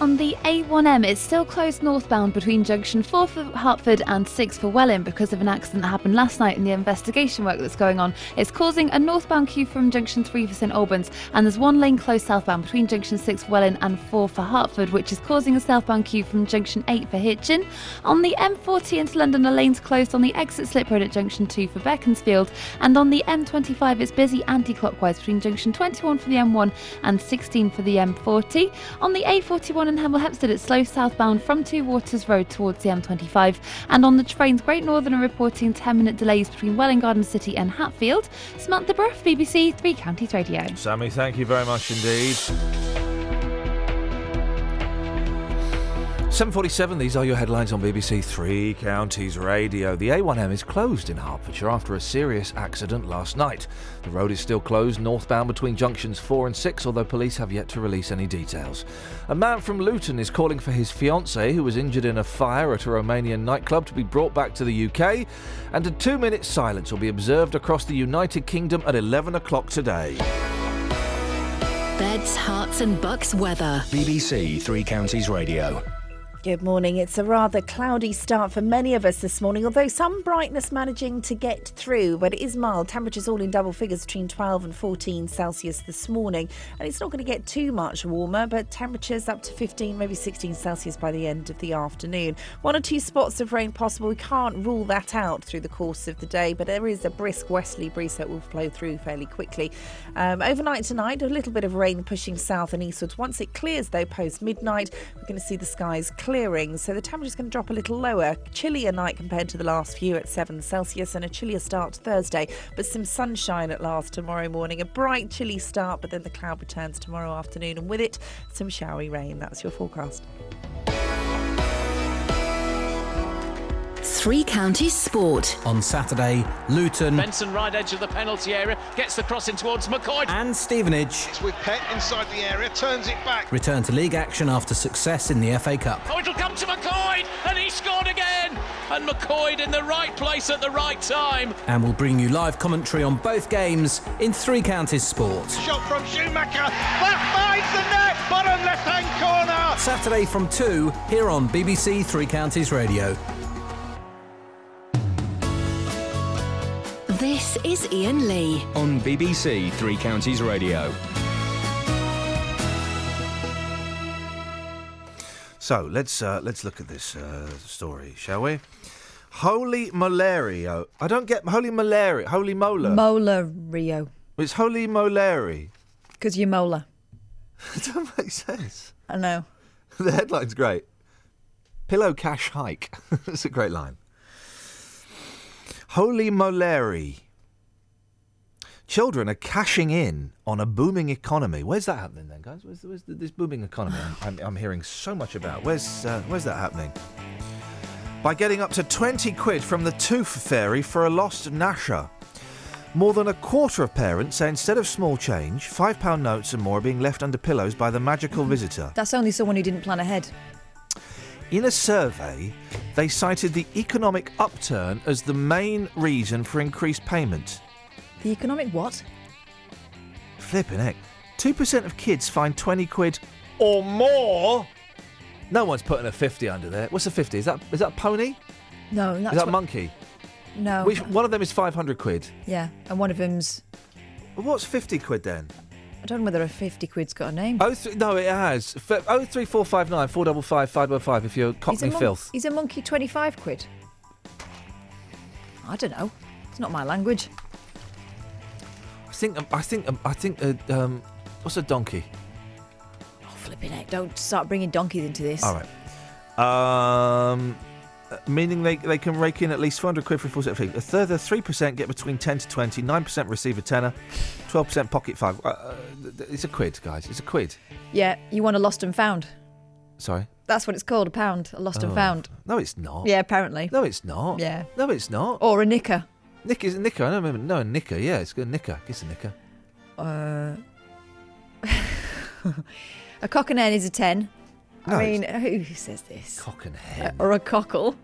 S11: On the A1M, it's still closed northbound between junction 4 for Hertford and 6 for Welwyn because of an accident that happened last night in the investigation work that's going on. It's causing a northbound queue from junction 3 for St Albans, and there's one lane closed southbound between junction 6 for Welwyn and 4 for Hertford, which is causing a southbound queue from junction 8 for Hitchin. On the M40 into London, a lane's closed on the exit slip road at junction 2 for Beaconsfield, and on the M25, it's busy anti clockwise between junction 21 for the M1 and 16 for the M40. On the A41 in Hemel Hempstead, slow southbound from Two Waters Road towards the M25. And on the trains, Great Northern are reporting 10 minute delays between Welwyn Garden City and Hatfield. Samantha Bruff, BBC Three Counties Radio.
S6: Sammy, thank you very much indeed. 747, these are your headlines on BBC Three Counties Radio. The A1M is closed in Hertfordshire after a serious accident last night. The road is still closed northbound between junctions 4 and 6, although police have yet to release any details. A man from Luton is calling for his fiancée, who was injured in a fire at a Romanian nightclub, to be brought back to the UK, and a two minute silence will be observed across the United Kingdom at 11 o'clock today.
S2: Beds, Herts, and Bucks weather.
S7: BBC Three Counties Radio.
S21: Good morning. It's a rather cloudy start for many of us this morning, although some brightness managing to get through. But it is mild. Temperatures all in double figures between 12 and 14 Celsius this morning. And it's not going to get too much warmer, but temperatures up to 15, maybe 16 Celsius by the end of the afternoon. One or two spots of rain possible. We can't rule that out through the course of the day, but there is a brisk westerly breeze that will flow through fairly quickly. Um, overnight tonight, a little bit of rain pushing south and eastwards. Once it clears, though, post midnight, we're going to see the skies clearing. So the temperature is going to drop a little lower. Chillier night compared to the last few at 7 Celsius and a chillier start Thursday, but some sunshine at last tomorrow morning. A bright, chilly start, but then the cloud returns tomorrow afternoon, and with it, some showery rain. That's your forecast.
S2: Three Counties Sport.
S38: On Saturday, Luton
S39: Benson right edge of the penalty area gets the cross in towards McCoy.
S38: and Stevenage
S40: With Pet inside the area, turns it back.
S38: return to league action after success in the FA Cup.
S39: Oh, it'll come to McCoy, and he scored again. And McCoy in the right place at the right time.
S38: And we'll bring you live commentary on both games in Three Counties Sport.
S40: Shot from Schumacher. That finds the net. Bottom left hand corner.
S38: Saturday from 2 here on BBC Three Counties Radio.
S2: This is Iain Lee.
S7: On BBC Three Counties Radio.
S6: So let's uh, let's look at this uh, story, shall we? Holy Malaria. I don't get Holy Malaria. Holy Molar.
S8: Molar Rio.
S6: it's Holy Molari.
S8: Because you're molar. <laughs>
S6: it doesn't make sense.
S8: I know. <laughs>
S6: the headline's great. Pillow cash hike. <laughs> That's a great line. Holy Moleri. Children are cashing in on a booming economy. Where's that happening then, guys? Where's, where's this booming economy I'm, I'm, hearing so much about? Where's, uh, where's that happening? By getting up to 20 quid from the Tooth Fairy for a lost Nasher. More than a quarter of parents say instead of small change, £5 notes and more are being left under pillows by the magical visitor.
S8: That's only someone who didn't plan ahead.
S6: In a survey, they cited the economic upturn as the main reason for increased payment.
S8: The economic what?
S6: Flipping heck. 2% of kids find 20 quid or more. No one's putting a 50 under there. What's a 50? Is that is that pony?
S8: No, that's
S6: is
S8: that
S6: monkey?
S8: No.
S6: Which one of them is 500 quid?
S8: Yeah, and one of them's
S6: What's 50 quid then?
S8: I don't know whether a 50 quid's got a name.
S6: Oh, th- no, it has. F- oh, three four five nine four double five five double five. If you're Cockney
S8: mon-
S6: filth.
S8: He's a monkey 25 quid. I don't know. It's not my language.
S6: I think. Um, I think. Um, I think. Uh, um, what's a donkey?
S8: Flipping heck, don't start bringing donkeys into this.
S6: All right. Um, meaning they, they can rake in at least 400 quid for a full set of feet. A further 3% get between 10 to 20, 9% receive a tenner, 12% pocket five. Uh, uh, it's a quid, guys. It's a quid.
S8: Yeah, you want a lost and found.
S6: Sorry.
S8: That's what it's called, a pound, a lost and
S6: Oh.
S8: found.
S6: No, it's not.
S8: Yeah, apparently.
S6: No, it's not.
S8: Yeah.
S6: No, it's not.
S8: Or a knicker.
S6: Nick is a nicker. I don't remember. No, a nicker. Yeah, it's a nicker. It's a nicker.
S8: Uh, <laughs> a cock and hen is a 10.
S6: No,
S8: I mean, who says this?
S6: Cock and hen.
S8: or a cockle.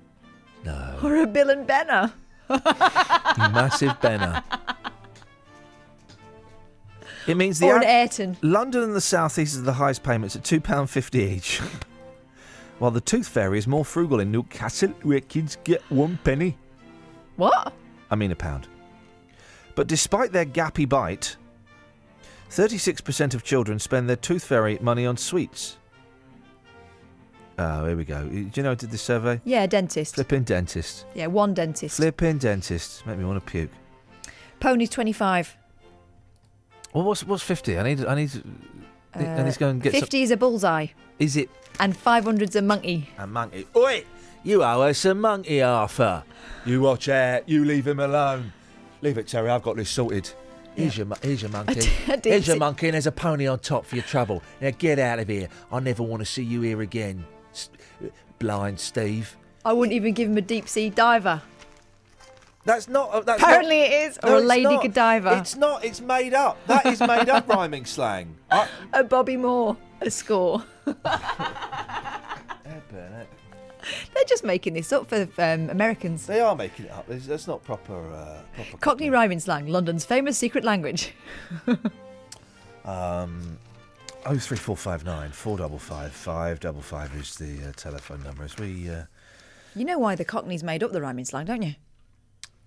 S6: No.
S8: Or a Bill and Benner. <laughs>
S6: Massive Benner. It means the
S8: Or an Ayrton.
S6: London and the South East is the highest payments at £2.50 each. <laughs> While the Tooth Fairy is more frugal in Newcastle, where kids get one penny.
S8: What?
S6: I mean a pound. But despite their gappy bite, 36% of children spend their Tooth Fairy money on sweets. Oh, here we go. Do you know who did this survey?
S8: Yeah, dentist.
S6: Flipping dentist.
S8: Yeah, one dentist.
S6: Flipping dentist. Make me want to puke.
S8: Pony's 25.
S6: Well, what's what's 50? I need I need to, I need to go and get
S8: 50 is a bullseye.
S6: Is it
S8: And 500's a monkey.
S6: a monkey? Oi! You owe us a monkey, Arthur. You watch out. You leave him alone. Leave it, Terry. I've got this sorted. Here's your, mo- here's your <laughs> monkey.
S8: I did
S6: here's your monkey, and there's a pony on top for your trouble. Now get out of here. I never want to see you here again. S- blind Steve.
S8: I wouldn't even give him a deep sea diver.
S6: That's not. uh, That's
S8: Apparently
S6: not-
S8: it is.
S6: No,
S8: Or a lady
S6: not.
S8: Godiva.
S6: It's not. It's made up. That is made up rhyming slang. <laughs> I,
S8: A Bobby Moore. A score. <laughs> They're just making this up for um, Americans.
S6: They are making it up. It's- That's not proper. Uh, proper.
S8: Cockney rhyming slang, London's famous secret language. <laughs>
S6: Um, oh three four five nine four double five five double five is the uh, telephone number. As we uh,
S8: You know why the Cockneys made up the rhyming slang, don't you?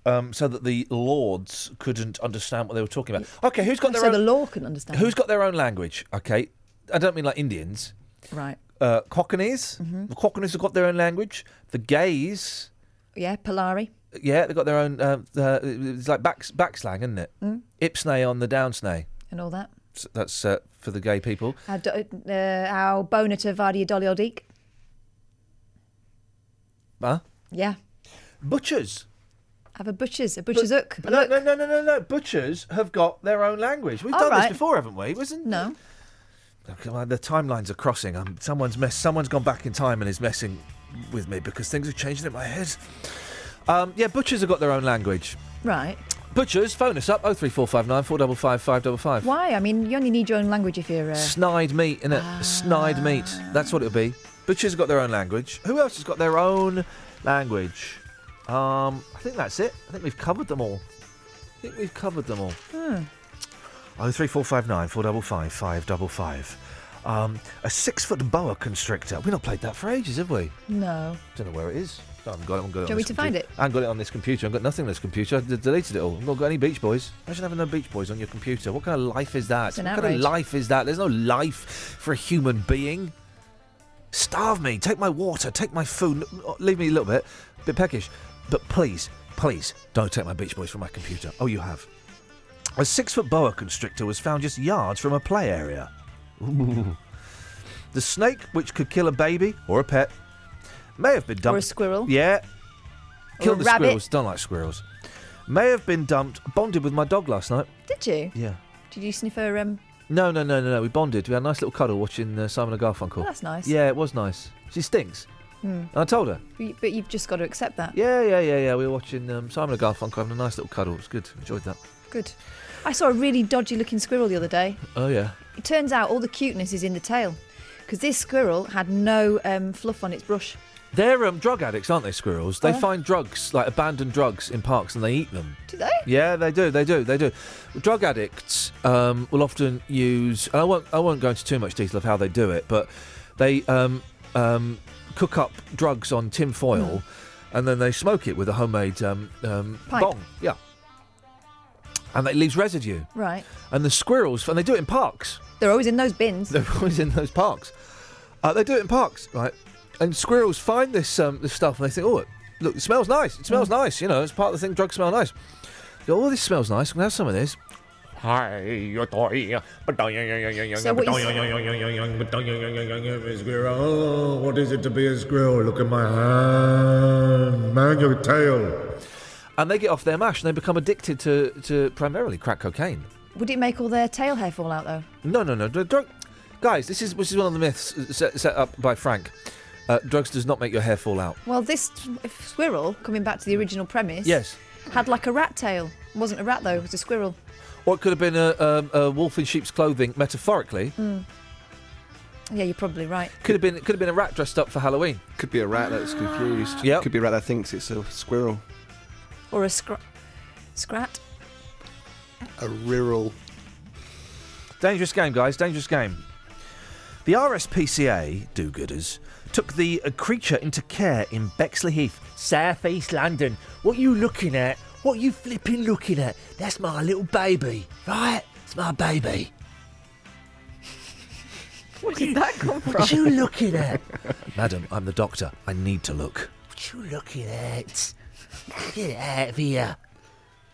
S6: um, so that the lords couldn't understand what they were talking about. Okay, who's got their
S8: so
S6: own?
S8: the law can understand.
S6: Who's got their own language? Okay, I don't mean like Indians.
S8: Right.
S6: Uh, Cockneys.
S8: Mhm.
S6: The Cockneys have got their own language. The gays.
S8: Yeah, Polari.
S6: Yeah, they've got their own. Uh, uh, it's like back back slang, isn't it?
S8: Mm.
S6: Ipsnay on the downsnay.
S8: And all that.
S6: That's uh, for the gay people.
S8: Do, uh, bona to vada Dolly.
S6: Huh?
S8: Yeah.
S6: Butchers.
S8: Have a butcher's, a butcher's hook. A
S6: No, no, no, no, no, no. Butchers have got their own language. We've
S8: All
S6: done
S8: right.
S6: this before, haven't we? Wasn't
S8: No.
S6: Oh, the timelines are crossing. Um, someone's mess. Someone's gone back in time and is messing with me because things are changing in my head. Um, yeah, butchers have got their own language.
S8: Right.
S6: Butchers, phone us up 03459 455 555.
S8: Why? I mean, you only need your own language if you're. Uh...
S6: Snide meat, innit? Ah. Snide meat. That's what it'll be. Butchers have got their own language. Who else has got their own language? Um, I think that's it. I think we've covered them all. I think we've covered them all.
S8: Hmm.
S6: 03459 455 555. Um, a six foot boa constrictor. We've not played that for ages, have we?
S8: No.
S6: Don't know where it is. I haven't got it. I haven't got it
S8: Do you
S6: on
S8: want me
S6: this
S8: to find
S6: computer.
S8: it?
S6: I haven't got it on this computer. I've got nothing on this computer. I d- deleted it all. I've not got any Beach Boys. Imagine having no Beach Boys on your computer. What kind of life is that?
S8: It's an
S6: what kind of life is that? There's no life for a human being. Starve me. Take my water. Take my food. Leave me a little bit. A Bit peckish. But please, please, don't take my Beach Boys from my computer. Oh, you have. A six foot boa constrictor was found just yards from a play area. The snake, which could kill a baby or a pet, may have been dumped.
S8: Or a squirrel.
S6: Yeah.
S8: Or
S6: Kill
S8: a
S6: the
S8: rabbit.
S6: squirrels. Don't like squirrels. May have been dumped. Bonded with my dog last night.
S8: Did you?
S6: Yeah.
S8: Did you sniff her? Um...
S6: No, no, no, no, no. We bonded. We had a nice little cuddle watching uh, Simon and Garfunkel.
S8: Oh, that's nice.
S6: Yeah, it was nice. She stinks. And I told her.
S8: But but you've just got to accept that.
S6: Yeah, yeah, yeah, yeah. We were watching um, Simon and Garfunkel having a nice little cuddle. It was good. Enjoyed that.
S8: Good. I saw a really dodgy looking squirrel the other day.
S6: Oh yeah.
S8: It turns out all the cuteness is in the tail. Because this squirrel had no um, fluff on its brush.
S6: They're um, drug addicts, aren't they? Squirrels. They
S8: Oh.
S6: find drugs like abandoned drugs in parks and they eat them.
S8: Do they?
S6: Yeah, they do. They do. They do. Drug addicts um, will often use. And I won't. I won't go into too much detail of how they do it, but they um, um, cook up drugs on tin foil, and then they smoke it with a homemade um, um, bong. Yeah. And it leaves residue.
S8: Right.
S6: And the squirrels, and they do it in parks.
S8: They're always in those bins. <laughs>
S6: They're always in those parks. Uh, they do it in parks, right? And squirrels find this um, this stuff and they think, oh, look, it smells nice. It smells nice. You know, it's part of the thing. Drugs smell nice. They go, oh, this smells nice. I'm gonna have some of this.
S30: So what Squirrel, what is it to be a squirrel? Look at my hand, man, your tail.
S6: And they get off their mash and they become addicted to, to primarily crack cocaine.
S8: Would it make all their tail hair fall out though?
S6: No, no, no. dr- Drug, guys, this is this is one of the myths set, set up by Frank. Uh, drugs does not make your hair fall out.
S8: Well, this squirrel, coming back to the original premise,
S6: Yes.
S8: had like a rat tail. It wasn't a rat though; it was a squirrel.
S6: Or it could have been a, um, a wolf in sheep's clothing, metaphorically.
S8: Mm. Yeah, you're probably right.
S6: Could have been could have been a rat dressed up for Halloween.
S29: Could be a rat that's confused.
S6: Yeah.
S29: Could be a rat that thinks it's a squirrel.
S8: Or a scr- scrat.
S29: A rural.
S6: Dangerous game, guys. Dangerous game. The RSPCA do-gooders took the uh, creature into care in Bexleyheath, South East London. What you looking at? What you flipping looking at? That's my little baby, right? It's my baby. <laughs>
S8: Where did that come from?
S6: What you looking at? Madam, I'm the doctor. I need to look. What you looking at? Get out of here.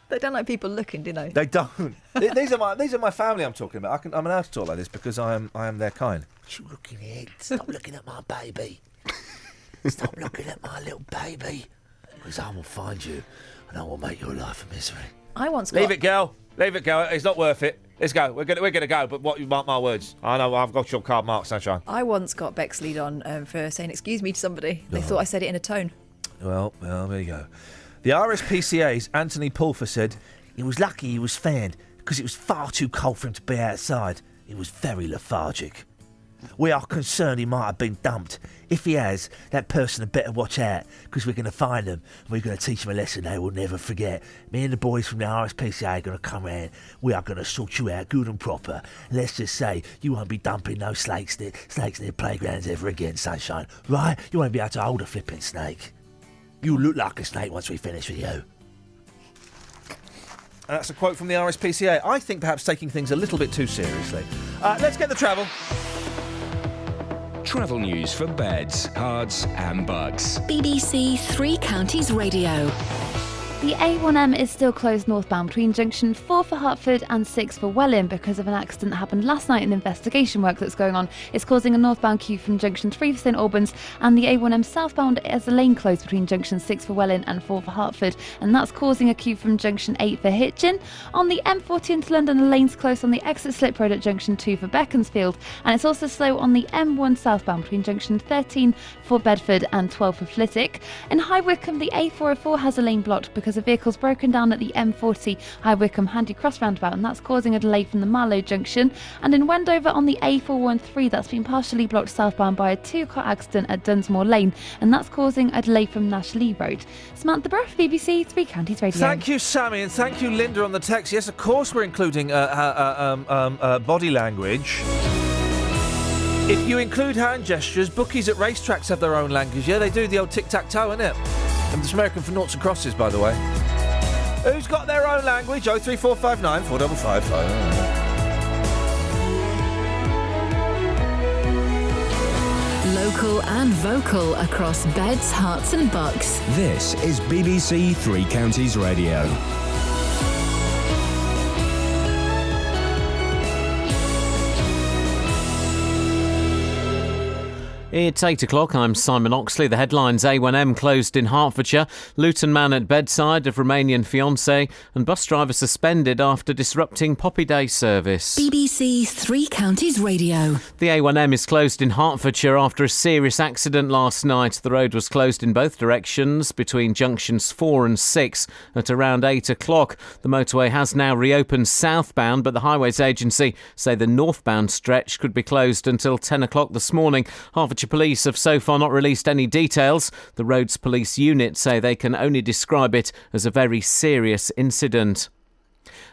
S8: They don't like people looking, do they?
S6: They don't. These are my these are my family I'm talking about. I can, I'm allowed to talk like this because I am I am their kind. You looking at? Stop looking at my baby. Stop looking at my little baby. Because I will find you and I will make your life a misery.
S8: I once
S6: Leave
S8: got-
S6: it, girl. Leave it, girl. It's not worth it. Let's go. We're gonna we're gonna go. But what you mark my words. I know I've got your card marked, sunshine.
S8: I once got Beck's lead on um, for saying "excuse me" to somebody. They thought I said it in a tone.
S6: Well, well, there you go. The RSPCA's Anthony Pulfer said he was lucky he was found because it was far too cold for him to be outside. He was very lethargic. We are concerned he might have been dumped. If he has, that person had better watch out because we're going to find them and we're going to teach them a lesson they will never forget. Me and the boys from the RSPCA are going to come round. We are going to sort you out good and proper. Let's just say you won't be dumping no snakes, snakes near playgrounds ever again, sunshine. Right? You won't be able to hold a flipping snake. You look like a snake once we finish with you. And that's a quote from the RSPCA. I think perhaps taking things a little bit too seriously. Uh, let's get the travel.
S7: Travel news for beds, cards, and Bucks.
S2: BBC Three Counties Radio.
S11: The A1M is still closed northbound between junction 4 for Hertford and 6 for Welwyn because of an accident that happened last night in investigation work that's going on. It's causing a northbound queue from junction 3 for St Albans and the A1M southbound has a lane closed between junction 6 for Welwyn and 4 for Hertford and that's causing a queue from junction 8 for Hitchin. On the M40 into London, the lane's closed on the exit slip road at junction 2 for Beaconsfield and it's also slow on the M1 southbound between junction 13 for Bedford and 12 for Flitwick. In High Wycombe, the A404 has a lane blocked because a vehicle's broken down at the M40 High Wycombe Handy Cross roundabout, and that's causing a delay from the Marlow junction. And in Wendover on the A413, that's been partially blocked southbound by a two car accident at Dunsmore Lane, and that's causing a delay from Nash Lee Road. Samantha Bruff, BBC Three Counties Radio.
S6: Thank you, Sammy, and thank you, Linda, on the text. Yes, of course, we're including uh, uh, uh, um, um, uh, body language. If you include hand gestures, bookies at racetracks have their own language. Yeah, they do the old tic tac toe, innit? And it's American for noughts and crosses, by the way. Who's got their own language? Oh three four five nine four double five five.
S2: Local and vocal across beds, Herts, and Bucks.
S7: This is BBC Three Counties Radio.
S1: It's 8 o'clock. I'm Simon Oxley. The headlines A1M closed in Hertfordshire, Luton man at bedside of Romanian fiancée, and bus driver suspended after disrupting Poppy Day service.
S2: BBC Three Counties Radio.
S1: The A1M is closed in Hertfordshire after a serious accident last night. The road was closed in both directions between junctions 4 and 6 at around 8 o'clock. The motorway has now reopened southbound, but the Highways Agency say the northbound stretch could be closed until 10 o'clock this morning. Hertfordshire Police have so far not released any details. The Roads Police Unit say they can only describe it as a very serious incident.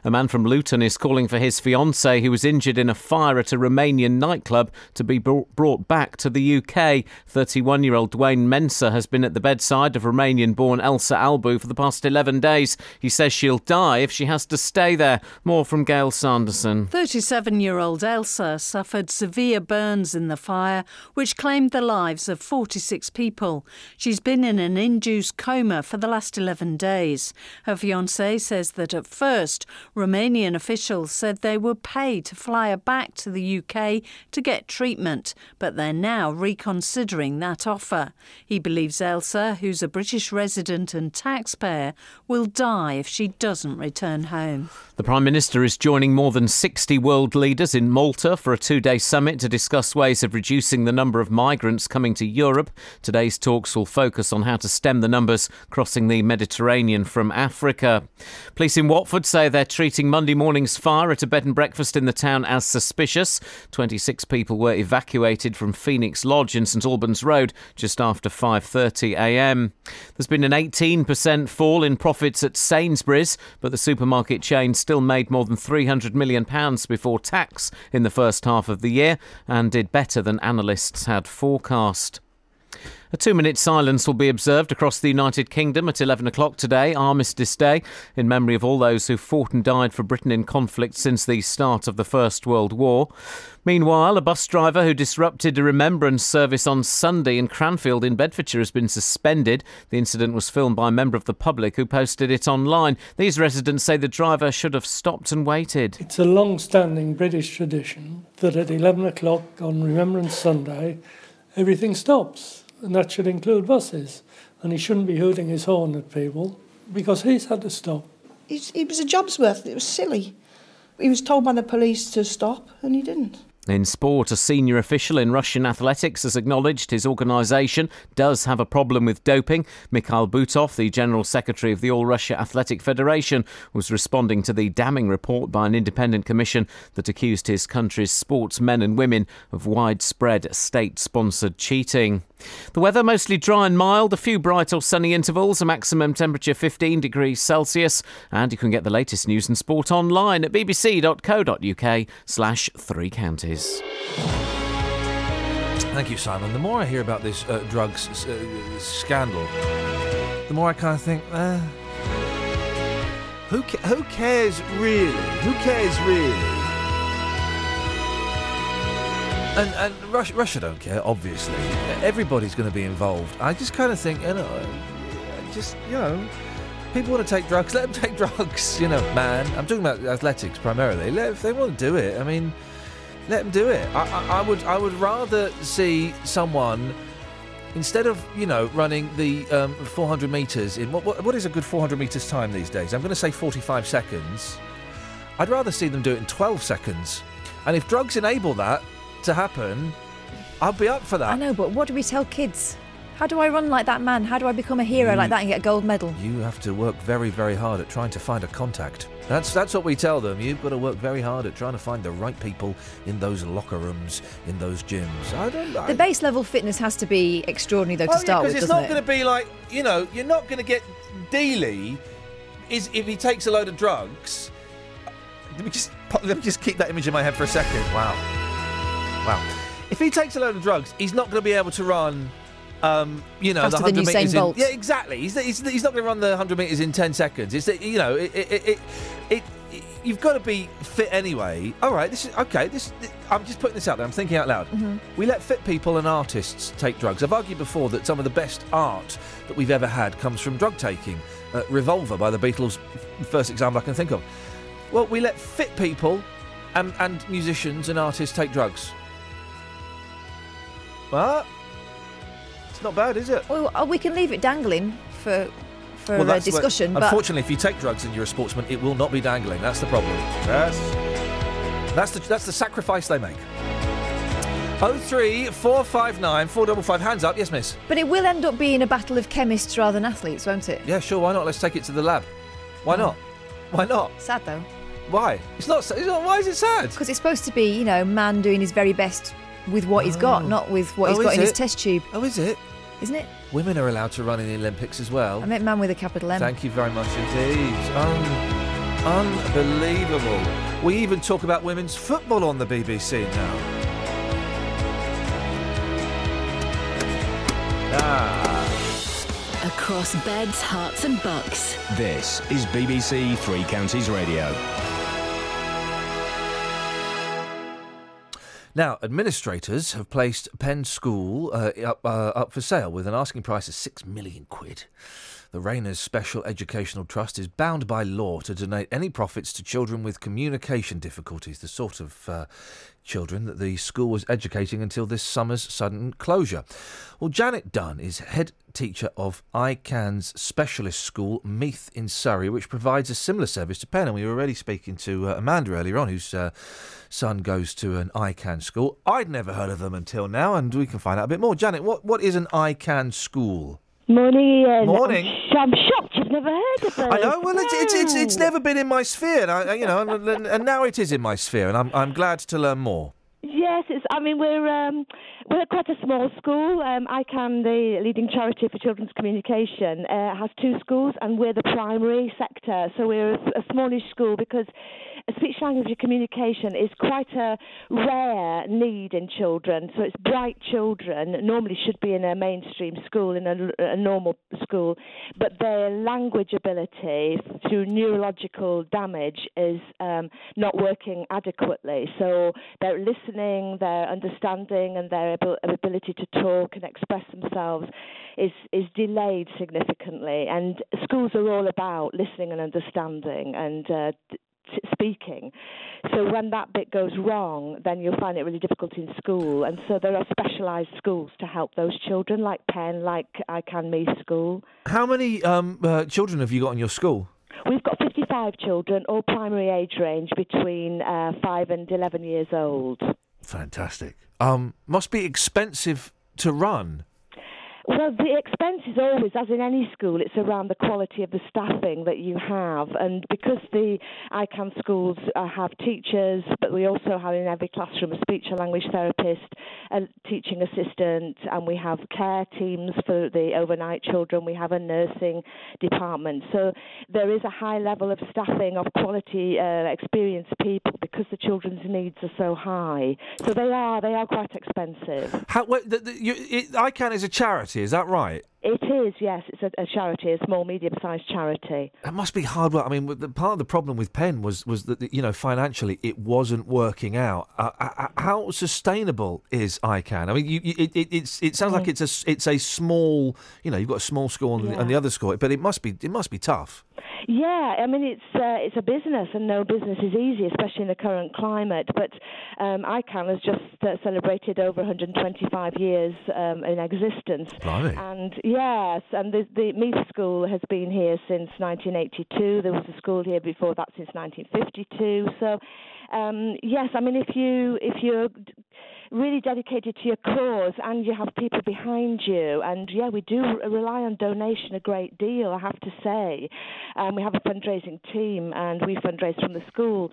S1: A man from Luton is calling for his fiancée, who was injured in a fire at a Romanian nightclub, to be brought back to the UK. 31 year old Dwayne Mensah has been at the bedside of Romanian born Elsa Albu for the past 11 days. He says she'll die if she has to stay there. More from Gail Sanderson.
S41: 37 year old Elsa suffered severe burns in the fire, which claimed the lives of 46 people. She's been in an induced coma for the last 11 days. Her fiancé says that at first, Romanian officials said they would pay to fly her back to the UK to get treatment, but they're now reconsidering that offer. He believes Elsa, who's a British resident and taxpayer, will die if she doesn't return home.
S1: The Prime Minister is joining more than 60 world leaders in Malta for a two day summit to discuss ways of reducing the number of migrants coming to Europe. Today's talks will focus on how to stem the numbers crossing the Mediterranean from Africa. Police in Watford say they're Monday morning's fire at a bed and breakfast in the town as suspicious. 26 people were evacuated from Phoenix Lodge in St Albans Road just after 5:30 a.m. There's been an 18% fall in profits at Sainsbury's, but the supermarket chain still made more than 300 million pounds before tax in the first half of the year and did better than analysts had forecast. A two minute silence will be observed across the United Kingdom at 11 o'clock today, Armistice Day, in memory of all those who fought and died for Britain in conflict since the start of the First World War. Meanwhile, a bus driver who disrupted a remembrance service on Sunday in Cranfield in Bedfordshire has been suspended. The incident was filmed by a member of the public who posted it online. These residents say the driver should have stopped and waited.
S42: It's a long standing British tradition that at 11 o'clock on Remembrance Sunday, everything stops, and that should include buses. And he shouldn't be hooting his horn at people because he's had to stop.
S43: It's, it was a job's worth. It was silly. He was told by the police to stop, and he didn't.
S1: In sport, a senior official in Russian athletics has acknowledged his organisation does have a problem with doping. Mikhail Butov, the General Secretary of the All Russia Athletic Federation, was responding to the damning report by an independent commission that accused his country's sportsmen and women of widespread state sponsored cheating. The weather mostly dry and mild, a few bright or sunny intervals, a maximum temperature 15 degrees Celsius, and you can get the latest news and sport online at bbc.co.uk slash three counties.
S6: Thank you, Simon. The more I hear about this uh, drugs uh, scandal, the more I kind of think, uh, who ca- who cares really? Who cares really? And and Russia, Russia don't care, obviously. Everybody's going to be involved. I just kind of think, you know, just you know, people want to take drugs, <laughs> let them take drugs. You know, man. I'm talking about athletics primarily. Let, if they want to do it, I mean, let them do it. I, I, I would I would rather see someone instead of you know running the um, 400 meters in what, what what is a good 400 meters time these days? I'm going to say 45 seconds. I'd rather see them do it in 12 seconds. And if drugs enable that to happen, I'll be up for that.
S8: I know, but what do we tell kids? How do I run like that man? How do I become a hero
S6: You-
S8: like that and get a gold medal?
S6: You have to work very, very hard at trying to find a contact. That's that's what we tell them. You've got to work very hard at trying to find the right people in those locker rooms, in those gyms. I don't. I,
S8: The base level fitness has to be extraordinary, though, to
S6: Oh, yeah,
S8: start
S6: 'cause
S8: with,
S6: it's
S8: doesn't
S6: not
S8: it?
S6: going to be like you know, you're not going to get Dealey. Is if he takes a load of drugs. Let me just let me just keep that image in my head for a second. Wow, wow. If he takes a load of drugs, he's not going to be able to run. Um, you know,
S8: Faster
S6: the
S8: than
S6: hundred
S8: Usain
S6: meters. In, yeah, exactly. He's, he's, he's not going to run the hundred meters in ten seconds. It's that, you know, it, it, it, it, you've got to be fit anyway. All right, this is okay. This I'm just putting this out there. I'm thinking out loud.
S8: Mhm.
S6: We let fit people and artists take drugs. I've argued before that some of the best art that we've ever had comes from drug taking. Uh, Revolver by the Beatles, first example I can think of. Well, we let fit people and, and musicians and artists take drugs. What? It's not bad, is it?
S8: Well, uh, we can leave it dangling for for
S6: Well,
S8: uh,
S6: that's where-
S8: discussion, but
S6: unfortunately, if you take drugs and you're a sportsman, it will not be dangling. That's the problem. Yes. That's the that's the sacrifice they make. Oh three four five nine four double five. Hands up, yes, miss.
S8: but it will end up being a battle of chemists rather than athletes, won't it?
S6: Yeah, sure. Why not? Let's take it to the lab. Why not? Why not?
S8: Sad though,
S6: Why? It's not. It's not why is it sad?
S8: because it's supposed to be, you know, man doing his very best with what he's got, not with what
S6: Oh,
S8: he's got
S6: is
S8: in his
S6: it?
S8: test tube.
S6: Oh, is it?
S8: Isn't it?
S6: Women are allowed to run in the Olympics as well.
S8: I meant man with a capital M.
S6: Thank you very much indeed. Um, Unbelievable. We even talk about women's football on the BBC now. Ah.
S2: Across beds, Herts, and bucks.
S7: This is BBC Three Counties Radio.
S6: Now, administrators have placed Penn School uh, up, uh, up for sale with an asking price of six million quid. The Rayners Special Educational Trust is bound by law to donate any profits to children with communication difficulties, the sort of uh, children that the school was educating until this summer's sudden closure. Well, Janet Dunn is head teacher of I CAN's specialist school, Meath in Surrey, which provides a similar service to Penn. And we were already speaking to uh, Amanda earlier on, whose uh, son goes to an I CAN school. I'd never heard of them until now, and we can find out a bit more. Janet, what, what is an I CAN school?
S44: Morning, Iain.
S6: Morning.
S44: I'm, sh- I'm shocked you've never heard of them.
S6: I know. Well, it's it's it's, it's never been in my sphere, and I, you know, and, and, and now it is in my sphere, and I'm I'm glad to learn more.
S44: Yes, it's. I mean, we're um, we're quite a small school. Um, I CAN, the leading charity for children's communication, uh, has two schools, and we're the primary sector. So we're a, a smallish school because speech language communication is quite a rare need in children. So it's bright children normally should be in a mainstream school, in a, a normal school, but their language ability through neurological damage is um, not working adequately. So their listening, their understanding, and their abil- ability to talk and express themselves is is delayed significantly. And schools are all about listening and understanding and uh, speaking. So when that bit goes wrong, then you'll find it really difficult in school. And so there are specialised schools to help those children, like Penn, like I CAN Meath School.
S6: How many um, uh, children have you got in your school?
S44: We've got 55 children, all primary age range between uh, 5 and 11 years old.
S6: Fantastic. Um, must be expensive to run.
S44: Well, the expense is always, as in any school, it's around the quality of the staffing that you have. And because the I CAN schools uh, have teachers, but we also have in every classroom a speech and language therapist, a teaching assistant, and we have care teams for the overnight children, we have a nursing department. So there is a high level of staffing of quality, uh, experienced people because the children's needs are so high. So they are, they are quite expensive.
S6: How, wait, the, the, you, it, I CAN is a charity, is that right?
S44: It is, yes. It's a, a charity, a small, medium-sized charity.
S6: That must be hard work. I mean, the, part of the problem with Penn was was that you know financially it wasn't working out. Uh, uh, how sustainable is I CAN? I mean, you, you, it, it it's it sounds like it's a it's a small you know you've got a small school and, the, and the other school, but it must be it must be tough.
S44: Yeah, I mean it's uh, it's a business, and no business is easy, especially in the current climate. But um, I CAN has just uh, celebrated over 125 years um, in existence,
S6: Blimey.
S44: and yes, and the, the Meath School has been here since 1982. There was a school here before that since 1952. So, um, yes, I mean if you if you're really dedicated to your cause and you have people behind you. And yeah, we do rely on donation a great deal, I have to say. Um, we have a fundraising team and we fundraise from the school.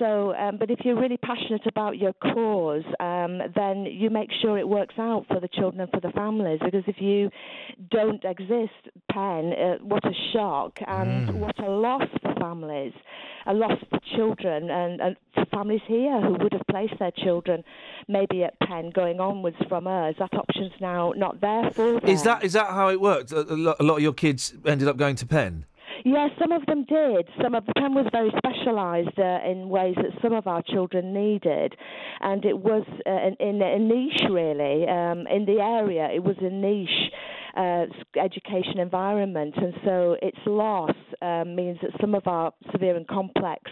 S44: So, um, but if you're really passionate about your cause, um, then you make sure it works out for the children and for the families. Because if you don't exist, Penn, uh, what a shock and what a loss for families, a loss for children and, and for families here who would have placed their children maybe at Penn going onwards from us. That option's now not there for them.
S6: Is that is that how it worked? A, a lot a lot of your kids ended up going to Penn.
S44: Yes, some of them did. Some of the Penn was very specialised uh, in ways that some of our children needed, and it was uh, in, in a niche really um, in the area. It was a niche uh, education environment, and so its loss um, means that some of our severe and complex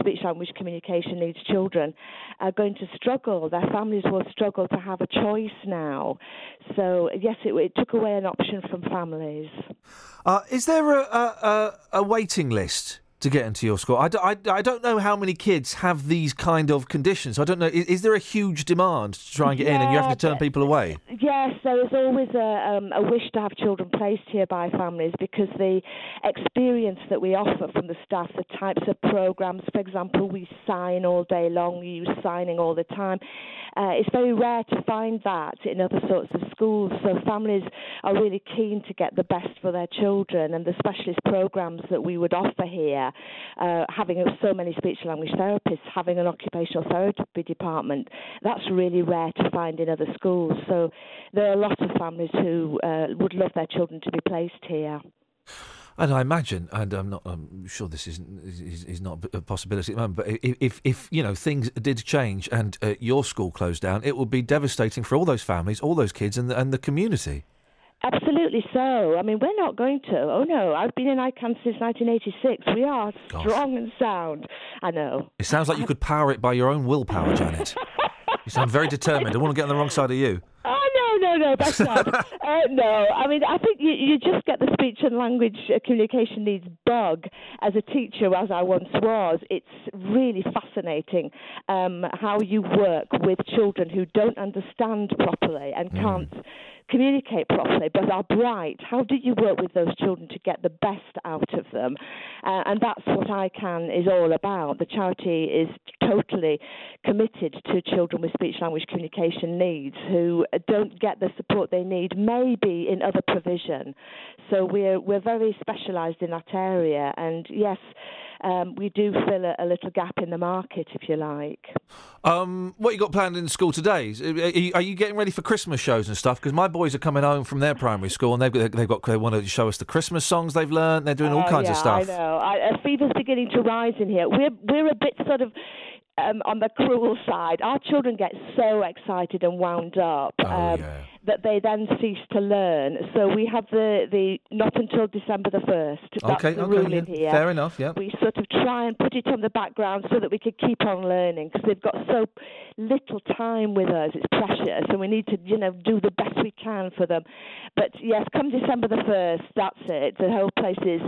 S44: speech language communication needs children are going to struggle. Their families will struggle to have a choice now. So yes, it, it took away an option from families.
S6: Uh, is there a, a, a, a waiting list to get into your school? I, d- I, d- I don't know how many kids have these kind of conditions. I don't know. Is, is there a huge demand to try and get in, and you have to turn people away?
S44: Yes, there is always a, um, a wish to have children placed here by families because the experience that we offer from the staff, the types of programs, for example, we sign all day long, we use signing all the time. Uh, it's very rare to find that in other sorts of schools, so families are really keen to get the best for their children, and the specialist programs that we would offer here uh, having so many speech language therapists, having an occupational therapy department, that's really rare to find in other schools. So there are a lot of families who uh, would love their children to be placed here.
S6: And I imagine, and I'm not, I'm sure this isn't is, is not a possibility at the moment. But if, if, if you know things did change and uh, your school closed down, it would be devastating for all those families, all those kids, and the, and the community.
S44: Absolutely so. I mean, we're not going to. Oh no, I've been in I CAN since 1986. We are strong and sound. I know.
S6: It sounds like you could power it by your own willpower, Janet. you sound very determined. I want to get on the wrong side of you. <laughs>
S44: Oh no, no, no, that's not. <laughs> uh, no, I mean, I think you, you just get the speech and language uh, communication needs bug as a teacher, as I once was. It's really fascinating um, how you work with children who don't understand properly and can't communicate properly but are bright. How do you work with those children to get the best out of them? Uh, and that's what I CAN is all about. The charity is totally committed to children with speech language communication needs who don't get the support they need, maybe in other provision. So we're we're very specialised in that area, and yes. Um, we do fill a, a little gap in the market, if you like.
S6: Um, what you got planned in school today? Are you, are you getting ready for Christmas shows and stuff? Because my boys are coming home from their primary school and they've got, they've got they want to show us the Christmas songs they've learned. They're doing all
S44: Oh,
S6: kinds
S44: yeah,
S6: of stuff.
S44: I know. I, a fever's beginning to rise in here. We're we're a bit sort of um, on the cruel side. Our children get so excited and wound up
S6: Oh,
S44: um, that they then cease to learn. So we have the, the not until December the first. That's
S6: Okay,
S44: the
S6: okay,
S44: rule
S6: yeah,
S44: in here.
S6: fair enough, yeah.
S44: We sort of try and put it on the background so that we could keep on learning because they've got so little time with us. It's precious, and we need to you know do the best we can for them. But yes, come December the first, that's it. The whole place is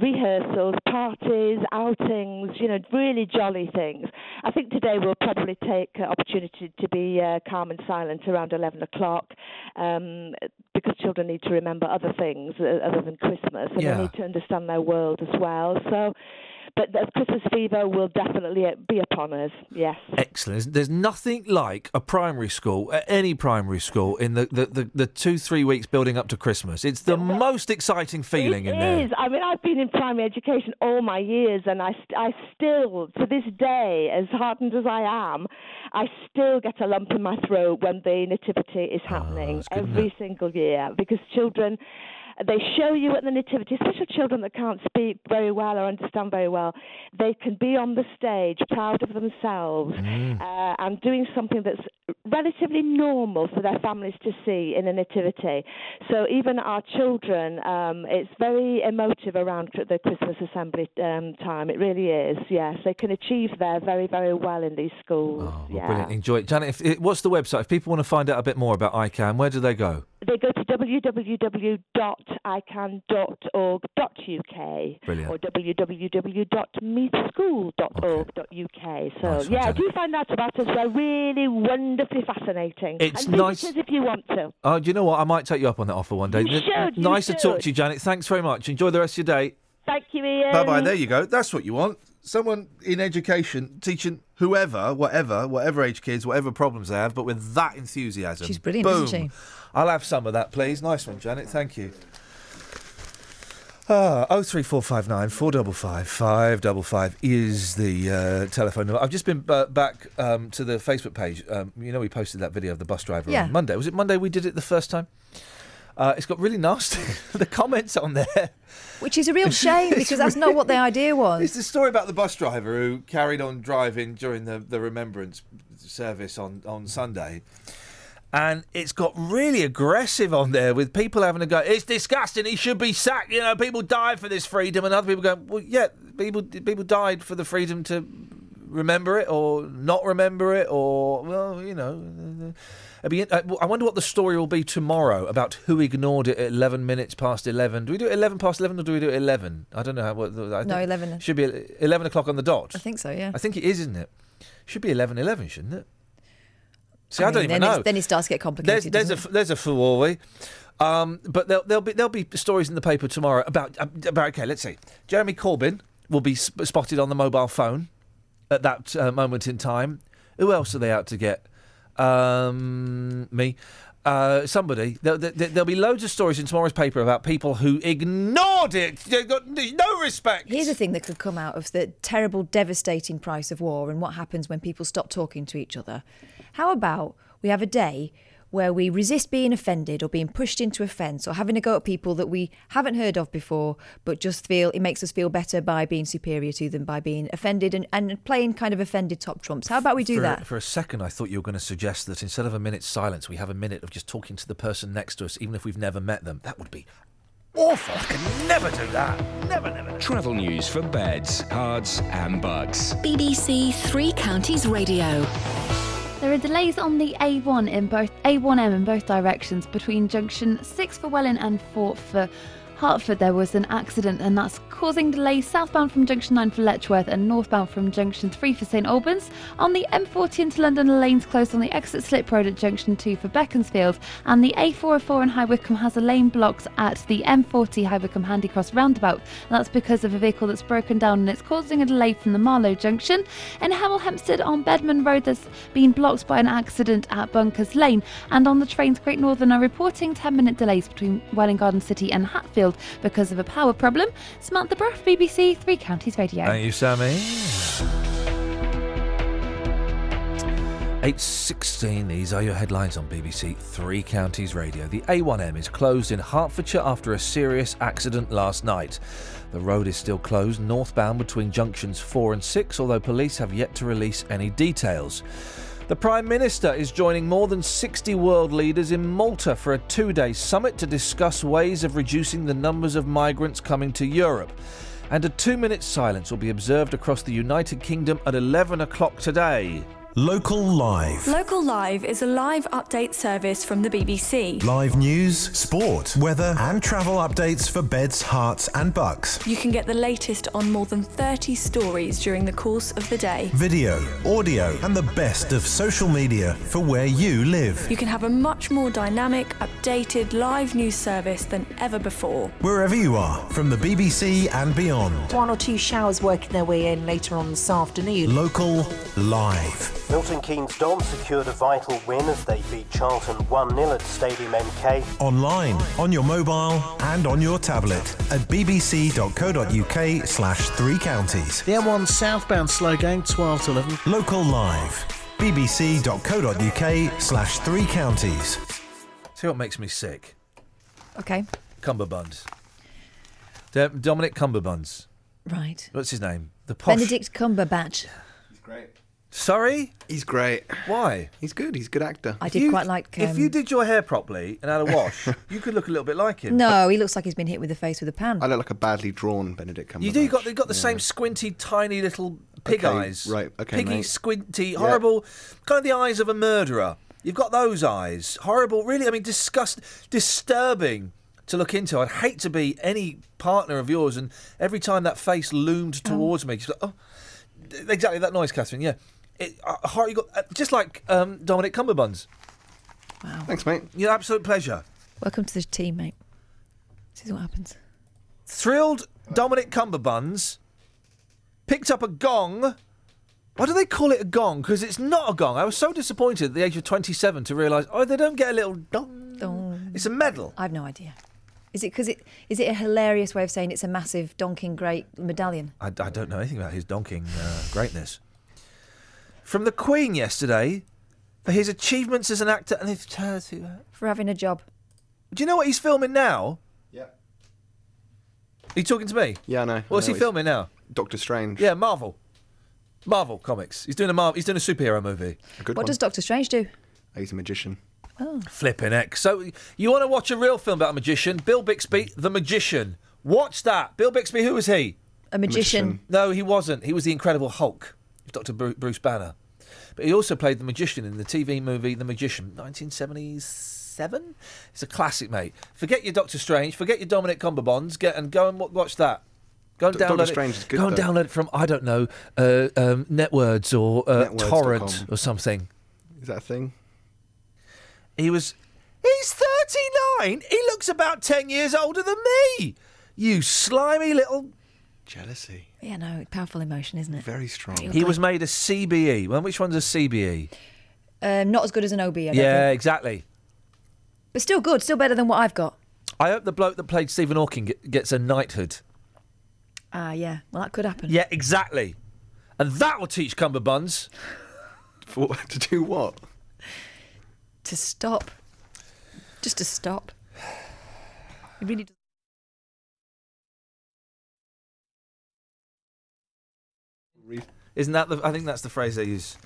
S44: rehearsals, parties, outings, you know, really jolly things. I think today we'll probably take uh, opportunity to be uh, calm and silent around 11 o'clock um, because children need to remember other things uh, other than Christmas and
S6: Yeah.
S44: they need to understand their world as well. So, but the Christmas fever will definitely be upon us, yes.
S6: Excellent. There's nothing like a primary school, any primary school, in the, the, the, the two, three weeks building up to Christmas. It's the most exciting feeling in there.
S44: It is. I mean, I've been in primary education all my years, and I, st- I still, to this day, as hardened as I am, I still get a lump in my throat when the nativity is ah, happening every single year because children. They show you at the nativity, especially children that can't speak very well or understand very well. They can be on the stage, proud of themselves, uh, and doing something that's relatively normal for their families to see in a nativity. So even our children, um, it's very emotive around the Christmas assembly um, time. It really is. Yes, they can achieve there very, very well in these schools. yeah.
S6: Brilliant. Enjoy it. Janet, if, what's the website? If people want to find out a bit more about I CAN, where do they go?
S44: They go to www.ican.org.uk
S6: Brilliant.
S44: or www.meathschool.org.uk. So,
S6: Nice one,
S44: yeah, do find out about us. They're really wonderfully fascinating.
S6: It's
S44: and
S6: nice-
S44: visitors if you want to.
S6: Oh, do you know what? I might take you up on that offer one day.
S44: You should, you
S6: nice to talk to you, Janet. Thanks very much. Enjoy the rest of your day.
S44: Thank you, Iain.
S6: Bye bye. There you go. That's what you want. Someone in education teaching whoever, whatever, whatever age kids, whatever problems they have, but with that enthusiasm.
S8: She's brilliant,
S6: Boom.
S8: isn't she?
S6: I'll have some of that, please. Nice one, Janet. Thank you. Ah, oh three four five nine four double five five double five is the uh, telephone number. I've just been uh, back um, to the Facebook page. Um, you know, we posted that video of the bus driver
S8: Yeah.
S6: on Monday. Was it Monday we did it the first time? Uh, it's got really nasty. <laughs> the comments on there.
S8: Which is a real <laughs> shame because that's not what the idea was.
S6: It's the story about the bus driver who carried on driving during the, the remembrance service on, on Sunday. And it's got really aggressive on there with people having to go. It's disgusting. He should be sacked. You know, people died for this freedom, and other people go, well, yeah, people people died for the freedom to remember it or not remember it, or well, you know. be- uh, I wonder what the story will be tomorrow about who ignored it at 11 minutes past 11. Do we do it 11 past 11 or do we do it 11? I don't know. How, what, I
S8: No, 11.
S6: Should be 11 o'clock on the dot.
S8: I think so, yeah.
S6: I think it is, isn't it? Should be 11 11, shouldn't it? See, I,
S8: mean,
S6: don't even
S8: then
S6: know.
S8: Then it starts to get complicated.
S6: There's, there's a there's a furore. Um, but there'll, there'll be there'll be stories in the paper tomorrow about about okay. Let's see. Jeremy Corbyn will be sp- spotted on the mobile phone at that uh, moment in time. Who else are they out to get? Um, me. Uh, somebody. There, there, there'll be loads of stories in tomorrow's paper about people who ignored it. They've got no respect.
S8: Here's the thing that could come out of the terrible, devastating price of war and what happens when people stop talking to each other. How about we have a day where we resist being offended or being pushed into offence or having a go at people that we haven't heard of before, but just feel it makes us feel better by being superior to them, by being offended and, and playing kind of offended top trumps. How about we do
S6: for,
S8: that?
S6: For a second, I thought you were going to suggest that instead of a minute's silence, we have a minute of just talking to the person next to us, even if we've never met them. That would be awful. I could never do that. Never, never.
S7: Travel news for beds, cards, and bugs.
S2: BBC Three Counties Radio.
S11: There are delays on the A1 in both A1M in both directions between junction 6 for Welwyn and 4 for Hertford. There was an accident and that's causing delays southbound from junction 9 for Letchworth and northbound from junction 3 for St Albans. On the M40 into London, the lanes closed on the exit slip road at junction 2 for Beaconsfield and the A404 in High Wycombe has a lane blocked at the M40 High Wycombe Handy Cross roundabout. That's because of a vehicle that's broken down and it's causing a delay from the Marlow junction. In Hemel Hempstead on Bedman Road, there's been blocked by an accident at Bunkers Lane. And on the trains, Great Northern are reporting 10 minute delays between Welwyn Garden City and Hatfield because of a power problem. Samantha Bruff, BBC Three Counties Radio.
S6: Thank you, Sammy. 8.16, these are your headlines on BBC Three Counties Radio. The A1M is closed in Hertfordshire after a serious accident last night. The road is still closed northbound between junctions 4 and 6, although police have yet to release any details. The Prime Minister is joining more than 60 world leaders in Malta for a two day summit to discuss ways of reducing the numbers of migrants coming to Europe. And a two minute silence will be observed across the United Kingdom at 11 o'clock today.
S45: Local Live.
S46: Local Live is a live update service from the BBC.
S45: Live news, sport, weather, and travel updates for beds, Herts, and bucks.
S46: You can get the latest on more than 30 stories during the course of the day.
S45: Video, audio, and the best of social media for where you live.
S46: You can have a much more dynamic, updated live news service than ever before.
S45: Wherever you are, from the BBC and beyond.
S21: One or two showers working their way in later on this afternoon.
S45: Local Live.
S47: Milton Keynes Dons secured a vital win as they beat Charlton 1 0 at Stadium MK.
S45: Online, on your mobile, and on your tablet at bbc.co.uk slash three counties.
S48: The M1 southbound slow going 12 to 11.
S45: Local Live. bbc.co.uk slash three counties.
S6: See what makes me sick?
S8: Okay.
S6: Cumberbuns. D- Dominic Cumberbuns.
S8: Right.
S6: What's his name? The posh.
S8: Benedict Cumberbatch.
S6: Sorry?
S29: He's great.
S6: Why?
S29: He's good. He's a good actor.
S8: I did quite like.
S6: If
S8: um,
S6: you did your hair properly and had a wash, <laughs> you could look a little bit like him.
S8: No, he looks like he's been hit with the face with a pan.
S29: I look like a badly drawn Benedict Cumberbatch.
S6: You do. You got. You got the
S29: Yeah.
S6: same squinty, tiny little pig
S29: Okay,
S6: eyes.
S29: right, okay,
S6: Piggy,
S29: mate.
S6: squinty,
S29: Yeah.
S6: horrible. Kind of the eyes of a murderer. You've got those eyes. Horrible. Really. I mean, disgust, disturbing to look into. I'd hate to be any partner of yours, and every time that face loomed towards me, just like, oh, exactly that noise, Catherine. Yeah. It, uh, hor- you got uh, just like um, Dominic Cumberbuns.
S8: Wow.
S29: Thanks, mate.
S6: Your absolute pleasure.
S8: Welcome to the team, mate. This is what happens.
S6: Thrilled Dominic Cumberbuns picked up a gong. Why do they call it a gong? Because it's not a gong. I was so disappointed at the age of 27 to realise, oh, they don't get a little dong. It's a medal.
S8: I've no idea. Is it because it is it a hilarious way of saying it's a massive donking great medallion?
S6: I, I don't know anything about his donking uh, greatness. From the Queen yesterday for his achievements as an actor and his charity.
S8: Uh, for having a job.
S6: Do you know what he's filming now?
S29: Yeah.
S6: Are you talking to me?
S29: Yeah, I know.
S6: What's
S29: I know
S6: he
S29: he's-
S6: filming now?
S29: Doctor Strange.
S6: Yeah, Marvel. Marvel comics. He's doing a Marvel. He's doing a superhero movie.
S29: A good
S8: what
S29: one.
S8: does Doctor Strange do?
S29: Oh, he's a magician.
S8: Oh.
S6: Flipping heck. So you want to watch a real film about a magician? Bill Bixby, The Magician. Watch that. Bill Bixby, who was he?
S8: A magician.
S6: No, he wasn't. He was the Incredible Hulk, Dr. Bruce Banner. But he also played the magician in the TV movie The Magician, 1977. It's a classic, mate. Forget your Doctor Strange. Forget your Dominic Cumberbonds. Get and go and watch that. Go and
S29: Do-
S6: download
S29: Doctor
S6: it.
S29: Strange is good,
S6: Go and
S29: though.
S6: download it from I don't know, uh, um, Networds or uh,
S29: Networds.com.
S6: Torrent or something.
S29: Is that a thing?
S6: He was. He's 39. He looks about 10 years older than me. You slimy little.
S29: Jealousy.
S8: Yeah, no, powerful emotion, isn't it?
S29: Very strong.
S6: He was made a CBE. Well, which one's a CBE?
S8: Um, not as good as an OB. I don't
S6: Yeah,
S8: think.
S6: exactly.
S8: But still good, still better than what I've got.
S6: I hope the bloke that played Stephen Hawking gets a knighthood.
S8: Ah, yeah. Well, that could happen.
S6: Yeah, exactly. And that will teach cummerbuns. <laughs>
S29: For, to do what?
S8: To stop. Just to stop. It really does.
S6: Isn't that the? I think that's the phrase they use.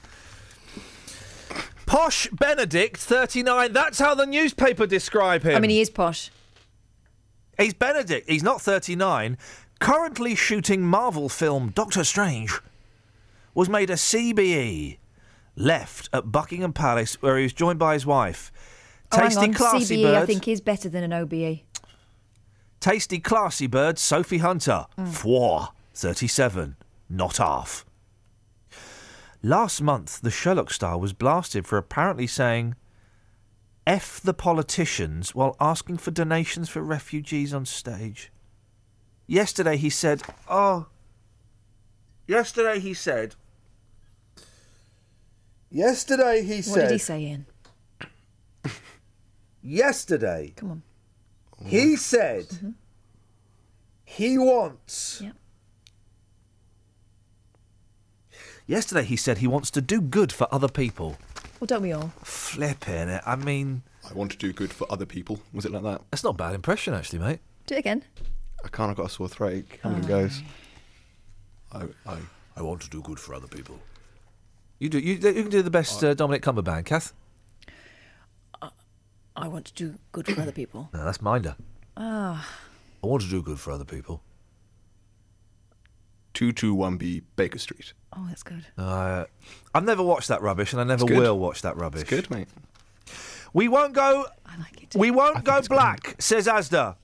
S6: Posh Benedict, thirty-nine. That's how the newspaper describe him.
S8: I mean, he is posh.
S6: He's Benedict. He's not 39. Currently shooting Marvel film Doctor Strange. Was made a CBE. Left at Buckingham Palace, where he was joined by his wife.
S8: Oh, hang on.
S6: classy
S8: CBE,
S6: bird.
S8: I think, is better than an OBE.
S6: Tasty, classy bird. Sophie Hunter. Mm. Four. 37. Not half. Last month, the Sherlock star was blasted for apparently saying F the politicians while asking for donations for refugees on stage. Yesterday he said, Oh. Yesterday he said. Yesterday he
S8: What
S6: said.
S8: What did he say, Iain? <laughs>
S6: Yesterday.
S8: Come on.
S6: He said mm-hmm. he wants.
S8: Yep.
S6: Yesterday he said he wants to do good for other people.
S8: Well, don't we all?
S6: Flipping it. I mean,
S29: I want to do good for other people. Was it like that?
S6: that's not a bad impression, actually, mate.
S8: Do it again.
S29: I can't. I've got a sore throat. How
S8: Oh.
S29: it goes? I, I,
S6: I want to do good for other people. You do. You, you can do the best uh, Dominic Cumberbatch, Kath.
S8: I want to do good for other people.
S6: No, that's Minder.
S8: Ah.
S6: I want to do good for other people.
S29: Two two one B Baker Street.
S8: Oh, that's good.
S6: Uh, I've never watched that rubbish, and I never will watch that rubbish.
S29: It's good, mate.
S6: We won't go. I like it. We won't go black, says Asda.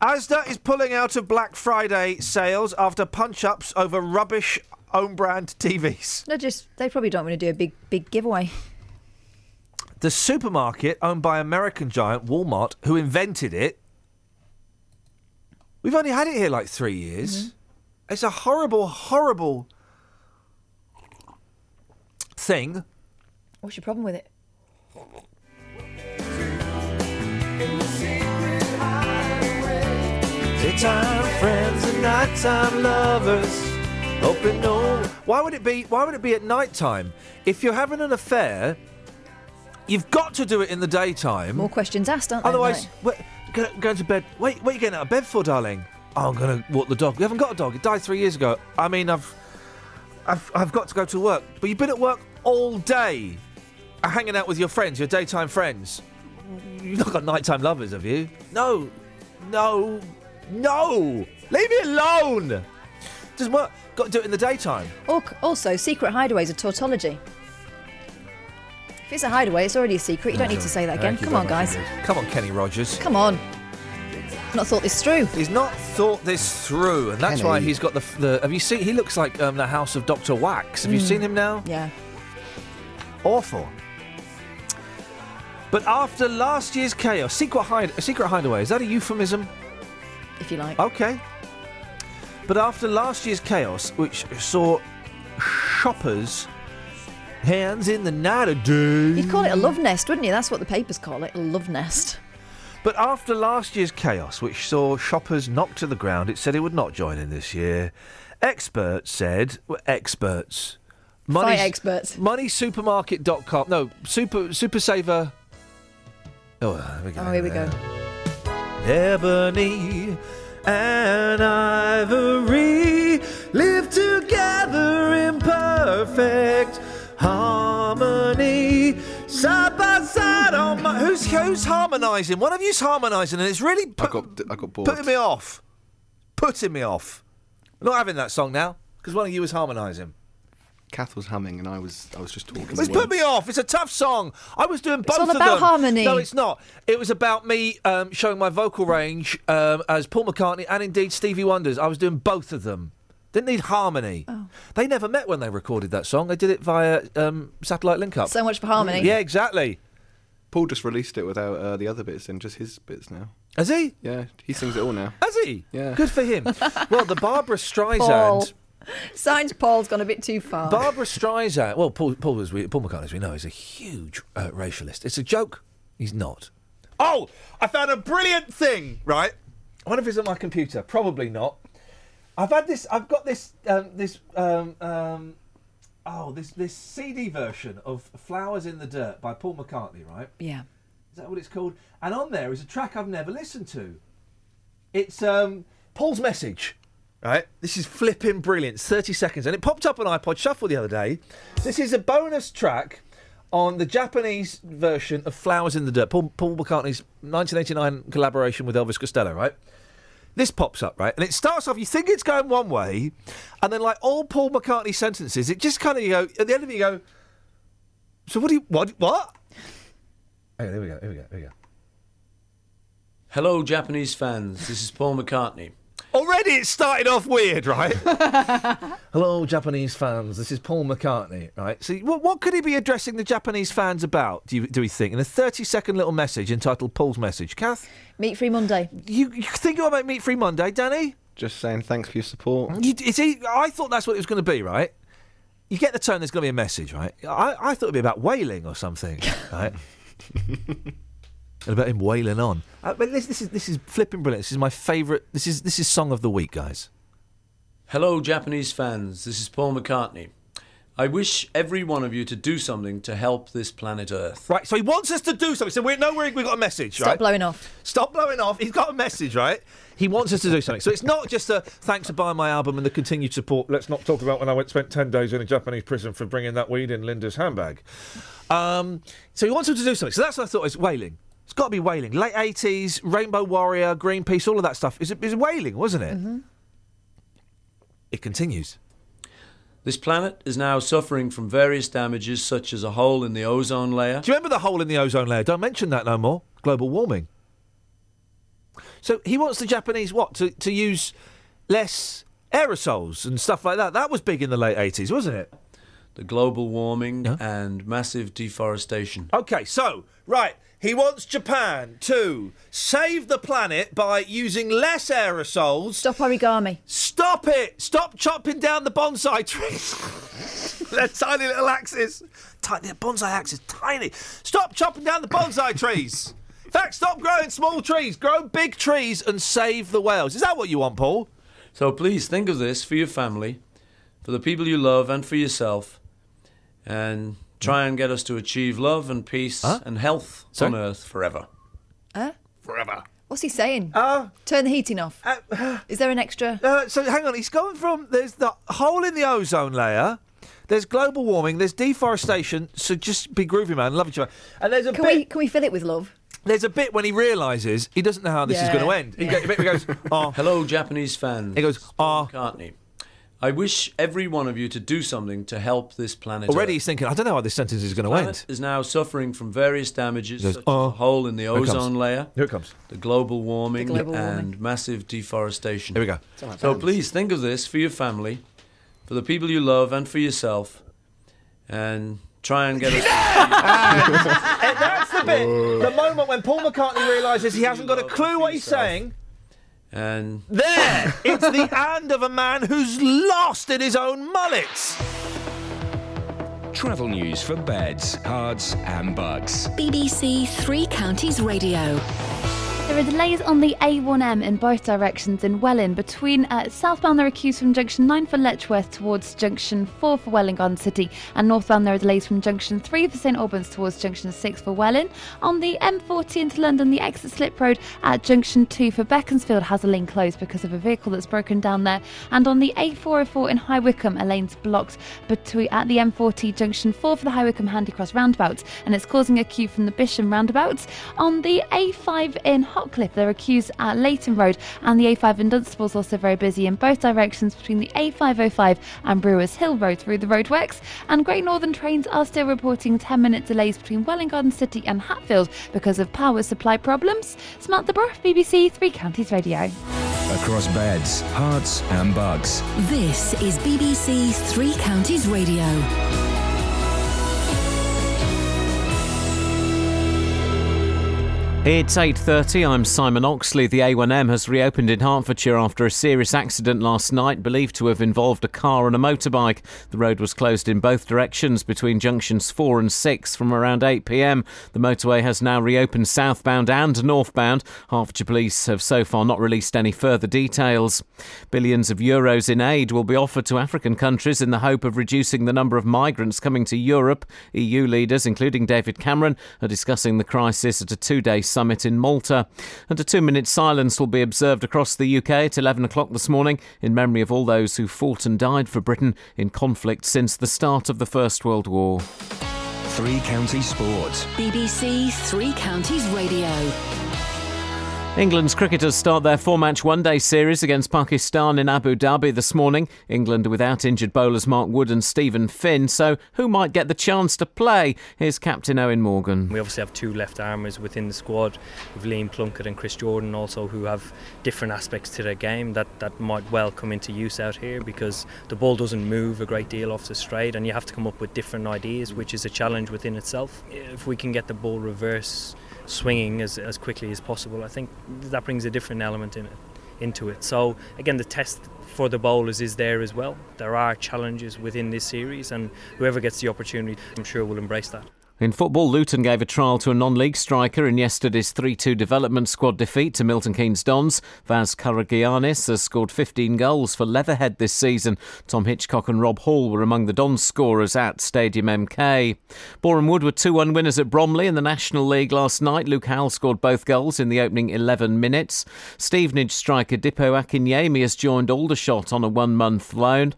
S6: Asda is pulling out of Black Friday sales after punch-ups over rubbish own-brand TVs.
S8: No, just they probably don't want to do a big, big giveaway.
S6: The supermarket owned by American giant Walmart, who invented it. We've only had it here like three years. It's a horrible, horrible thing.
S8: What's your problem with it?
S6: Daytime friends and nighttime lovers. Hoping no. Why would it be? Why would it be at night time? If you're having an affair, you've got to do it in the daytime.
S8: More questions asked, aren't there?
S6: Otherwise, wait, go, going to bed. Wait, what are you getting out of bed for, darling? Oh, I'm going to walk the dog. We haven't got a dog. It died three years ago. I mean, I've, I've, I've got to go to work. But you've been at work all day, uh, hanging out with your friends, your daytime friends. You've not got nighttime lovers, have you? No, no, no. Leave me alone. Doesn't work. Got to do it in the daytime.
S8: Also, secret hideaways are tautology. If it's a hideaway, it's already a secret. You don't need to say that again. Come on, guys.
S6: indeed. Come on, Kenny Rogers.
S8: Come on. Not thought this through.
S6: He's not thought this through, and that's
S8: Kenny.
S6: why he's got the. the have you seen? He looks like um, the House of Doctor Wax. Have you
S8: Mm.
S6: seen him now?
S8: Yeah.
S6: Awful. But after last year's chaos, secret hide, secret hideaway is that a euphemism?
S8: If you like.
S6: Okay. But after last year's chaos, which saw shoppers hands in the night of day.
S8: You'd call it a love nest, wouldn't you? That's what the papers call it, a love nest.
S6: But after last year's chaos, which saw shoppers knocked to the ground, it said it would not join in this year. Experts said, well, experts.
S8: Fight experts.
S6: MoneySupermarket.com. No, Super Super Saver. Oh, here we go.
S8: Oh, here we go.
S6: Ebony and ivory live together in perfect harmony. Side by side on my. Who's, who's harmonising? One of you's harmonising, and it's really put,
S29: I got I got bored.
S6: putting me off. Putting me off. I'm not having that song now because one of you was harmonising.
S29: Kath was humming, and I was I was just talking.
S6: It's put me off. It's a tough song. I was doing both
S8: all
S6: of
S8: about
S6: them.
S8: harmony.
S6: No, it's not. It was about me um, showing my vocal range um, as Paul McCartney and indeed Stevie Wonder's. I was doing both of them. Didn't need harmony.
S8: Oh.
S6: They never met when they recorded that song. They did it via um, satellite link up.
S8: So much for harmony.
S6: Yeah, exactly.
S29: Paul just released it without uh, the other bits in, just his bits now.
S6: Has he?
S29: Yeah, he sings it all now.
S6: Has he?
S29: Yeah.
S6: Good for him. <laughs> well, the Barbra Streisand.
S8: Paul. Signs Paul's gone a bit too far.
S6: Barbra Streisand. Well, Paul, Paul, as we, Paul McCartney, as we know, is a huge uh, racialist. It's a joke. He's not. Oh, I found a brilliant thing, right? I wonder if it's on my computer. Probably not. I've had this. I've got this. Um, this. Um, um, oh, this this CD version of "Flowers in the Dirt" by Paul McCartney, right?
S8: Yeah.
S6: Is that what it's called? And on there is a track I've never listened to. It's um, Paul's message. Right, this is flipping brilliant. Thirty seconds, and it popped up on iPod Shuffle the other day. This is a bonus track on the Japanese version of "Flowers in the Dirt." Paul, Paul McCartney's 1989 collaboration with Elvis Costello. Right, this pops up, right? And it starts off, you think it's going one way, and then, like all Paul McCartney sentences, it just kind of, you go, at the end of it, you go, so what do you, what? What? Okay, there we go, here we go, here we go.
S1: Hello, Japanese fans. This is Paul McCartney.
S6: Already it started off weird, right? <laughs> Hello, Japanese fans. This is Paul McCartney, right? So, what, what could he be addressing the Japanese fans about, do, you, do we think? In a 30 second little message entitled Paul's Message. Kath?
S8: Meat Free Monday.
S6: You, you think you're about Meat Free Monday, Danny?
S29: Just saying thanks for your support.
S6: You, is he, I thought that's what it was going to be, right? You get the tone, there's going to be a message, right? I, I thought it'd be about whaling or something, <laughs> right? <laughs> and about him wailing on. Uh, but this, this is this is flipping brilliant. This is my favourite. This is this is song of the week, guys.
S1: Hello, Japanese fans. This is Paul McCartney. I wish every one of you to do something to help this planet Earth.
S6: Right, so he wants us to do something. So we know we've got a message,
S8: Stop
S6: right?
S8: blowing off.
S6: Stop blowing off. He's got a message, right? He wants us to do something. So it's not just a thanks for buying my album and the continued support. Let's not talk about when I went spent ten days in a Japanese prison for bringing that weed in Linda's handbag. Um, so he wants us to do something. So that's what I thought is whaling. It's got to be whaling. Late eighties, Rainbow Warrior, Greenpeace, all of that stuff is is whaling, wasn't it?
S8: Mm-hmm.
S6: It continues.
S1: This planet is now suffering from various damages, such as a hole in the ozone layer.
S6: Do you remember the hole in the ozone layer? Don't mention that no more. Global warming. So he wants the Japanese what to to use less aerosols and stuff like that. That was big in the late eighties, wasn't it?
S1: The global warming and massive deforestation.
S6: Okay, so right, he wants Japan to save the planet by using less aerosols.
S8: Stop origami.
S6: Stop it! Stop chopping down the bonsai trees. <laughs> They're tiny little axes. Tiny, the bonsai axes, tiny. Stop chopping down the bonsai trees. In fact, stop growing small trees. Grow big trees and save the whales. Is that what you want, Paul?
S1: So please think of this for your family, for the people you love, and for yourself, and try and get us to achieve love and peace and health
S6: Sorry?
S1: on Earth forever.
S8: Huh?
S6: Forever.
S8: What's he saying?
S6: Uh,
S8: Turn the heating off. Is there an extra?
S6: Uh, so hang on, he's gone from there's the hole in the ozone layer. There's global warming. There's deforestation. So just be groovy, man. Love each other. And there's a
S8: Can
S6: bit.
S8: we can we fill it with love?
S6: There's a bit when he realises he doesn't know how this is going to end. He,
S8: Yeah.
S6: go- he goes, "Oh, <laughs>
S1: Hello, Japanese fans.
S6: He goes, "Ah."
S1: McCartney. I wish every one of you to do something to help this planet.
S6: Already
S1: Earth.
S6: he's thinking, I don't know how this sentence is going to
S1: planet
S6: end.
S1: is now suffering from various damages,
S6: He goes,
S1: such
S6: "Oh."
S1: as uh, a hole in the
S6: Here comes.
S1: ozone layer,
S6: Here it comes.
S1: the global warming,
S8: The global
S1: and
S8: warming.
S1: massive deforestation.
S6: Here we go.
S1: So please think of this for your family, for the people you love, and for yourself, and try and get us. <laughs> <laughs>
S6: And that's the bit, uh. the moment when Paul McCartney realises he hasn't got a clue what he's saying.
S1: And
S6: There, it's the end of a man who's lost in his own mullets.
S7: Travel news for beds, cards, and bugs.
S2: BBC Three Counties Radio.
S11: There are delays on the A1M in both directions in Welwyn. Between uh, southbound, there are queues from junction 9 for Letchworth towards junction 4 for Welwyn Garden City, and northbound, there are delays from junction 3 for St Albans towards junction 6 for Welwyn. On the M40 into London, the exit slip road at junction 2 for Beaconsfield has a lane closed because of a vehicle that's broken down there. And on the A404 in High Wycombe, a lane's blocked between at the M40 junction 4 for the High Wycombe Handycross roundabout, and it's causing a queue from the Bisham roundabouts. On the A5 in Hockliffe, there are queues at Leighton Road, and the A5 in Dunstable is also very busy in both directions between the A505 and Brewers Hill Road through the roadworks. And Great Northern trains are still reporting 10 minute delays between Welwyn Garden City and Hatfield because of power supply problems. Samantha Brough, BBC Three Counties Radio.
S7: Across beds, Herts, and bugs.
S2: This is BBC Three Counties Radio.
S1: It's 8:30. I'm Simon Oxley. The A1M has reopened in Hertfordshire after a serious accident last night believed to have involved a car and a motorbike. The road was closed in both directions between junctions 4 and 6 from around 8 p.m. The motorway has now reopened southbound and northbound. Hertfordshire police have so far not released any further details. Billions of euros in aid will be offered to African countries in the hope of reducing the number of migrants coming to Europe. EU leaders including David Cameron are discussing the crisis at a two-day summit in Malta. And a two minute silence will be observed across the UK at 11 o'clock this morning in memory of all those who fought and died for Britain in conflict since the start of the First World War.
S7: Three Counties Sports.
S2: BBC Three Counties Radio.
S1: England's cricketers start their four match one day series against Pakistan in Abu Dhabi this morning. England without injured bowlers Mark Wood and Steven Finn, so who might get the chance to play? Here's Captain Eoin Morgan.
S49: We obviously have two left armers within the squad, with Liam Plunkett and Chris Jordan also, who have different aspects to their game that, that might well come into use out here because the ball doesn't move a great deal off the straight and you have to come up with different ideas, which is a challenge within itself. If we can get the ball reverse swinging as, as quickly as possible, I think that brings a different element in it, into it. So again, the test for the bowlers is there as well. There are challenges within this series, and whoever gets the opportunity, I'm sure will embrace that.
S1: In football, Luton gave a trial to a non-league striker in yesterday's 3-2 development squad defeat to Milton Keynes Dons. Vaz Karagianis has scored 15 goals for Leatherhead this season. Tom Hitchcock and Rob Hall were among the Dons scorers at Stadium MK. Boreham Wood were 2-1 winners at Bromley in the National League last night. Luke Howell scored both goals in the opening 11 minutes. Stevenage striker Dipo Akinyemi has joined Aldershot on a one-month loan.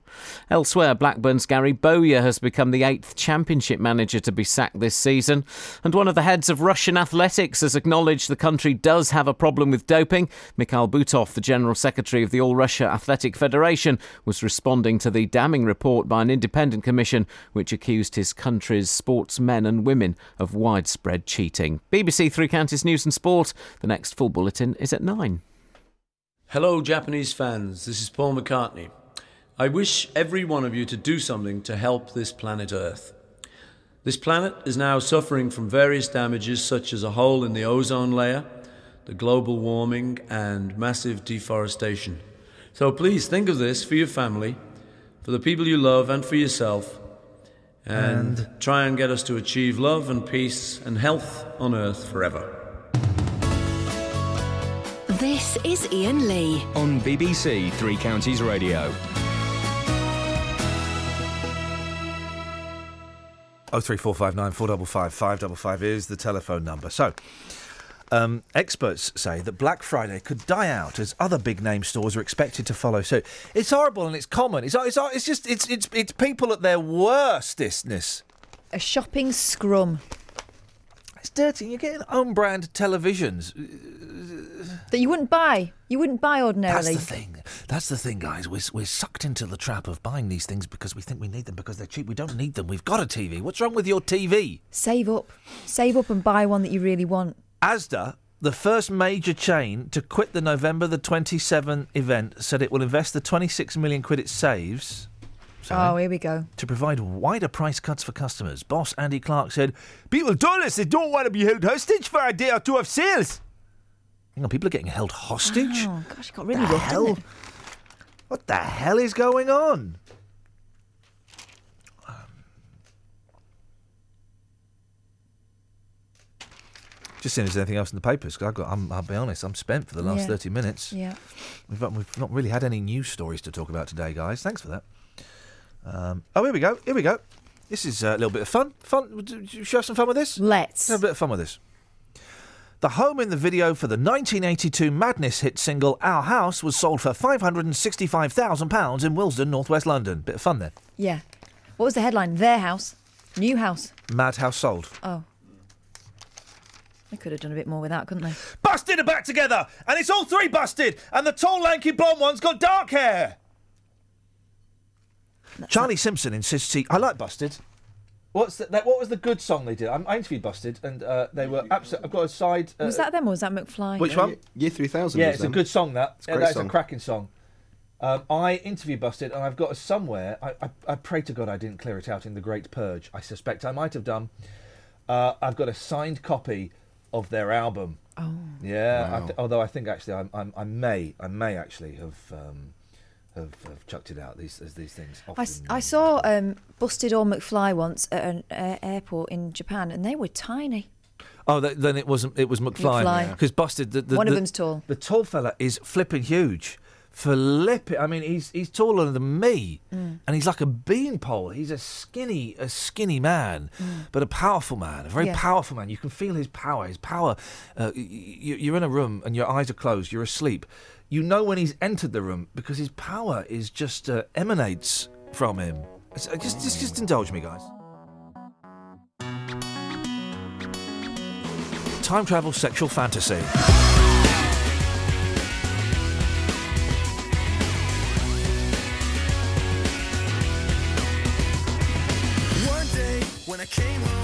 S1: Elsewhere, Blackburn's Gary Bowyer has become the eighth championship manager to be sacked this season. And one of the heads of Russian athletics has acknowledged the country does have a problem with doping. Mikhail Butov, the General Secretary of the All Russia Athletic Federation, was responding to the damning report by an independent commission which accused his country's sportsmen and women of widespread cheating. BBC Three Counties News and Sport. The next full bulletin is at 9.
S50: Hello, Japanese fans. This is Paul McCartney. I wish every one of you to do something to help this planet Earth. This planet is now suffering from various damages such as a hole in the ozone layer, the global warming, and massive deforestation. So please think of this for your family, for the people you love, and for yourself, and, try and get us to achieve love and peace and health on Earth forever.
S2: This is Iain Lee.
S7: On BBC Three Counties Radio.
S6: Oh three four five nine four double five five double five is the telephone number. So, um, experts say that Black Friday could die out as other big name stores are expected to follow suit. It's horrible and it's common. It's, it's, it's just, it's, it's, it's people at their worstestness.
S8: A shopping scrum.
S6: Dirty. You're getting own brand televisions.
S8: That you wouldn't buy. You wouldn't buy ordinarily.
S6: That's the thing. That's the thing, guys. We're, we're sucked into the trap of buying these things because we think we need them because they're cheap. We don't need them. We've got a TV. What's wrong with your TV?
S8: Save up. Save up and buy one that you really want.
S6: Asda, the first major chain to quit the November the 27 event, said it will invest the 26 million quid it saves.
S8: Oh, here we go.
S6: To provide wider price cuts for customers. Boss Andy Clark said, People told us they don't want to be held hostage for a day or two of sales. Hang on, people are getting held hostage?
S8: Oh, gosh, it got really
S6: the
S8: rough,
S6: hell? What the hell is going on? Um, Just seeing if there's anything else in the papers, because I've got, I'm, I'll be honest, I'm spent for the last
S8: Yeah.
S6: 30 minutes.
S8: Yeah.
S6: We've, we've not really had any news stories to talk about today, guys. Thanks for that. Um, oh, here we go. Here we go. This is uh, a little bit of fun. Fun. Should have some fun with this?
S8: Let's.
S6: Have a bit of fun with this. The home in the video for the 1982 Madness hit single Our House was sold for £565,000 in Willesden, northwest London. Bit of fun there.
S8: Yeah. What was the headline? Their house. New house.
S6: Mad House sold.
S8: Oh. They could have done a bit more with that, couldn't they?
S6: Busted are back together, and it's all three busted, and the tall, lanky, blonde one's got dark hair. Charlie Simpson insists he. I like Busted. What's the, that? What was the good song they did? I, I interviewed Busted, and uh, they were absolutely. I've got a side. Uh,
S8: was that them or was that McFly?
S6: Which one?
S29: Year 3000
S6: Yeah, it's
S29: them.
S6: a good song. That
S29: It's a
S6: Yeah,
S29: great
S6: that's
S29: song.
S6: a cracking song. Um, I interviewed Busted, and I've got a somewhere. I, I, I pray to God I didn't clear it out in the Great Purge. I suspect I might have done. Uh, I've got a signed copy of their album.
S8: Oh.
S6: Yeah. I th- although I think actually I'm, I'm, I may I may actually have um, have, have chucked it out. These as these things.
S8: I,
S6: Often.
S8: s- I saw um, Busted or McFly once at an uh, airport in Japan, and they were tiny.
S6: Oh, th- then it wasn't. It was McFly
S8: McFly.
S6: because busted. The, the,
S8: One of them's tall.
S6: The tall fella is flipping huge. Flipping. I mean, he's he's taller than me,
S8: Mm.
S6: and he's like a beanpole. He's a skinny, a skinny man, but a powerful man, a very
S8: Yeah.
S6: powerful man. You can feel his power. His power. Uh, y- y- you're in a room and your eyes are closed. You're asleep. You know when he's entered the room because his power is just uh, emanates from him. It's- uh, just, just, just indulge me, guys. Time travel sexual fantasy.
S51: One day when I came home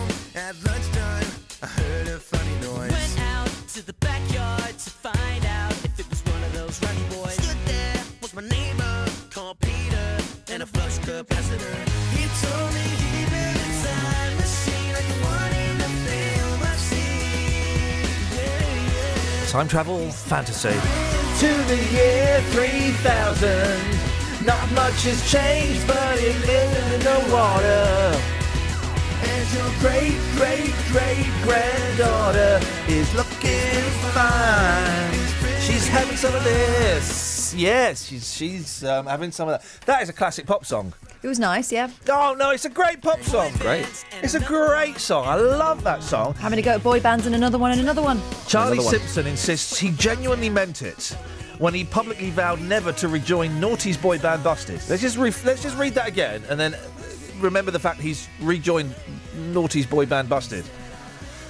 S51: Time
S6: travel fantasy. To the year 3000. Not much has changed, but it lived in the water. And your great, great, great granddaughter is looking fine. She's having some of this. Yes, she's she's um, having some of that. That is a classic pop song.
S8: It was nice, yeah.
S6: Oh no, it's a great pop song.
S29: Great.
S6: It's a great song. I love that song.
S8: Having to go to boy bands and another one and another one.
S6: Charlie
S29: Another one.
S6: Simpson insists he genuinely meant it when he publicly vowed never to rejoin noughties boy band Busted. Let's just re- let's just read that again and then remember the fact he's rejoined noughties boy band Busted.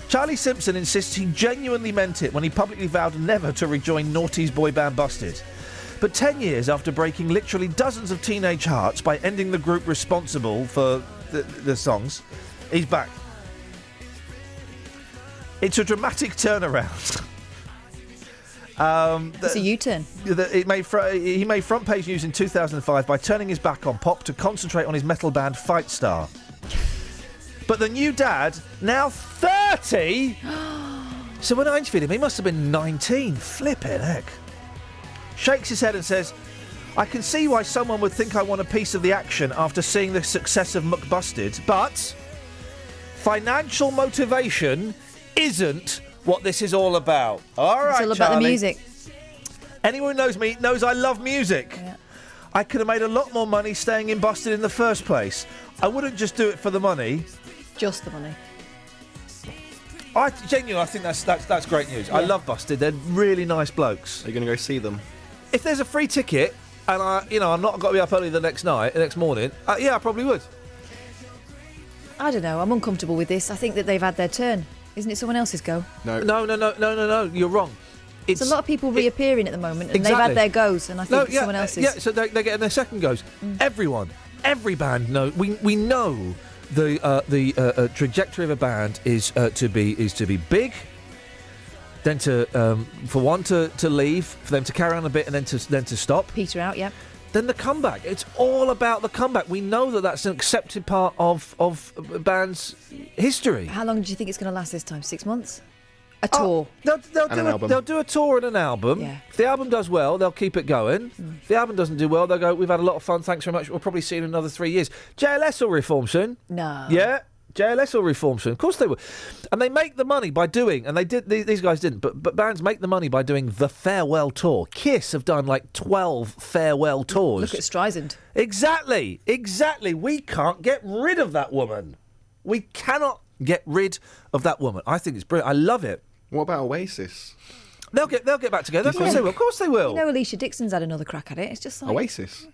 S6: Charlie Simpson insists he genuinely meant it when he publicly vowed never to rejoin noughties boy band Busted. But 10 years after breaking literally dozens of teenage hearts by ending the group responsible for the, the songs, he's back. It's a dramatic turnaround. <laughs> Um,
S8: It's a U-turn.
S6: the- it made fr- he made front page news in 2005 by turning his back on pop to concentrate on his metal band Fightstar. But the new dad, now 30. <gasps> so when I interviewed him, he must have been 19. Flipping heck. Shakes his head and says, I can see why someone would think I want a piece of the action after seeing the success of McBusted, but financial motivation isn't what this is all about. All right,
S8: it's all about the music.
S6: Anyone who knows me knows I love music. I could have made a lot more money staying in Busted in the first place. I wouldn't just do it for the money.
S8: Just the money.
S6: I genuinely, I think that's that's that's great news. I love Busted. They're really nice blokes.
S29: Are you going to go see them?
S6: If there's a free ticket and I, you know, I'm not got to be up early the next night, the next morning, uh, yeah, I probably would.
S8: I don't know. I'm uncomfortable with this. I think that they've had their turn. Isn't it someone else's go?
S29: No.
S6: No, no, no, no, no, no. You're wrong.
S8: There's a lot of people reappearing at the moment, and they've had their goes, and I think
S6: No,
S8: it's
S6: yeah,
S8: someone
S6: uh,
S8: else's.
S6: Yeah, so they, they're getting their second goes. Everyone, every band know. We we know the uh, the uh, uh, trajectory of a band is uh, to be is to be big. Then to um, for one to, to leave, for them to carry on a bit, and then to then to stop.
S8: Peter out, yeah.
S6: Then the comeback. It's all about the comeback. We know that that's an accepted part of of a band's history.
S8: How long do you think it's going to last this time? Six months? A
S6: Oh,
S8: tour?
S6: They'll, they'll, do
S29: an
S6: a,
S29: album.
S6: they'll do a tour and an album.
S8: Yeah.
S6: If the album does well, they'll keep it going. If the album doesn't do well, they'll go, We've had a lot of fun, thanks very much. We'll probably see you in another three years. JLS will reform soon.
S8: No.
S6: Yeah. JLS will reform soon. Of course they will. And they make the money by doing, and they did, these, these guys didn't, but, but bands make the money by doing the farewell tour. Kiss have done like 12 farewell tours.
S8: Look at Streisand.
S6: Exactly, exactly. We can't get rid of that woman. We cannot get rid of that woman. I think it's brilliant. I love it.
S29: What about Oasis?
S6: They'll get they'll get back together. Of course they will. Of course they will.
S8: You know, Alesha Dixon's had another crack at it. It's just like
S29: Oasis?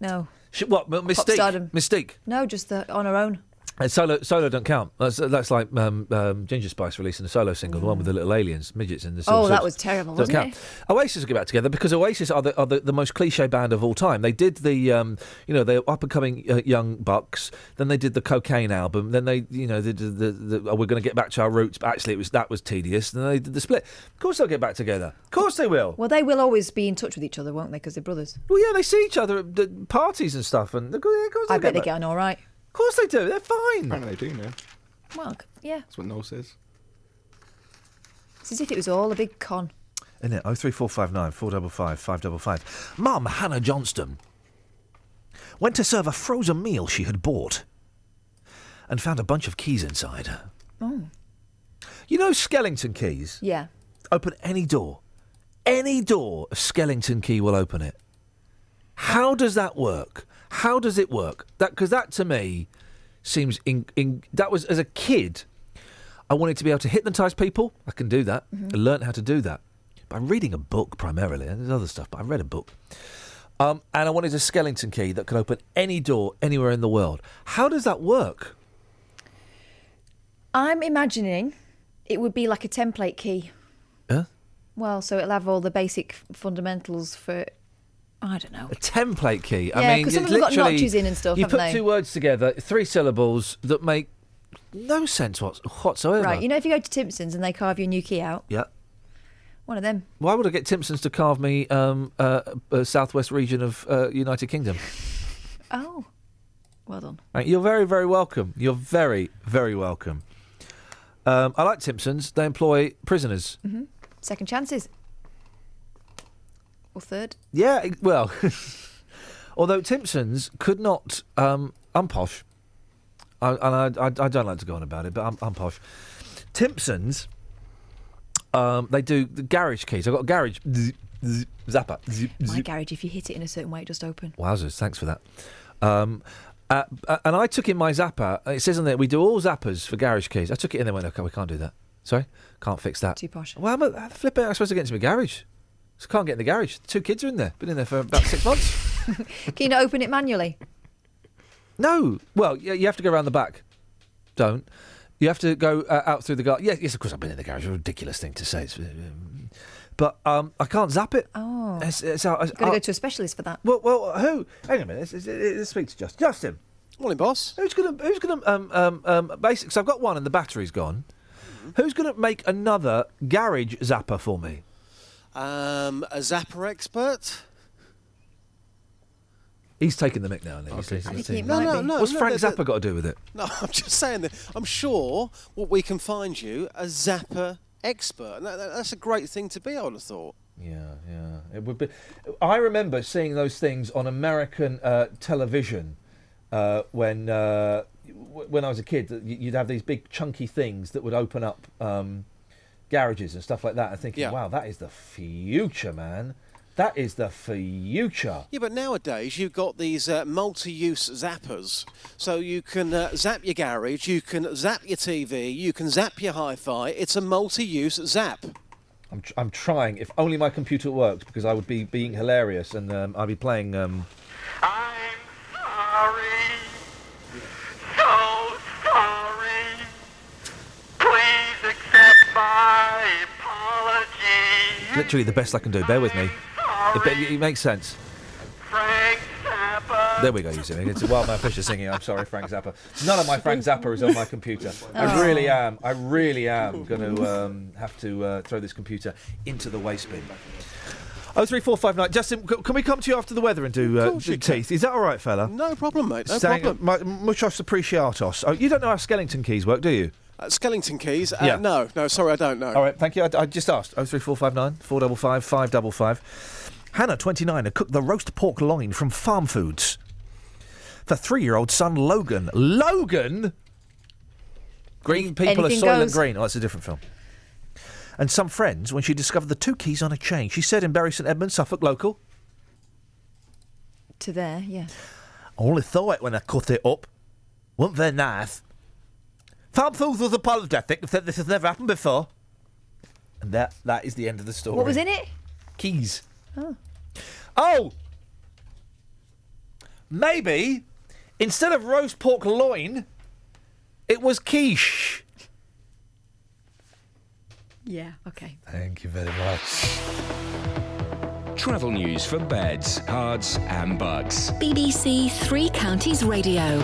S8: no,
S6: Sh- what? M- Mis-Teeq.
S8: stardom.
S6: Mis-Teeq.
S8: no, just the, on her own.
S6: And solo solo don't count. That's that's like um, um, Ginger Spice releasing a solo single, the one with the little aliens, midgets in the.
S8: Oh, that was terrible, wasn't
S6: count. Oasis will get back together because Oasis are the are the, the most cliche band of all time. They did the um, you know the up and coming uh, young bucks. Then they did the cocaine album. Then they you know they did the, the, oh, we're going to get back to our roots. But actually, it was that was tedious. Then they did the split. Of course they'll get back together. Of course they will.
S8: Well, they will always be in touch with each other, won't they? Because they're brothers.
S6: Well, yeah, they see each other at the parties and stuff, and of course of course
S8: I bet they
S6: back.
S8: get on all right.
S6: Of course they do. They're fine.
S29: Apparently they do now.
S8: Well, yeah.
S29: That's what Noel says.
S8: It's as if it was all a big con.
S6: Isn't it? 03459 455 555. Mum, Hannah Johnston, went to serve a frozen meal she had bought and found a bunch of keys inside.
S8: Oh.
S6: You know Skellington keys?
S8: Yeah.
S6: Open any door. Any door, a Skellington key will open it. How does that work? How does it work? That because that to me seems in, in that was as a kid. I wanted to be able to hypnotise people. I can do that.
S8: Mhm.
S6: I learned how to do that by reading a book primarily. And there's other stuff, but I read a book. Um, and I wanted a skeleton key that could open any door anywhere in the world. How does that work?
S8: I'm imagining it would be like a template key.
S6: Huh?
S8: Well, so it'll have all the basic fundamentals for. I don't know.
S6: A template key.
S8: Yeah,
S6: I mean,
S8: 'cause some of them got notches in and stuff,
S6: You put
S8: they?
S6: two words together, three syllables that make no sense whatsoever.
S8: Right, you know, if you go to Timpson's and they carve your new key out,
S6: Yeah.
S8: one of them.
S6: Why would I get Timpsons to carve me um, uh, uh, southwest region of uh, United Kingdom? <laughs>
S8: Oh, well done.
S6: Right, you're very, very welcome. You're very, very welcome. Um, I like Timpsons. They employ prisoners.
S8: hmm Second chances. Or third.
S6: Yeah, well, <laughs> although Timpsons could not. Um, I'm posh, I, and I, I, I don't like to go on about it, but I'm, I'm posh. Timpsons, um, they do the garage keys. I've got a garage zapper. zzz,
S8: My garage, if you hit it in a certain way, it just open.
S6: Wowzers, thanks for that. Um, uh, uh, and I took in my zapper. It says on there we do all zappers for garage keys. I took it in and went, okay, we can't do that. Sorry, can't fix that.
S8: Too posh.
S6: Well, I'm a, flip it. To get into my garage. So can't get in the garage. Two kids are in there. Been in there for about six months. <laughs>
S8: Can you not open it manually?
S6: No. Well, yeah, you have to go around the back. Don't. You have to go uh, out through the garage. Yes, yes, of course, I've been in the garage. A ridiculous thing to say. It's, um, but um, I can't zap it.
S8: Oh.
S6: It's, it's, uh,
S8: Got to go to a specialist for that.
S6: Well, well, who? Hang on a minute. Let's, let's, let's speak to Justin. Justin.
S29: Morning, boss.
S6: Who's gonna? Who's gonna? Um, um, um, basically, so I've got one and the battery's gone. Who's gonna make another garage zapper for me?
S29: Um, a zapper expert?
S6: He's taking the mic now. Isn't? He's-
S29: I
S6: he's-
S29: think
S6: he's-
S29: it might No, no, be. no,
S6: What's
S29: no,
S6: Frank
S29: the- the-
S6: Zappa got to do with it?
S29: No, <laughs> I'm just saying that I'm sure what we can find you a zapper expert. And that, that- that's a great thing to be, I would have thought.
S6: Yeah, yeah. It would be. I remember seeing those things on American uh, television uh, when uh, w- when I was a kid. that You'd have these big chunky things that would open up um, garages and stuff like that. And thinking,
S29: Yeah.
S6: wow, that is the future, man. That is the future.
S29: Yeah, but nowadays you've got these uh, multi-use zappers, so you can uh, zap your garage, you can zap your TV, you can zap your hi-fi. It's a multi-use zap.
S6: I'm, tr- I'm trying. If only my computer worked, because I would be being hilarious and um, I'd be playing. Um,
S51: So my apology.
S6: literally the best I can do. Bear with me. It, be- it makes sense.
S51: Frank Zappa.
S6: There we go, you singing. It's a Wild Man Fischer singing. I'm sorry, Frank Zappa. None of my Frank Zappa is on my computer. I
S51: Oh.
S6: really am. I really am going to um, have to uh, throw this computer into the waste bin. Oh three four five nine. Justin, can we come to you after the weather and do, uh,
S29: course
S6: do
S29: can.
S6: teeth? Is that all right, fella?
S29: No problem, mate. No
S6: Saying,
S29: problem.
S6: muchos appreciatos. Oh, you don't know how Skellington keys work, do you?
S29: Uh, Skellington keys? Uh,
S6: Yeah.
S29: No, no, sorry, I don't know.
S6: All right, thank you. I, I just asked. Oh three four five nine four double five five double five. Hannah, twenty nine, had cooked the roast pork loin from Farmfoods for three year old son Logan. Logan. Green people
S8: Anything
S6: are Soylent
S8: goes.
S6: Green. Oh, that's a different film. And some friends when she discovered the two keys on a chain. She said in Bury St Edmunds, Suffolk local.
S8: To there, yeah.
S6: I only thought it when I cut it up. Wasn't very nice. Farmfoods was apologetic and said this has never happened before. And that that is the end of the story.
S8: What was in it?
S6: Keys.
S8: Oh.
S6: Oh! Maybe instead of roast pork loin, it was quiche.
S8: Yeah, okay.
S6: Thank you very much.
S7: Travel news for beds, cards, and bugs.
S2: BBC Three Counties Radio.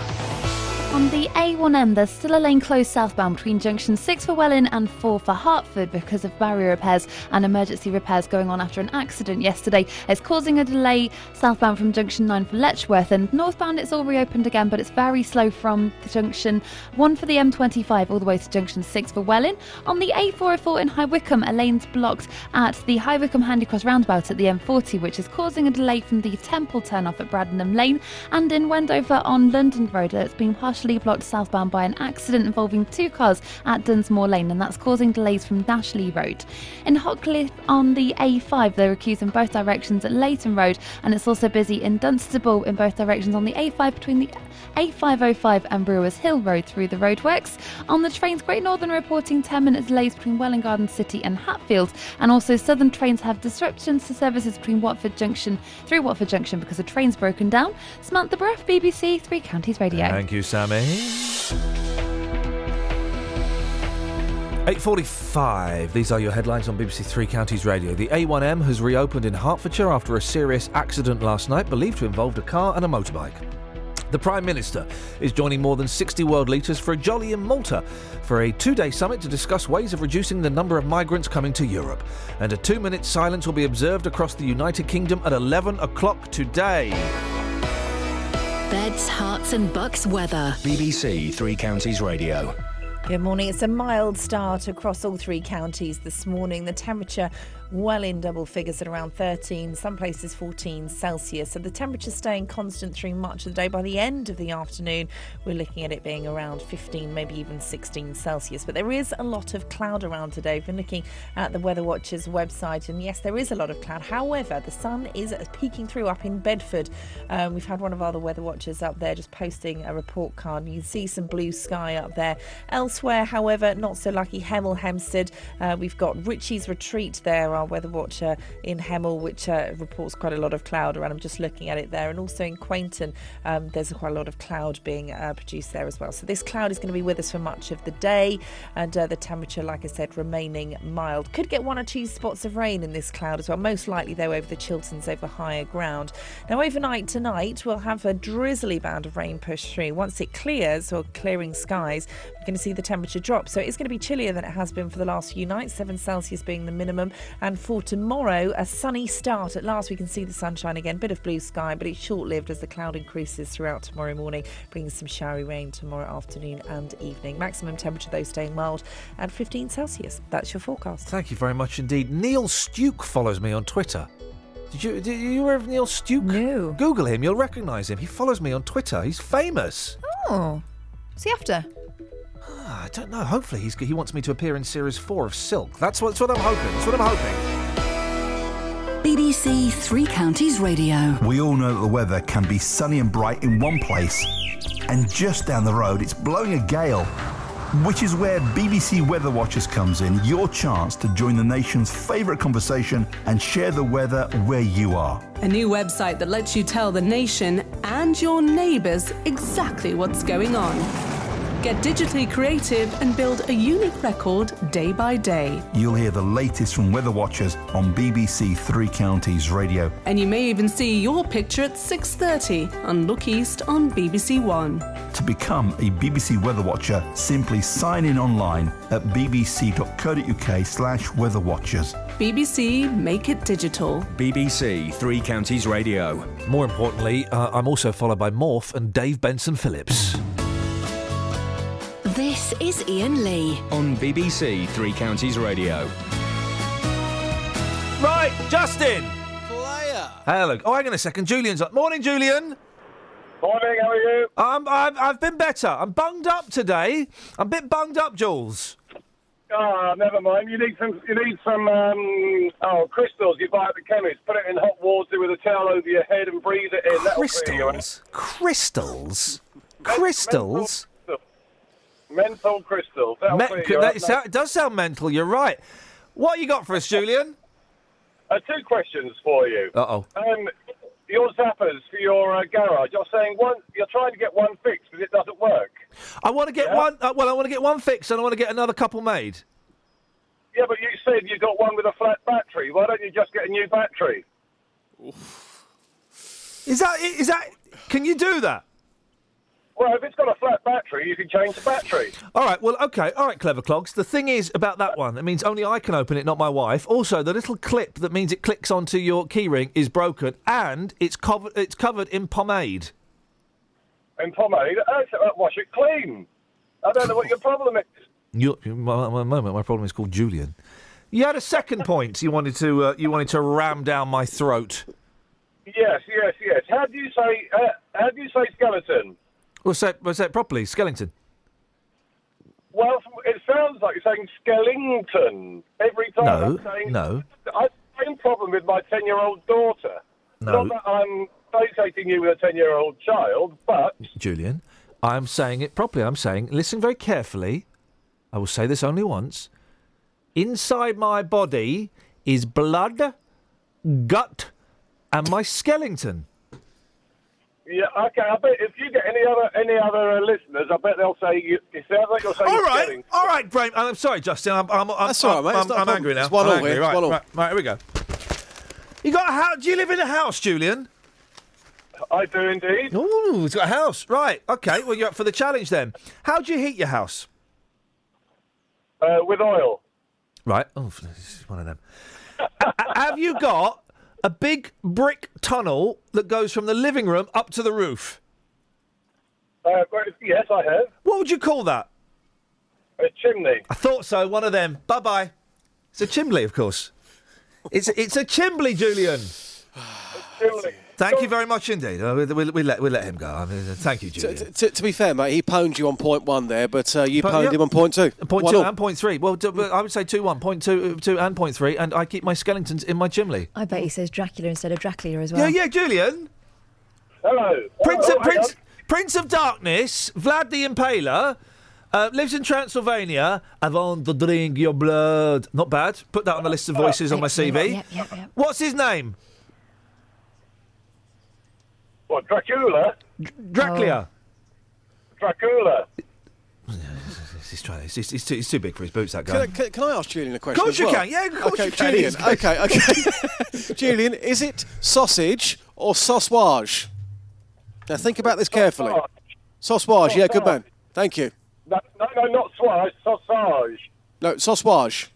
S11: On the A1M, there's still a lane closed southbound between junction 6 for Welwyn and 4 for Hertford because of barrier repairs and emergency repairs going on after an accident yesterday. It's causing a delay southbound from junction 9 for Letchworth and northbound it's all reopened again, but it's very slow from junction 1 for the M25 all the way to junction 6 for Welwyn. On the A404 in High Wycombe, a lane's blocked at the High Wycombe Handycross roundabout at the M40, which is causing a delay from the Temple turnoff at Bradenham Lane. And in Wendover on London Road, it's been partially blocked southbound by an accident involving two cars at Dunsmore Lane, and that's causing delays from Nash Lee Road. In Hockliffe on the A5, there are queues in both directions at Leighton Road, and it's also busy in Dunstable in both directions on the A5 between the A505 and Brewers Hill Road through the roadworks. On the trains, Great Northern reporting 10 minutes delays between Welwyn Garden City and Hatfield, and also Southern trains have disruptions to services between Watford Junction through Watford Junction because a train's broken down. Samantha Bruff, BBC Three Counties Radio.
S6: Thank you, Sammy. 8.45. These are your headlines on BBC Three Counties Radio. The A1M has reopened in Hertfordshire after a serious accident last night, believed to involve a car and a motorbike. The Prime Minister is joining more than 60 world leaders for a jolly in Malta for a two day summit to discuss ways of reducing the number of migrants coming to Europe. And a two minute silence will be observed across the United Kingdom at 11 o'clock today.
S2: Beds, Herts, and bucks weather.
S7: BBC Three Counties Radio.
S21: Good morning. It's a mild start across all three counties this morning. The temperature well in double figures at around 13, some places 14 Celsius. So the temperature staying constant through much of the day. By the end of the afternoon, we're looking at it being around 15, maybe even 16 Celsius. But there is a lot of cloud around today. We've been looking at the Weather Watchers website, and yes, there is a lot of cloud. However, the sun is peeking through up in Bedford. Um, we've had one of our other Weather Watchers up there just posting a report card, and you see some blue sky up there. Elsewhere, however, not so lucky. Hemel Hempstead, uh, we've got Richie's Retreat there, our weather watcher in Hemel, which uh, reports quite a lot of cloud around. I'm just looking at it there, and also in Quainton, um, there's quite a lot of cloud being uh, produced there as well. So this cloud is going to be with us for much of the day, and uh, the temperature, like I said, remaining mild. Could get one or two spots of rain in this cloud as well. Most likely though over the Chilterns, over higher ground. Now overnight tonight, we'll have a drizzly band of rain push through. Once it clears or clearing skies, going to see the temperature drop. So it's going to be chillier than it has been for the last few nights. Seven Celsius being the minimum, and for tomorrow, a sunny start. At last, we can see the sunshine again. Bit of blue sky, but it's short lived as the cloud increases throughout tomorrow morning, bringing some showery rain tomorrow afternoon and evening. Maximum temperature, though, staying mild at 15 Celsius. That's your forecast.
S6: Thank you very much indeed. Neil Stuke follows me on Twitter. Did you, did you aware of Neil Stuke? No. Google him, you'll recognise him. He follows me on Twitter. He's famous.
S8: Oh. What's he after?
S6: Ah, I don't know. Hopefully, he's, he wants me to appear in series four of Silk. That's what, that's what I'm hoping. That's what I'm hoping.
S2: BBC Three Counties Radio.
S52: We all know that the weather can be sunny and bright in one place, and just down the road it's blowing a gale. Which is where BBC Weather Watchers comes in, your chance to join the nation's favourite conversation and share the weather where you are.
S53: A new website that lets you tell the nation and your neighbours exactly what's going on. Get digitally creative and build a unique record day by day.
S52: You'll hear the latest from Weather Watchers on BBC Three Counties Radio.
S53: And you may even see your picture at 6:30 on Look East on BBC One.
S52: To become a BBC Weather Watcher, simply sign in online at bbc.co.uk slash weather watchers.
S53: BBC Make It Digital.
S7: BBC Three Counties Radio.
S6: More importantly, uh, I'm also followed by Morph and Dave Benson Phillips.
S2: This is Iain Lee.
S7: On BBC Three Counties Radio.
S6: Right, Justin. Player. Hello. Oh, hang on a second. Julian's up. Morning, Julian.
S54: Morning, how are you?
S6: Um, I've, I've been better. I'm bunged up today. I'm a bit bunged up, Jules.
S54: Oh, never mind. You need some. You need some. Um, oh, crystals you buy at the chemist. Put it in hot water with a towel over your head and breathe it in. That'll clear you out.
S6: Crystals? Crystals?
S54: Menthol crystals. That'll
S6: Me-
S54: you
S6: that-
S54: out.
S6: it it does sound mental. You're right. What you got for us, Julian? <laughs>
S54: Uh, two questions for you.
S6: Uh oh.
S54: Um, your zappers for your uh, garage. You're saying one. You're trying to get one fixed, but it doesn't work.
S6: I want to get one. Uh, well, I want to get one fixed, and I want to get another couple made.
S54: Yeah, but you said you got one with a flat battery. Why don't you just get a new battery?
S6: Is that? Is that? Can you do that?
S54: Well, if it's got a flat battery, you can change the battery.
S6: All right, well, okay, all right, clever clogs. The thing is about that one, it means only I can open it, not my wife. Also, the little clip that means it clicks onto your keyring is broken, and it's covered. It's covered in pomade.
S54: In pomade, uh, wash it clean. I don't know what your problem is. <laughs>
S6: You, my, my moment, my problem is called Julian. You had a second point. You wanted to. Uh, you wanted to ram down my throat.
S54: Yes, yes, yes. How do you say? Uh, how do you say skeleton?
S6: Well, say, well, say it properly. Skellington.
S54: Well, it sounds like you're saying Skellington every time.
S6: No,
S54: I'm saying,
S6: no.
S54: I have the same problem with my ten-year-old daughter.
S6: No.
S54: Not that I'm associating you with a ten-year-old child, but
S6: Julian, I'm saying it properly. I'm saying, listen very carefully. I will say this only once. Inside my body is blood, gut, and my skeleton.
S54: Yeah, okay. I bet if you get any other any other uh, listeners, I bet they'll say you. It sounds like you're saying
S6: All right,
S54: Skellington.
S6: all right, Graham. I'm sorry, Justin. I'm, I'm, I'm,
S17: That's all right, mate.
S6: I'm,
S17: It's not a
S6: I'm angry now.
S17: It's one
S6: I'm
S17: all
S6: angry.
S17: here. It's
S6: Right,
S17: one all.
S6: right, right, here we go. You got a house? Do you live in a house, Julian?
S54: I do indeed.
S6: Ooh, it's got a house. Right. Okay. Well, you're up for the challenge then. How do you heat your house?
S54: Uh, with oil.
S6: Right. Oh, this is one of them. <laughs> A- a- have you got a big brick tunnel that goes from the living room up to the roof?
S54: Uh, yes, I have
S6: What would you call that?
S54: a chimney.
S6: I thought so. One of them. Bye bye. It's a chimbley, of course. It's it's a chimbley, Julian.
S54: Chimney.
S6: Thank you very much indeed. Uh, we, we, we let we let him go. I mean, uh, thank you,
S17: To,
S6: Julian.
S17: to, to be fair, mate, he pwned you on point one there, but uh, you
S6: But,
S17: pwned
S6: yeah.
S17: him on point two.
S6: Point
S17: One
S6: two
S17: all.
S6: and point three. Well, d- I would say two one, point two, two and point three, and I keep my skeletons in my chimney.
S8: I bet he says Dracula instead of Dracula as well.
S6: Yeah, yeah, Julian.
S54: Hello.
S6: Prince
S54: Oh,
S6: of
S54: hang
S6: Prince, Prince of Darkness, Vlad the Impaler, uh, lives in Transylvania. I want to drink your blood. Not bad. Put that on the list of voices on my CV.
S8: Yep, yep, yep.
S6: What's his name?
S54: What, Dracula?
S6: Dracula. Oh.
S54: Dracula. <laughs>
S6: He's, trying, he's, he's, too, he's too big for his boots, that guy.
S17: I- can, can I ask Julian a question?
S6: Of course
S17: as
S6: you can, yeah, of course
S17: okay,
S6: you can.
S17: Julian.
S6: He's-
S17: Okay, okay. <laughs> Julian, is it sausage or sausage? Now think about this carefully. Sausage, yeah, good man. Thank you.
S54: No, no, no not swage, sausage.
S17: No, sausage.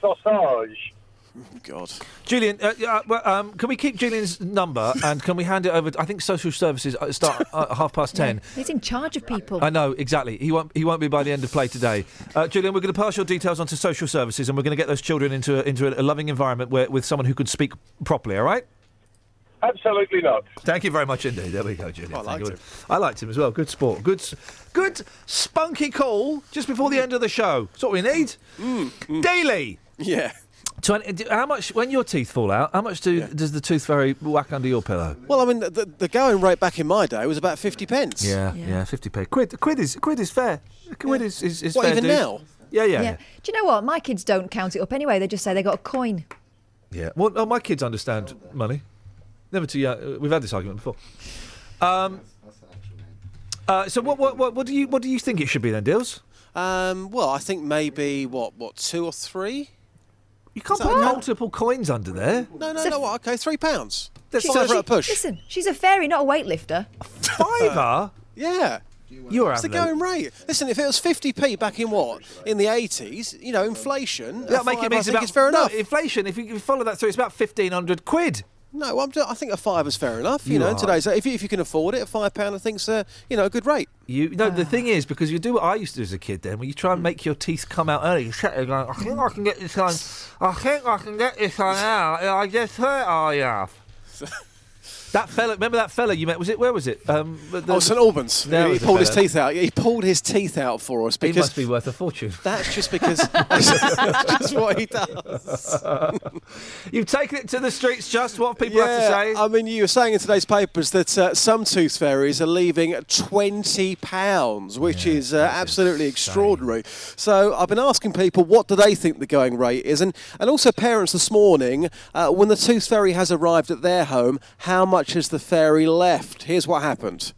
S54: Sausage. <laughs>
S17: God.
S6: Julian, uh, uh, um, can we keep Julian's number and can we hand it over? To, I think social services uh, start at half past <laughs> ten.
S8: He's in charge of people.
S6: I know exactly. He won't. He won't be by the end of play today. Uh, Julian, we're going to pass your details on to social services, and we're going to get those children into a, into a, loving environment where, with someone who could speak properly. All right.
S54: Absolutely not.
S6: Thank you very much indeed. There we go, Julian.
S17: I
S6: Thank
S17: liked him.
S6: I liked him as well. Good sport. Good, good spunky call just before the end of the show. That's what we need. Daily.
S17: Yeah.
S6: 20, d- how much when your teeth fall out? How much do does the tooth fairy whack under your pillow?
S17: Well, I mean, the, the, the going rate back in my day was about 50 pence.
S6: Yeah, yeah, fifty p. Quid, quid is quid is fair. Quid is is, is
S17: What,
S6: fair.
S17: even
S6: dues.
S17: now?
S6: Yeah, yeah,
S8: Yeah.
S6: yeah.
S8: Do you know what? My kids don't count it up anyway. They just say they got a coin.
S6: Yeah. Well, oh, my kids understand money. Never too young. We've had this argument before. Um. Uh, so what, what what what do you what do you think it should be then, Deals?
S17: Um, well, I think maybe, what, what, two or three?
S6: You can't put
S17: okay?
S6: multiple coins under there.
S17: No, no, no, what, okay, three pounds.
S6: That's
S17: Five
S6: so-
S17: for a push.
S8: Listen, she's a fairy, not a weightlifter.
S6: Fiver. <laughs>
S17: Yeah.
S6: You're
S17: It's the going rate. Listen, if it was 50p back in what? In the 80s, you know, inflation.
S6: That
S17: a
S6: make it means about
S17: it's fair
S6: no,
S17: enough.
S6: inflation. If you, if you follow that through, it's about fifteen hundred quid.
S17: No, I'm, I think a five is fair enough. You,
S6: You
S17: know,
S6: are-
S17: in today's if you, if you can afford it, a five pound I think's uh, you know a good rate.
S6: You no, the thing is because you do what I used to do as a kid. Then when you try and make your teeth come out early, you sit there going, "I think I can get this one. I think I can get this one out. I just hurt I have." <laughs> That fella, remember that fella you met? Was it where was it? Um, the-
S17: oh, St Albans.
S6: There
S17: he
S6: was
S17: pulled his teeth out. He pulled his teeth out for us
S6: He
S17: because
S6: must be worth a fortune.
S17: that's just because <laughs> that's just what he does. <laughs>
S6: You've taken it to the streets. Just what people have to say.
S17: I mean, you were saying in today's papers that uh, some tooth fairies are leaving twenty pounds, which is uh, absolutely extraordinary. So I've been asking people what do they think the going rate is, and and also parents this morning uh, when the tooth fairy has arrived at their home, how much has the fairy left? Here's what happened.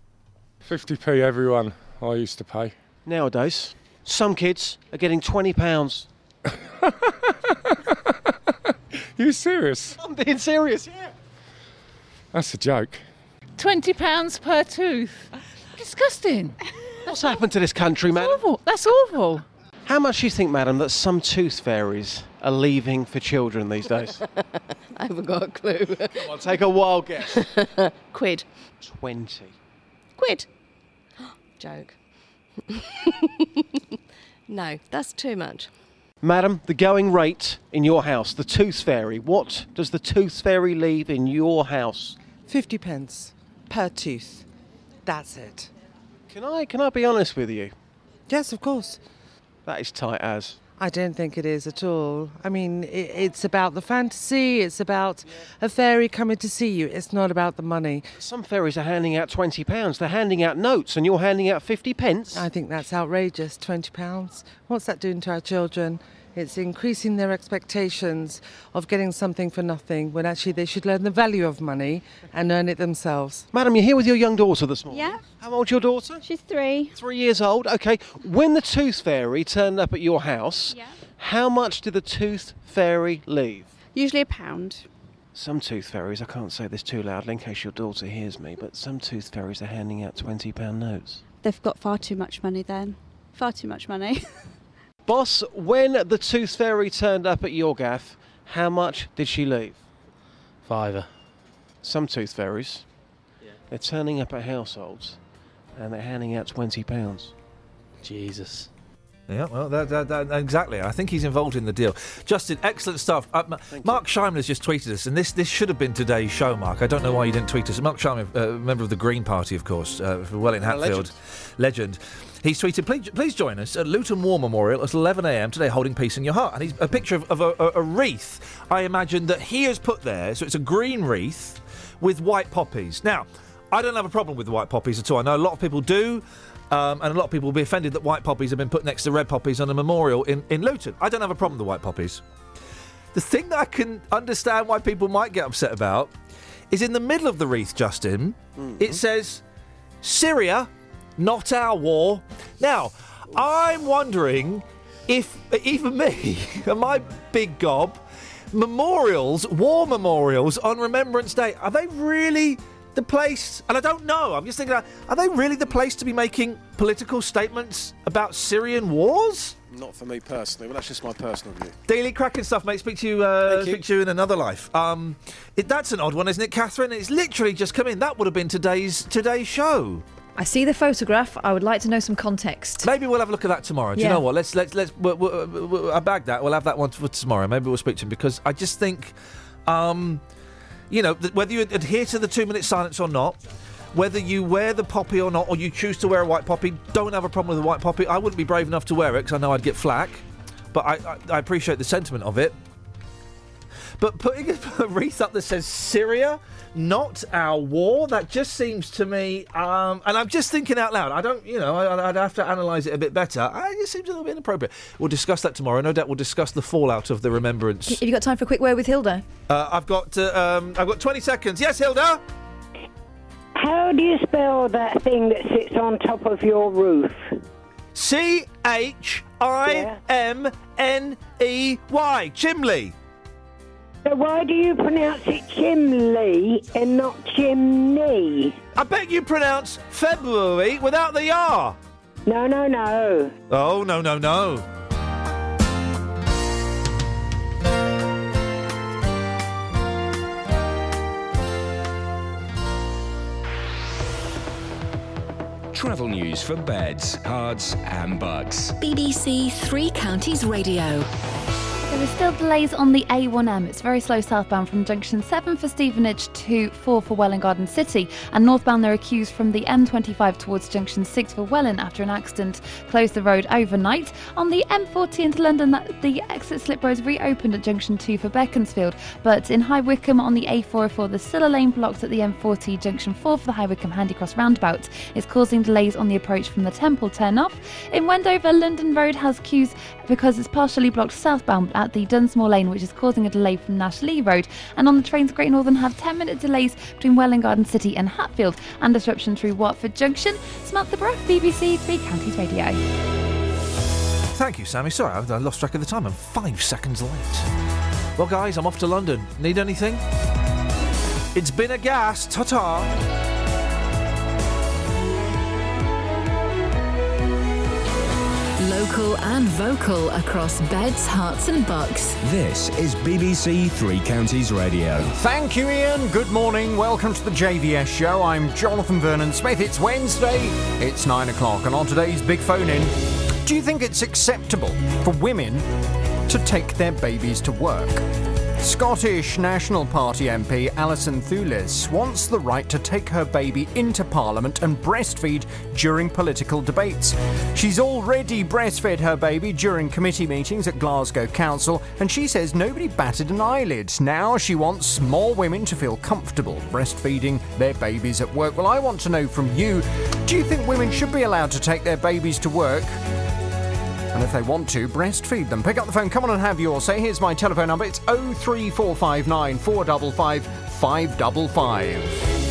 S55: 50p everyone I used to pay.
S17: Nowadays, some kids are getting twenty pounds. <laughs>
S55: You serious?
S17: I'm being serious. Yeah.
S55: That's a joke.
S56: Twenty pounds per tooth.
S57: disgusting.
S17: What's happened to this country, madam?
S57: Awful. That's awful.
S17: How much do you think, madam, that some tooth fairies are leaving for children these days? <laughs>
S57: I haven't got a clue.
S17: Come on, take a wild guess. <laughs>
S57: Quid.
S17: 20.
S57: Quid. <gasps>
S58: Joke. <laughs> no, that's too much.
S17: Madam, the going rate in your house, the tooth fairy, what does the tooth fairy leave in your house?
S59: 50 pence per tooth. That's it.
S17: Can I can I be honest with you?
S59: Yes, of course.
S17: That is tight as.
S59: I don't think it is at all. I mean, i it's about the fantasy, it's about a fairy coming to see you. It's not about the money.
S17: Some fairies are handing out twenty pounds. They're handing out notes, and you're handing out fifty pence.
S59: I think that's outrageous. Twenty pounds. What's that doing to our children? It's increasing their expectations of getting something for nothing when actually they should learn the value of money and earn it themselves.
S17: Madam, you're here with your young daughter this morning.
S60: Yeah.
S17: How old's your daughter?
S60: She's three.
S17: Three years old. Okay. When the tooth fairy turned up at your house,
S60: Yeah.
S17: how much did the tooth fairy leave?
S60: Usually a pound.
S17: Some tooth fairies, I can't say this too loudly in case your daughter hears me, but some tooth fairies are handing out £20 notes.
S60: They've got far too much money then. Far too much money. <laughs>
S17: Boss, when the tooth fairy turned up at your gaff, how much did she leave?
S49: Fiver.
S17: Some tooth fairies, yeah. they're turning up at households and they're handing out £20.
S49: Jesus.
S6: Yeah, well, that, that, that, exactly. I think he's involved in the deal. Justin, excellent stuff. Uh, Ma- Mark Scheimler's just tweeted us, and this, this should have been today's show, Mark. I don't know why you didn't tweet us. Mark Scheimer, uh, member of the Green Party, of course, uh, for Welwyn
S17: A
S6: Hatfield. Legend. He's tweeted, please, please join us at Luton War Memorial at 11am today, holding peace in your heart. And he's a picture of, of a, a, a wreath, I imagine, that he has put there. So it's a green wreath with white poppies. Now, I don't have a problem with the white poppies at all. I know a lot of people do. Um, and a lot of people will be offended that white poppies have been put next to red poppies on a memorial in, in Luton. I don't have a problem with the white poppies. The thing that I can understand why people might get upset about is in the middle of the wreath, Justin, it says, Syria, not our war. Now, I'm wondering if even me <laughs> and my big gob, memorials, war memorials on Remembrance Day, are they really the place? And I don't know. I'm just thinking, are they really the place to be making political statements about Syrian wars?
S17: Not for me personally, but that's just my personal view.
S6: Daily cracking stuff, mate. Speak to you. Uh, speak to you in another life. Um, it, that's an odd one, isn't it, Catherine? It's literally just come in. That would have been today's today's show.
S8: I see the photograph. I would like to know some context.
S6: Maybe we'll have a look at that tomorrow. Do you know what? Let's let's let's. We'll, we'll, we'll, I bag that. We'll have that one for tomorrow. Maybe we'll speak to him because I just think, um, you know, whether you adhere to the two minute silence or not. Whether you wear the poppy or not, or you choose to wear a white poppy, don't have a problem with a white poppy. I wouldn't be brave enough to wear it because I know I'd get flack. But I, I, I appreciate the sentiment of it. But putting <laughs> a wreath up that says Syria, not our war, that just seems to me. Um, and I'm just thinking out loud. I don't, you know, I, I'd have to analyse it a bit better. I, it seems a little bit inappropriate. We'll discuss that tomorrow. No doubt we'll discuss the fallout of the remembrance.
S8: Have you got time for a quick word with Hilda?
S6: Uh, I've got, uh, um, I've got 20 seconds. Yes, Hilda.
S61: How do you spell that thing that sits on top of your roof?
S6: C H I M N E Y. Chimley.
S61: So why do you pronounce it chimley and not chimney?
S6: I bet you pronounce February without the R.
S61: No, no, no.
S6: Oh, no, no, no.
S7: Travel news for beds, cards, and bugs.
S2: BBC Three Counties Radio.
S11: There are still delays on the A1M. It's very slow southbound from junction 7 for Stevenage to 4 for Welwyn Garden City. And northbound, there are queues from the M25 towards junction 6 for Welwyn after an accident closed the road overnight. On the M40 into London, the exit slip roads reopened at junction 2 for Beaconsfield. But in High Wycombe on the A404, the still a lane blocked at the M40 junction 4 for the High Wycombe Handycross roundabout. It's causing delays on the approach from the Temple turn off. In Wendover, London Road has queues because it's partially blocked southbound at the Dunsmore Lane, which is causing a delay from Nash Lee Road. And on the trains, Great Northern have 10 minute delays between Welwyn Garden City and Hatfield, and disruption through Watford Junction. Samantha Bruff, BBC Three Counties Radio.
S6: Thank you, Sammy. Sorry, I lost track of the time. I'm five seconds late. Well, guys, I'm off to London. Need anything? It's been a gas. Ta ta.
S2: Local and vocal across beds, Herts, and bucks.
S7: This is BBC Three Counties Radio.
S62: Thank you, Iain. Good morning. Welcome to the JVS show. I'm Jonathan Vernon Smith. It's Wednesday. It's nine o'clock, and on today's big phone in, do you think it's acceptable for women to take their babies to work? Scottish National Party MP Alison Thewliss wants the right to take her baby into Parliament and breastfeed during political debates. She's already breastfed her baby during committee meetings at Glasgow Council, and she says nobody batted an eyelid. Now she wants more women to feel comfortable breastfeeding their babies at work. Well, I want to know from you do you think women should be allowed to take their babies to work? And if they want to, breastfeed them. Pick up the phone, come on and have yours. Say, here's my telephone number. It's 03459 455 555.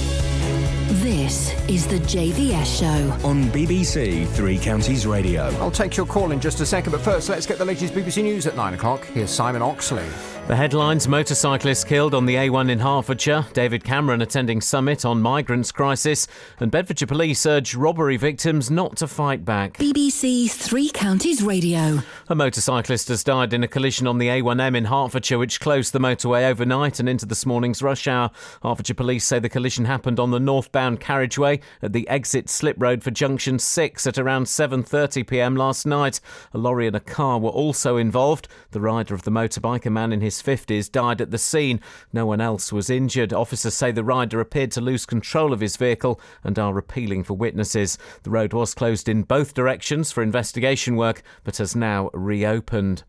S2: This is the JVS show.
S7: On BBC Three Counties Radio.
S62: I'll take your call in just a second, but first, let's get the latest BBC News at 9 o'clock. Here's Simon Oxley.
S1: The headlines motorcyclist killed on the A1 in Hertfordshire, David Cameron attending summit on migrants crisis, and Bedfordshire police urge robbery victims not to fight back.
S2: BBC Three Counties Radio.
S1: A motorcyclist has died in a collision on the A1M in Hertfordshire, which closed the motorway overnight and into this morning's rush hour. Hertfordshire police say the collision happened on the northbound carriageway at the exit slip road for junction 6 at around 7:30 p.m. last night. A lorry and a car were also involved. The rider of the motorbike, a man in his 50s, died at the scene. No one else was injured. Officers say the rider appeared to lose control of his vehicle and are appealing for witnesses. The road was closed in both directions for investigation work but has now reopened.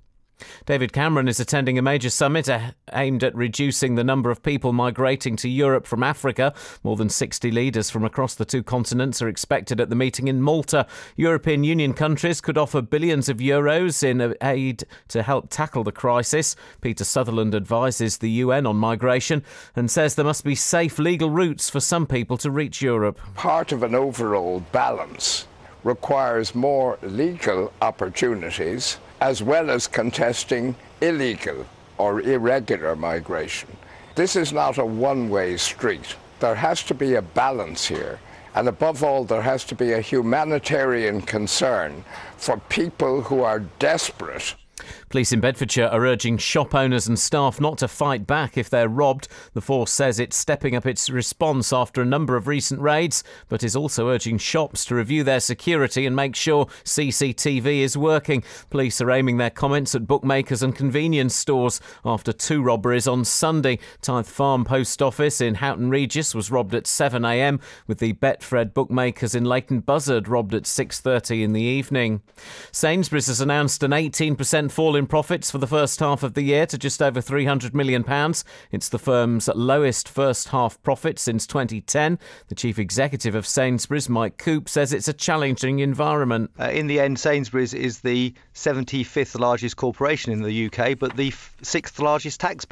S1: David Cameron is attending a major summit eh, aimed at reducing the number of people migrating to Europe from Africa. More than 60 leaders from across the two continents are expected at the meeting in Malta. European Union countries could offer billions of euros in uh, aid to help tackle the crisis. Peter Sutherland advises the UN on migration and says there must be safe legal routes for some people to reach Europe.
S63: part of an overall balance requires more legal opportunities as well as contesting illegal or irregular migration. This is not a one way street. There has to be a balance here. And above all, there has to be a humanitarian concern for people who are desperate
S1: Police in Bedfordshire are urging shop owners and staff not to fight back if they're robbed. The force says it's stepping up its response after a number of recent raids, but is also urging shops to review their security and make sure CCTV is working. Police are aiming their comments at bookmakers and convenience stores after two robberies on Sunday. Tithe Farm Post Office in Houghton Regis was robbed at 7am, with the Betfred bookmakers in Leighton Buzzard robbed at 6.30 in the evening. Sainsbury's has announced an 18% fall in profits for the first half of the year to just over £300 million. It's the firm's lowest first half profit since 2010. The chief executive of Sainsbury's, Mike Coupe, says it's a challenging environment.
S24: Uh, in the end, Sainsbury's is the 75th largest corporation in the UK, but the f- sixth largest taxpayer.